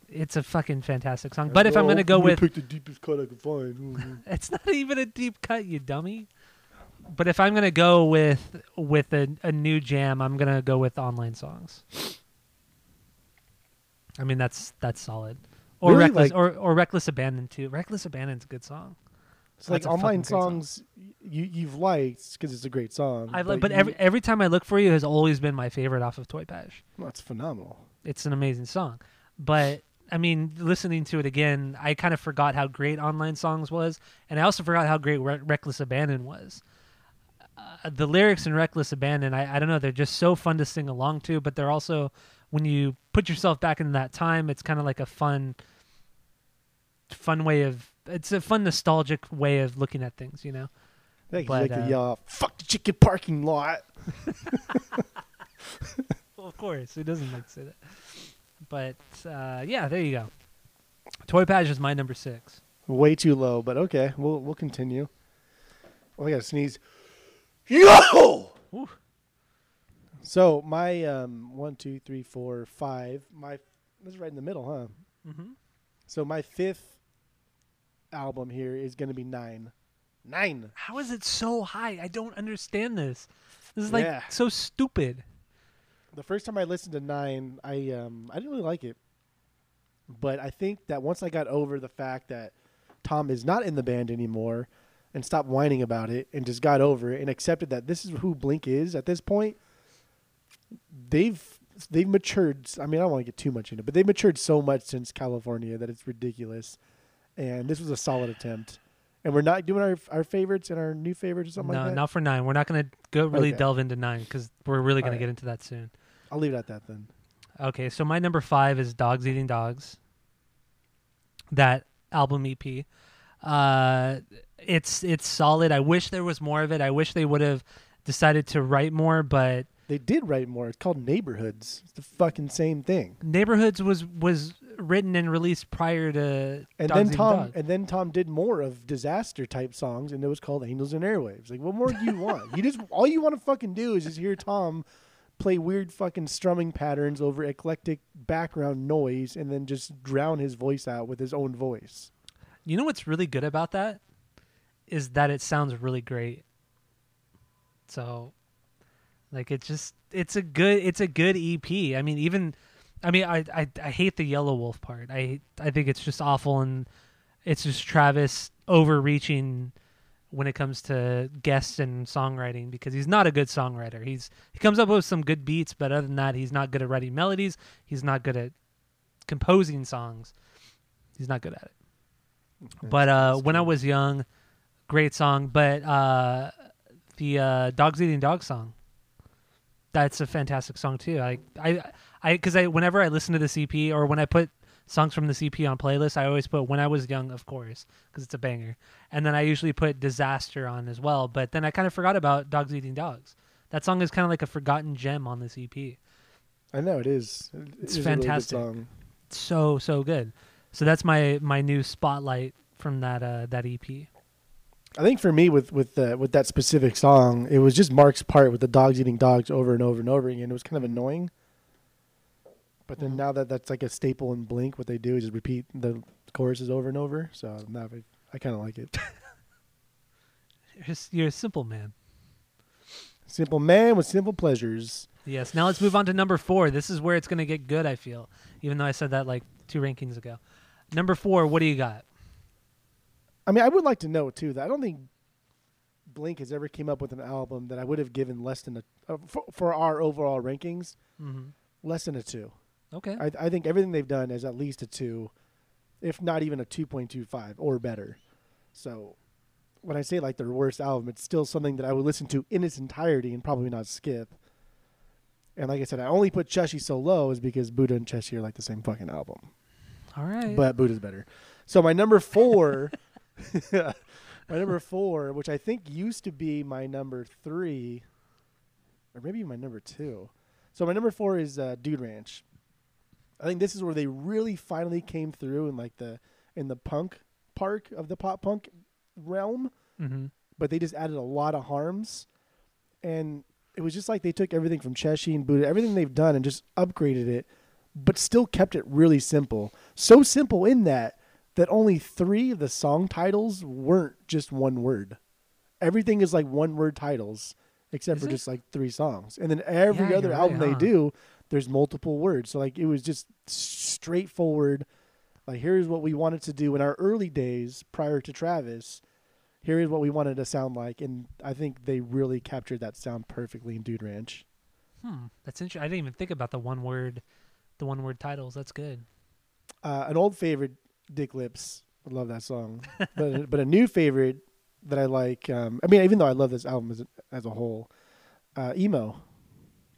it's a fucking fantastic song. But if I'm gonna go I'm with pick the deepest cut I can find. It's not even a deep cut, you dummy. But if I'm gonna go with with a, a new jam, I'm gonna go with online songs. I mean that's that's solid. Or Really, reckless like- or, or reckless abandon too. Reckless abandon's a good song. It's like That's a online great song. songs you you've liked because it's a great song. I've like, but you- every every time I look for you has always been my favorite off of TOYPAJ. well, it's phenomenal. It's an amazing song. But I mean, listening to it again, I kind of forgot how great Online Songs was, and I also forgot how great Re- Reckless Abandon was. Uh, the lyrics in Reckless Abandon, I, I don't know, they're just so fun to sing along to, but they're also, when you put yourself back in that time, it's kind of like a fun, fun way of, it's a fun nostalgic way of looking at things, you know? Think But, like uh, the uh, fuck the chicken parking lot. Well, of course, who doesn't like to say that? But uh, yeah, there you go. TOYPAJ is my number six. Way too low, but okay, we'll we'll continue. Oh, I gotta sneeze. Yo! Ooh. So my um one, two, three, four, five. My this is right in the middle, huh? Mm-hmm. So my fifth album here is gonna be nine. Nine. How is it so high? I don't understand this. This is like Yeah. so stupid. The first time I listened to nine, I um I didn't really like it, but I think that once I got over the fact that Tom is not in the band anymore, and stopped whining about it, and just got over it and accepted that this is who Blink is at this point, they've they've matured. I mean, I don't want to get too much into it, but they've matured so much since California that it's ridiculous. And this was a solid attempt. And we're not doing our our favorites and our new favorites or something no, like that. not for nine. We're not going to go really Okay. delve into nine because we're really going to get into that soon. I'll leave it at that then. Okay, so my number five is Dogs Eating Dogs. That album EP. Uh, it's it's solid. I wish there was more of it. I wish they would have decided to write more, but They did write more. It's called Neighborhoods. It's the fucking same thing. Neighborhoods was was written and released prior to And Dogs then Tom and then Tom did more of disaster type songs, and it was called Angels and Airwaves. Like, what more do you want? you just all you want to fucking do is just hear Tom play weird fucking strumming patterns over eclectic background noise, and then just drown his voice out with his own voice. You know what's really good about that is that it sounds really great. So like it just it's a good it's a good EP. I mean even I mean I I, I hate the Yelawolf part. I I think it's just awful and it's just Travis overreaching when it comes to guests and songwriting because he's not a good songwriter. He's he comes up with some good beats, but other than that, he's not good at writing melodies. He's not good at composing songs. He's not good at it. But uh, when I was young, great song. But uh, the uh, Dogs Eating Dogs song, that's a fantastic song too. I I I because I whenever I listen to the EP or when I put songs from the EP on playlist, I always put When I Was Young, of course, because it's a banger. And then I usually put Disaster on as well. But then I kind of forgot about Dogs Eating Dogs. That song is kind of like a forgotten gem on this EP. I know it is. It It's is really fantastic. song. So so good. So that's my my new spotlight from that uh, that EP. I think for me with with uh, with that specific song, it was just Mark's part with the dogs eating dogs over and over and over again. It was kind of annoying. But then Mhm. now that that's like a staple in Blink, what they do is just repeat the choruses over and over. So now I, I kind of like it. You're, you're a simple man. Simple man with simple pleasures. Yes. Now let's move on to number four. This is where it's going to get good, I feel, even though I said that like two rankings ago. Number four, what do you got? I mean, I would like to know too that I don't think Blink has ever came up with an album that I would have given less than a uh, for, for our overall rankings Mm-hmm. less than a two. Okay. I, I think everything they've done is at least a two, if not even a two point two five or better. So when I say like their worst album, it's still something that I would listen to in its entirety and probably not skip. And like I said, I only put Cheshi so low is because Buddha and Cheshi are like the same fucking album, All right. but Buddha's better. So my number four, my number four, which I think used to be my number three, or maybe my number two. So my number four is uh, Dude Ranch. I think this is where they really finally came through in like the in the punk park of the pop punk realm, mm-hmm. but they just added a lot of harms, and it was just like they took everything from Cheshi and Buddha, everything they've done, and just upgraded it, but still kept it really simple. So simple in that that only three of the song titles weren't just one word. Everything is like one word titles, except Is for it? just like three songs. And then every Yeah, other you're album right, they do, there's multiple words. So like it was just straightforward. Like here's what we wanted to do in our early days prior to Travis. Here is what we wanted to sound like, and I think they really captured that sound perfectly in Dude Ranch. Hmm. That's interesting. I didn't even think about the one word, the one word titles. That's good. Uh, an old favorite, Dick Lips. I love that song, but but a new favorite that I like. Um, I mean, even though I love this album as a, as a whole, uh, emo.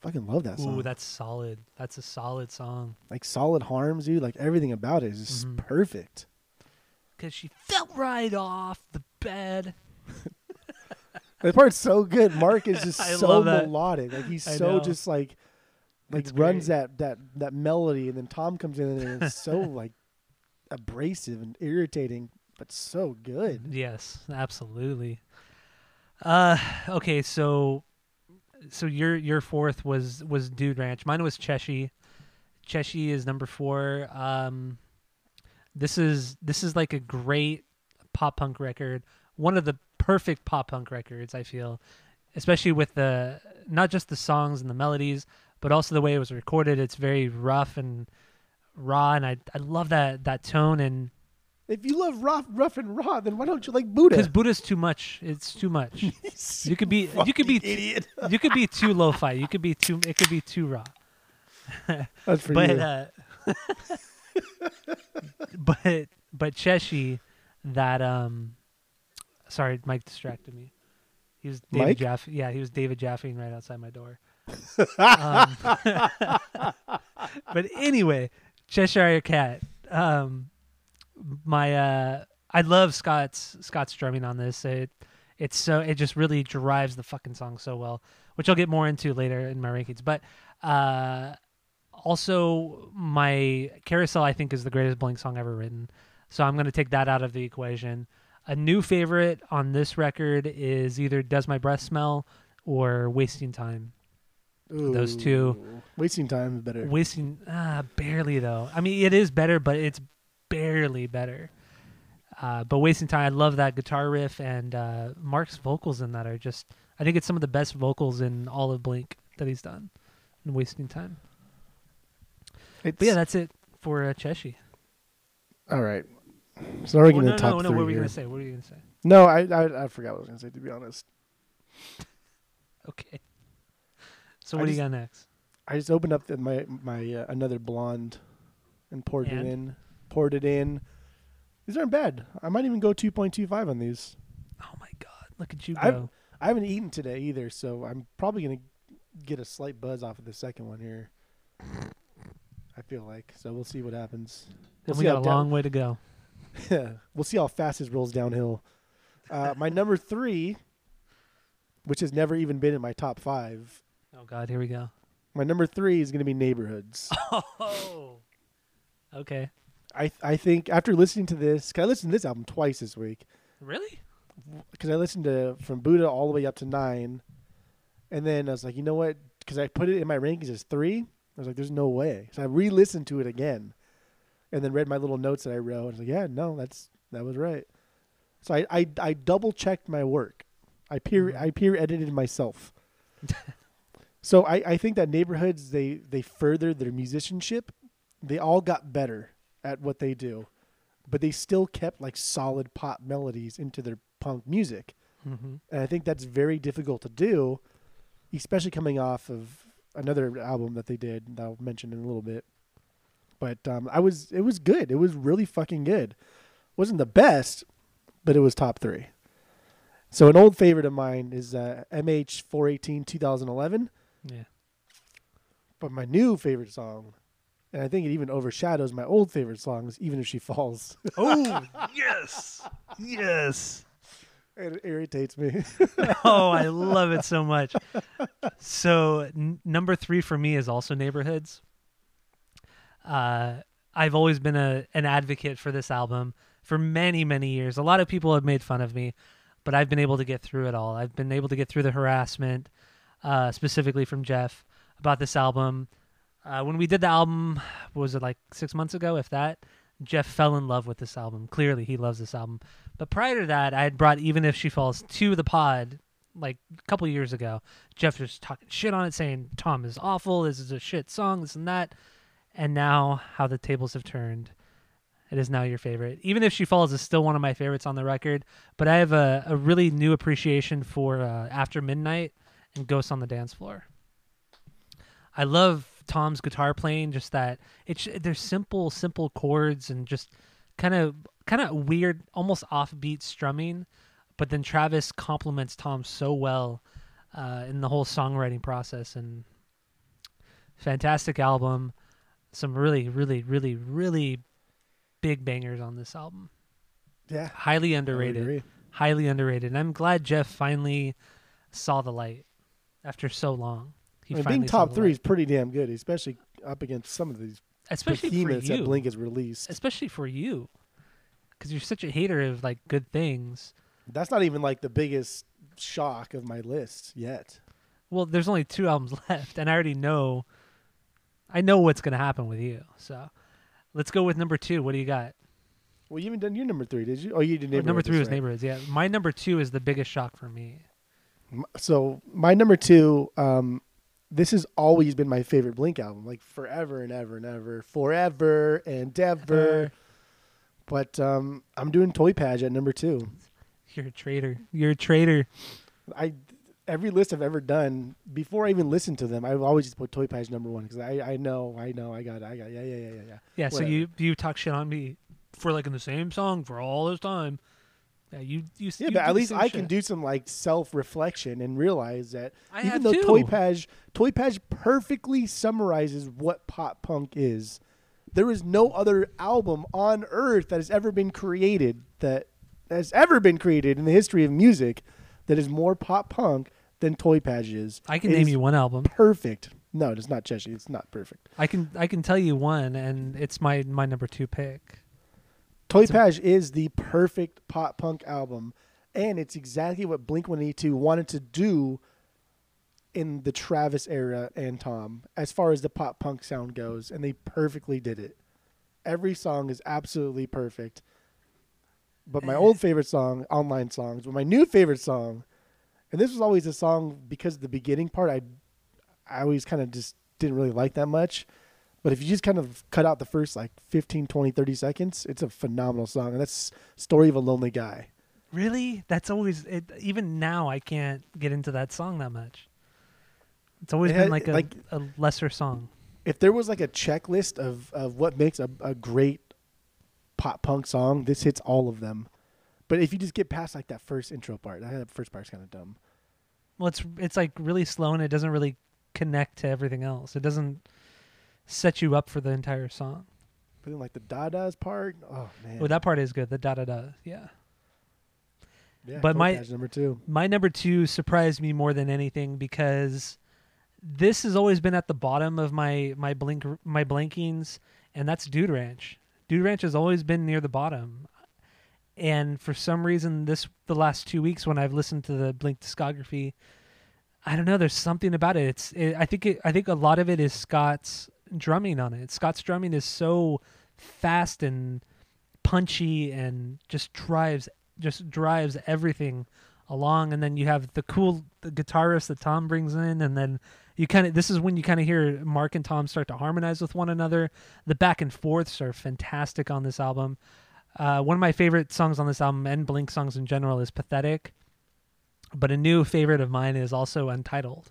Fucking love that song. Ooh, that's solid. That's a solid song. like solid harms, dude. Like everything about it is just Mhm. perfect. Cause she fell right off the bed. That part's so good. Mark is just so melodic. Like he's I so know. just like like It's runs great. that that that melody, and then Tom comes in and it's so like abrasive and irritating, but so good. Yes, absolutely. Uh, okay, so so your your fourth was was Dude Ranch. Mine was Cheshi. Cheshi is number four. Um, this is this is like a great pop punk record. One of the perfect pop punk records, I feel, especially with the not just the songs and the melodies, but also the way it was recorded. It's very rough and raw, and I I love that that tone and If you love rough, rough and raw, then why don't you like Buddha? because Buddha's too much. It's too much. you could be you could be idiot. you could be too lo-fi. You could be too it could be too raw. That's for but you. uh but but Cheshi that um sorry, Mike distracted me. He was David Mike? Jaffe. Yeah, he was David Jaffing right outside my door. um, but anyway, Cheshire Cat. Um, my uh, I love Scott's Scott's drumming on this. It it's so it just really drives the fucking song so well, which I'll get more into later in my rankings. But uh, also my Carousel I think is the greatest Blink song ever written. So I'm gonna take that out of the equation. A new favorite on this record is either Does My Breath Smell or Wasting Time. Those two. Wasting time is better. Wasting ah, barely though. I mean, it is better, but it's barely better. Uh, but wasting time, I love that guitar riff and uh, Mark's vocals in that are just. I think it's some of the best vocals in all of Blink that he's done. In wasting time. It's, But yeah, that's it for uh, Cheshi. all right. So now we're Well, getting no, to top no, no. three What were you gonna say? What were you gonna say? No, I, I I forgot what I was gonna say. To be honest, Okay. So I what do you just- got next? I just opened up the, my my uh, another blonde and poured And? it in. Poured it in. These aren't bad. I might even go 2.25 on these. Oh my God! Look at you I've- go. I haven't eaten today either, so I'm probably gonna get a slight buzz off of the second one here. I feel like so. We'll see what happens. And We'll we got a down- long way to go. Yeah, we'll see how fast this rolls downhill. Uh, my number three, which has never even been in my top five, Oh God! Here we go. my number three is going to be Neighborhoods. Oh. Okay. I I think after listening to this, 'cause I listened to this album twice this week Really? because I listened to from Buddha all the way up to nine, and then I was like, you know what? Because I put it in my rankings as three. I was like, there's no way. So I re-listened to it again, and then read my little notes that I wrote. I was like, yeah, no, that's that was right. So I I, I double checked my work. I peer mm-hmm. I peer edited myself. so I, I think that neighborhoods they they furthered their musicianship. They all got better at what they do, but they still kept like solid pop melodies into their punk music. Mm-hmm. And I think that's very difficult to do, especially coming off of another album that they did that I'll mention in a little bit. But um, I was it was good. It was really fucking good. wasn't the best, but it was top three. So an old favorite of mine is uh, MH 418 2011. Yeah. But my new favorite song, and I think it even overshadows my old favorite songs, even if she falls. Oh yes, yes. it irritates me. Oh, I love it so much. So n- number three for me is also neighborhoods. Uh, I've always been a an advocate for this album for many many years. A lot of people have made fun of me, but I've been able to get through it all. I've been able to get through the harassment, uh, specifically from Jeff about this album. Uh, when we did the album, was it like six months ago, if that? Jeff fell in love with this album. Clearly, he loves this album. But prior to that, I had brought Even If She Falls to the pod like a couple years ago. Jeff was talking shit on it, saying Tom is awful. This is a shit song. This and that. And now, how the tables have turned. It is now your favorite. Even if she falls is still one of my favorites on the record. But I have a, a really new appreciation for uh, After Midnight and Ghosts on the Dance Floor. I love Tom's guitar playing. Just that it's there's simple, simple chords and just kind of kind of weird, almost offbeat strumming. But then Travis complements Tom so well uh, in the whole songwriting process and fantastic album. Some really, really, really, really big bangers on this album. yeah, Highly underrated. Highly underrated. And I'm glad Jeff finally saw the light after so long. He I mean, being top three is pretty damn good, especially up against some of these especially behemoths that. Blink has released. especially for you, because you're such a hater of like good things. That's not even like the biggest shock of my list yet. Well, there's only two albums left, and I already know. I know what's gonna happen with you. So, let's go with number two. What do you got? Well, you haven't done your number three, did you? Oh, you did. Or number three was right. neighborhoods. Yeah, my number two is the biggest shock for me. So my number two, um, this has always been my favorite Blink album, like forever and ever and ever, forever and ever. But um, I'm doing TOYPAJ at number two. You're a traitor. You're a traitor. I every list I've ever done before I even listened to them, I've always just put TOYPAJ number one because I, I know I know I got it, I got it. yeah yeah yeah yeah yeah. Yeah. So you you talk shit on me for like in the same song for all this time. Yeah, you you. Yeah, you but at least I can do some like self reflection and realize that I even though too. TOYPAJ Toy Page perfectly summarizes what pop punk is, there is no other album on earth that has ever been created that has ever been created in the history of music that is more pop punk than TOYPAJ is. I can It name you one album. Perfect. No, it's not Cheshire. It's not perfect. I can I can tell you one, and it's my my number two pick. TOYPAJ is the perfect pop punk album, and it's exactly what Blink 182 wanted to do in the Travis era and Tom, as far as the pop punk sound goes, and they perfectly did it. Every song is absolutely perfect. But my old favorite song, online songs, but my new favorite song, and this was always a song because the beginning part I I always kind of just didn't really like that much. But if you just kind of cut out the first like 15, 20, 30 seconds, it's a phenomenal song. And that's Story of a Lonely Guy. Really? That's always it. Even now, I can't get into that song that much. It's always It been like a, like- a lesser song. If there was like a checklist of, of what makes a, a great pop punk song, this hits all of them. But if you just get past like that first intro part, that first part's kind of dumb. Well, it's it's like really slow and it doesn't really connect to everything else. It doesn't set you up for the entire song. But then like the Dada's part, oh man. Well, that part is good. The da da da. Yeah. yeah, but my- number two. My number two surprised me more than anything because this has always been at the bottom of my my blink my blankings, and that's Dude Ranch. Dude Ranch has always been near the bottom, and for some reason, this the last two weeks when I've listened to the Blink discography, I don't know. There's something about it. It's it, I think it, I think a lot of it is Scott's drumming on it. Scott's drumming is so fast and punchy and just drives just drives everything along, and then you have the cool the guitarist that Tom brings in, and then you kind of this is when you kind of hear Mark and Tom start to harmonize with one another. The back and forths are fantastic on this album. Uh, one of my favorite songs on this album and Blink songs in general is "Pathetic," but a new favorite of mine is also "Untitled."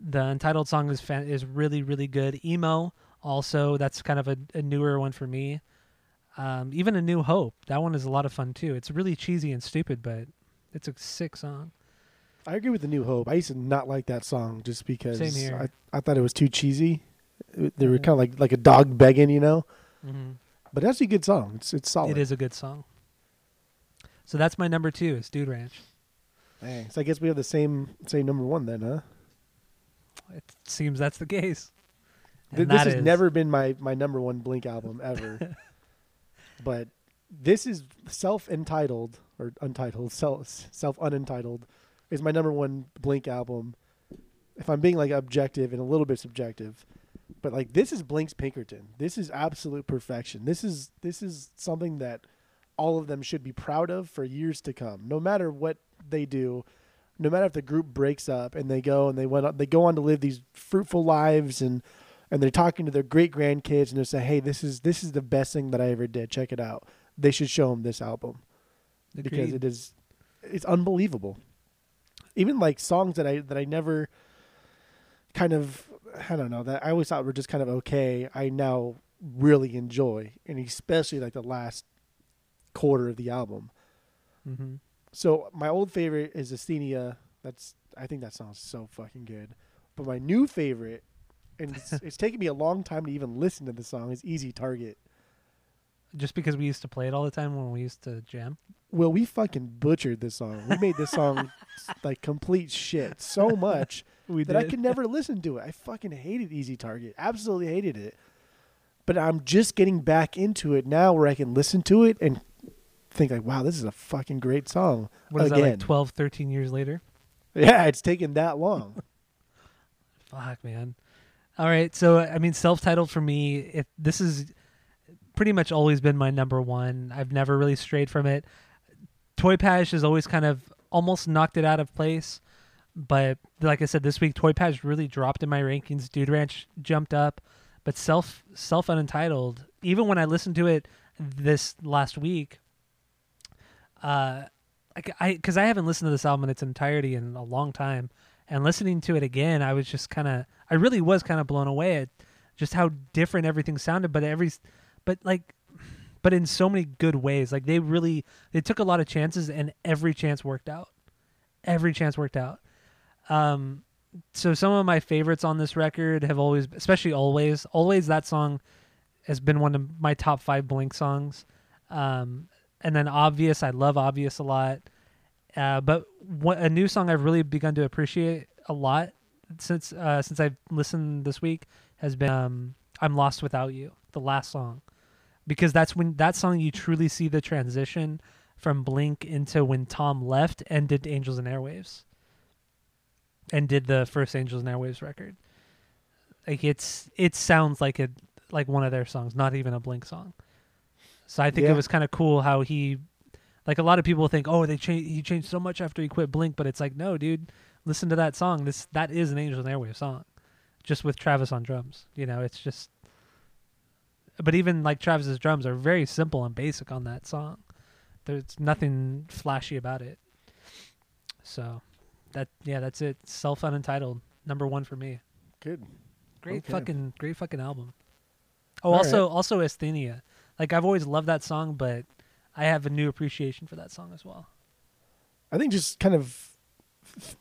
The Untitled song is fan- is really really good. Emo also that's kind of a, a newer one for me. Um, even a New Hope that one is a lot of fun too. It's really cheesy and stupid, but it's a sick song. I agree with the New Hope. I used to not like that song just because. I, I thought it was too cheesy. They were kind of like like a dog begging, you know. Mm-hmm. But that's a good song. It's it's solid. It is a good song. So that's my number two is Dude Ranch. Thanks. I guess we have the same same number one then, huh? It seems that's the case. Th- this has is- never been my my number one Blink album ever. but this is self entitled or untitled, self self unentitled is my number one Blink album. If I'm being like objective and a little bit subjective, but like this is Blink's Pinkerton. This is absolute perfection. This is this is something that all of them should be proud of for years to come. No matter what they do, no matter if the group breaks up and they go and they went on, they go on to live these fruitful lives and and they're talking to their great grandkids and they say, "Hey, this is this is the best thing that I ever did. Check it out." They should show them this album because it is it's unbelievable. Even like songs that I that I never kind of I don't know that I always thought were just kind of okay. I now really enjoy, and especially like the last quarter of the album. Mhm. So my old favorite is Asthenia. That's I think that sounds so fucking good. But my new favorite, and it's, it's taken me a long time to even listen to the song, is Easy Target. Just because we used to play it all the time when we used to jam. Well, we fucking butchered this song. We made this song like complete shit so much that I could never listen to it. I fucking hated Easy Target. Absolutely hated it. But I'm just getting back into it now where I can listen to it and think like, wow, this is a fucking great song. What is Again. that like 12, 13 years later? Yeah, it's taken that long. Fuck, man. All right, so I mean, self-titled for me, if this is pretty much always been my number one. I've never really strayed from it. TOYPAJ has always kind of almost knocked it out of place, but like I said, this week TOYPAJ really dropped in my rankings. Dude Ranch jumped up, but self self unentitled. Even when I listened to it this last week, uh, like I because I haven't listened to this album in its entirety in a long time, and listening to it again, I was just kind of I really was kind of blown away at just how different everything sounded. But every, but like, but in so many good ways. Like they really they took a lot of chances, and every chance worked out. Every chance worked out. Um, so some of my favorites on this record have always, especially always, always that song has been one of my top five Blink songs. Um, and then obvious, I love obvious a lot. Uh, but what, a new song I've really begun to appreciate a lot since uh, since I've listened this week has been um, "I'm Lost Without You," the last song, because that's when that song you truly see the transition from Blink into when Tom left and did Angels and Airwaves, and did the first Angels and Airwaves record. Like it's it sounds like a like one of their songs, not even a Blink song. So I think Yeah. it was kind of cool how he, like a lot of people think, oh, they changed he changed so much after he quit Blink, but it's like no, dude, listen to that song. This that is an Angels and Airwaves song, just with Travis on drums. You know, it's just. But even like Travis's drums are very simple and basic on that song. There's nothing flashy about it. So, that yeah, that's it. Self unentitled number one for me. Good. Great Okay. fucking great fucking album. Oh, All also also Asthenia. Like I've always loved that song, but I have a new appreciation for that song as well. I think just kind of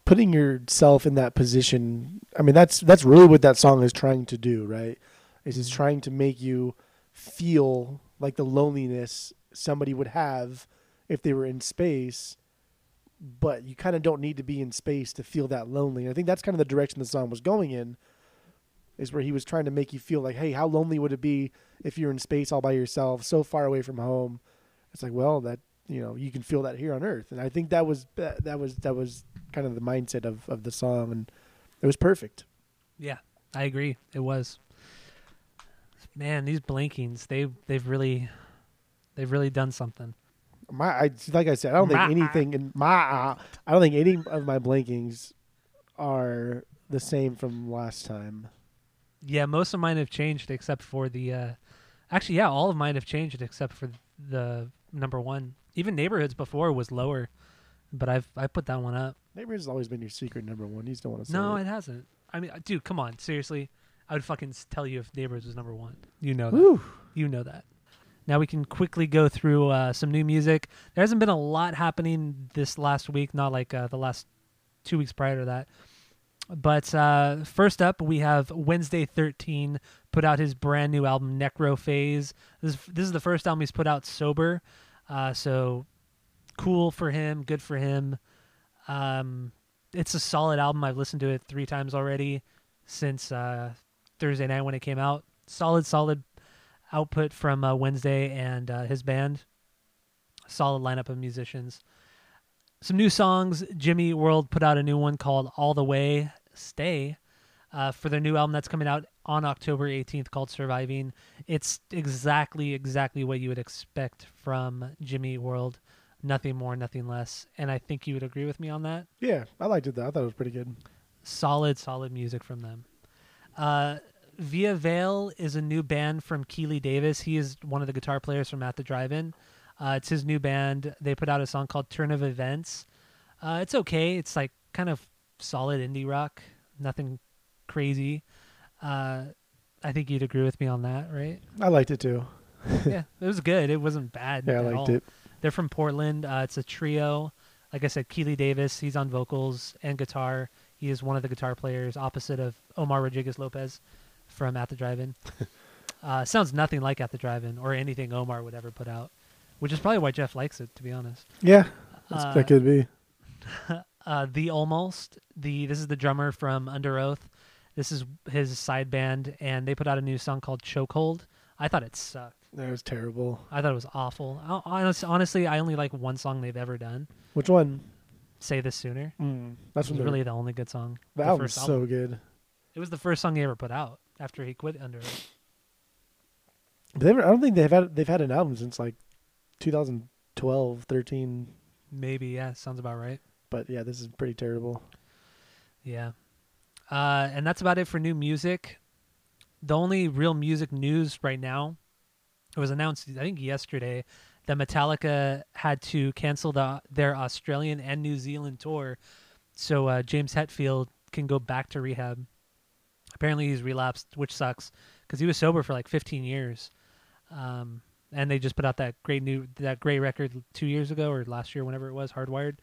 putting yourself in that position. I mean, that's that's really what that song is trying to do, right? Is it's mm-hmm. trying to make you feel like the loneliness somebody would have if they were in space, but you kind of don't need to be in space to feel that lonely. And I think that's kind of the direction the song was going in. Is where he was trying to make you feel like, hey, how lonely would it be if you're in space all by yourself, so far away from home? It's like, well, that you know, you can feel that here on Earth, and I think that was that was that was kind of the mindset of of the song, and it was perfect. Yeah, I agree. It was. Man, these blinkings, they they've really they've really done something. My, I, like I said, I don't think My- anything in my, I don't think any of my blinkings are the same from last time. Yeah, most of mine have changed except for the. Uh, actually, yeah, all of mine have changed except for the number one. Even neighborhoods before was lower, but I've I put that one up. Neighborhoods has always been your secret number one. You just don't want to say No, it. it hasn't. I mean, uh, dude, come on, seriously. I would fucking tell you if Neighborhoods was number one. You know that. You know that. Now we can quickly go through uh, some new music. There hasn't been a lot happening this last week, not like uh, the last two weeks prior to that. But uh, first up, we have Wednesday 13 put out his brand new album Necrophaze. This is, this is the first album he's put out sober, uh, so cool for him, good for him. Um, it's a solid album. I've listened to it three times already since uh, Thursday night when it came out. Solid, solid output from uh, Wednesday and uh, his band. Solid lineup of musicians. Some new songs. Jimmy World put out a new one called All the Way Stay uh, for their new album that's coming out on October 18th called Surviving. It's exactly, exactly what you would expect from Jimmy World. Nothing more, nothing less. And I think you would agree with me on that Yeah, I liked it though. I thought it was pretty good. solid, solid music from them. Uh, Via Veil is a new band from Keeley Davis. He is one of the guitar players from At the Drive-In. Uh, it's his new band. They put out a song called Turn of Events. Uh, it's okay. It's like kind of solid indie rock. Nothing crazy. Uh, I think you'd agree with me on that, right? I liked it too. yeah, it was good. It wasn't bad. Yeah, I liked all. it. They're from Portland. Uh, it's a trio. Like I said, Keeley Davis, he's on vocals and guitar. He is one of the guitar players, opposite of Omar Rodriguez Lopez from At the Drive-In. uh, sounds nothing like At the Drive-In or anything Omar would ever put out, which is probably why Jeff likes it, to be honest. Yeah, that's, Uh, that could be. uh, the almost the this is the drummer from Underoath. This is his side band, and they put out a new song called Chokehold. I thought it sucked. That was terrible. I thought it was awful. I- Honest, honestly, I only like one song they've ever done. Which one? Say this sooner. Mm, that's was really the only good song. That the first so good. It was the first song he ever put out after he quit Underoath. They I don't think they've had they've had an album since like 2012, 13. Maybe, yeah, sounds about right. But yeah, this is pretty terrible. Yeah. Uh, and that's about it for new music. The only real music news right now, it was announced, I think yesterday, that Metallica had to cancel the, their Australian and New Zealand tour so uh, James Hetfield can go back to rehab. Apparently, he's relapsed, which sucks because he was sober for like 15 years. Um, and they just put out that great new that great record two years ago or last year, whenever it was, Hardwired.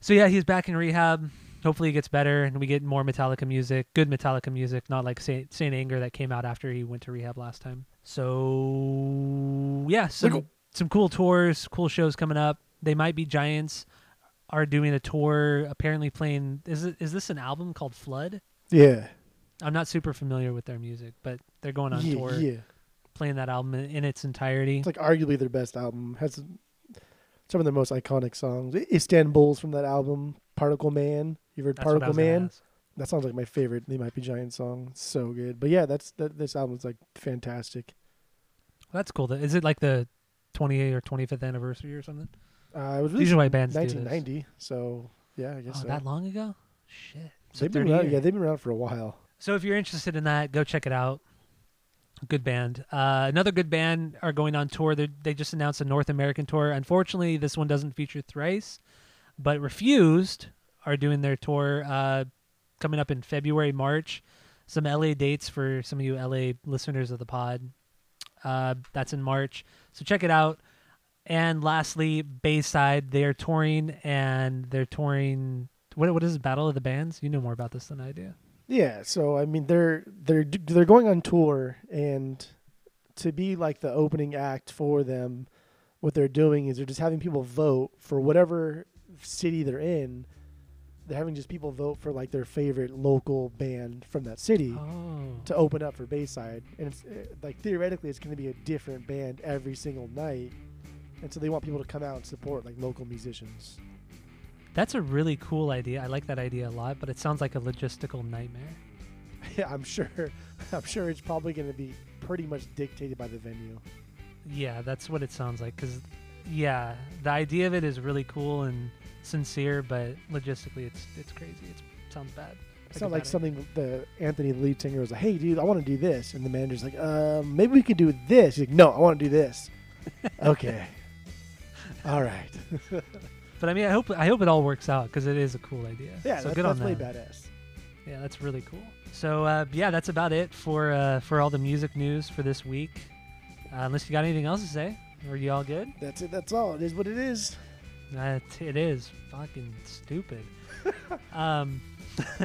So yeah, he's back in rehab. Hopefully, he gets better and we get more Metallica music, good Metallica music, not like Saint, Saint Anger that came out after he went to rehab last time. So yeah, some Wiggle. some cool tours, cool shows coming up. They might be Giants are doing a tour. Apparently, playing is it, is this an album called Flood? Yeah. I'm not super familiar with their music, but they're going on yeah, tour, yeah. Playing that album in, its entirety. It's like arguably their best album. Has some of their most iconic songs. Istanbul's from that album. Particle Man. You've heard That's Particle Man? That sounds like my favorite. They might be Giant song. It's so good. But yeah, that's that. This album's like fantastic. That's cool. Is it like the 28th or 25th anniversary or something? Uh, it was These released are why bands do this. 1990. So yeah, I guess Oh, so. that long ago? Shit. So they've been around, yeah, they've been around for a while. So if you're interested in that, go check it out. Good band. Uh, another good band are going on tour. They they just announced a North American tour. Unfortunately, this one doesn't feature Thrice, but Refused are doing their tour uh, coming up in February, March. Some LA dates for some of you LA listeners of the pod. Uh, that's in March. So check it out. And lastly, Bayside. They are touring and they're touring. What what is Battle of the Bands? You know more about this than I do. Yeah, so I mean they're they're they're going on tour and to be like the opening act for them what they're doing is they're just having people vote for whatever city they're in. They're having just people vote for like their favorite local band from that city Oh. to open up for Bayside. And it's uh, like theoretically it's going to be a different band every single night. And so they want people to come out and support like local musicians. That's a really cool idea. I like that idea a lot, but it sounds like a logistical nightmare. Yeah, I'm sure I'm sure it's probably going to be pretty much dictated by the venue. Yeah, that's what it sounds like. Because yeah, the idea of it is really cool and sincere, but logistically, it's it's crazy. It sounds bad. It's a not like bad something the Anthony lead singer was like, "Hey, dude, I want to do this," and the manager's like, "Um, maybe we could do this." He's like, "No, I want to do this." okay. All right. But I mean, I hope I hope it all works out because it is a cool idea. Yeah, so that's, good that's on way them. badass. Yeah, that's really cool. So uh, yeah, that's about it for uh, for all the music news for this week. Uh, unless you got anything else to say, are you all good? That's it. That's all. It is what it is. Uh, t- it is fucking stupid. um,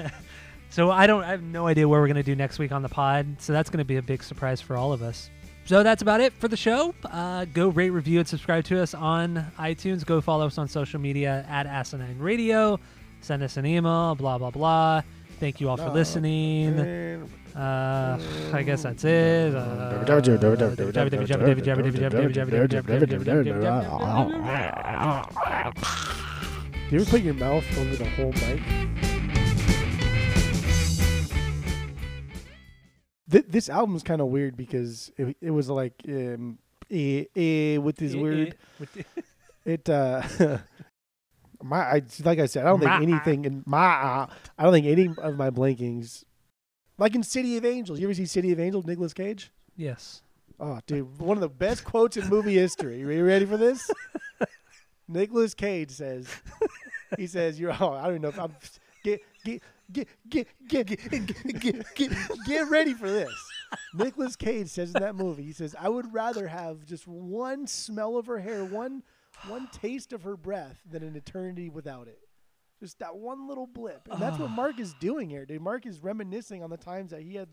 so I don't. I have no idea what we're gonna do next week on the pod. So that's gonna be a big surprise for all of us. So that's about it for the show. Uh, go rate, review, and subscribe to us on iTunes. Go follow us on social media at Asinine Radio. Send us an email. Blah blah blah. Thank you all for listening. Uh, I guess that's it. Uh, Do you ever put your mouth over the whole mic? Th- this is kind of weird because it, it was like um, eh, eh, with this weird. It uh, my I, like I said, I don't think anything in my I don't think any of my blankings like in City of Angels. You ever see City of Angels? Nicolas Cage. Yes. Oh, dude, one of the best quotes in movie history. Are you ready for this? Nicolas Cage says, he says, "You're oh, I don't even know if I'm get get get get get get get get, ready for this." Nicolas Cage says in that movie, he says, "I would rather have just one smell of her hair, one one taste of her breath, than an eternity without it." Just that one little blip, and that's what Mark is doing here, dude. Mark is reminiscing on the times that he had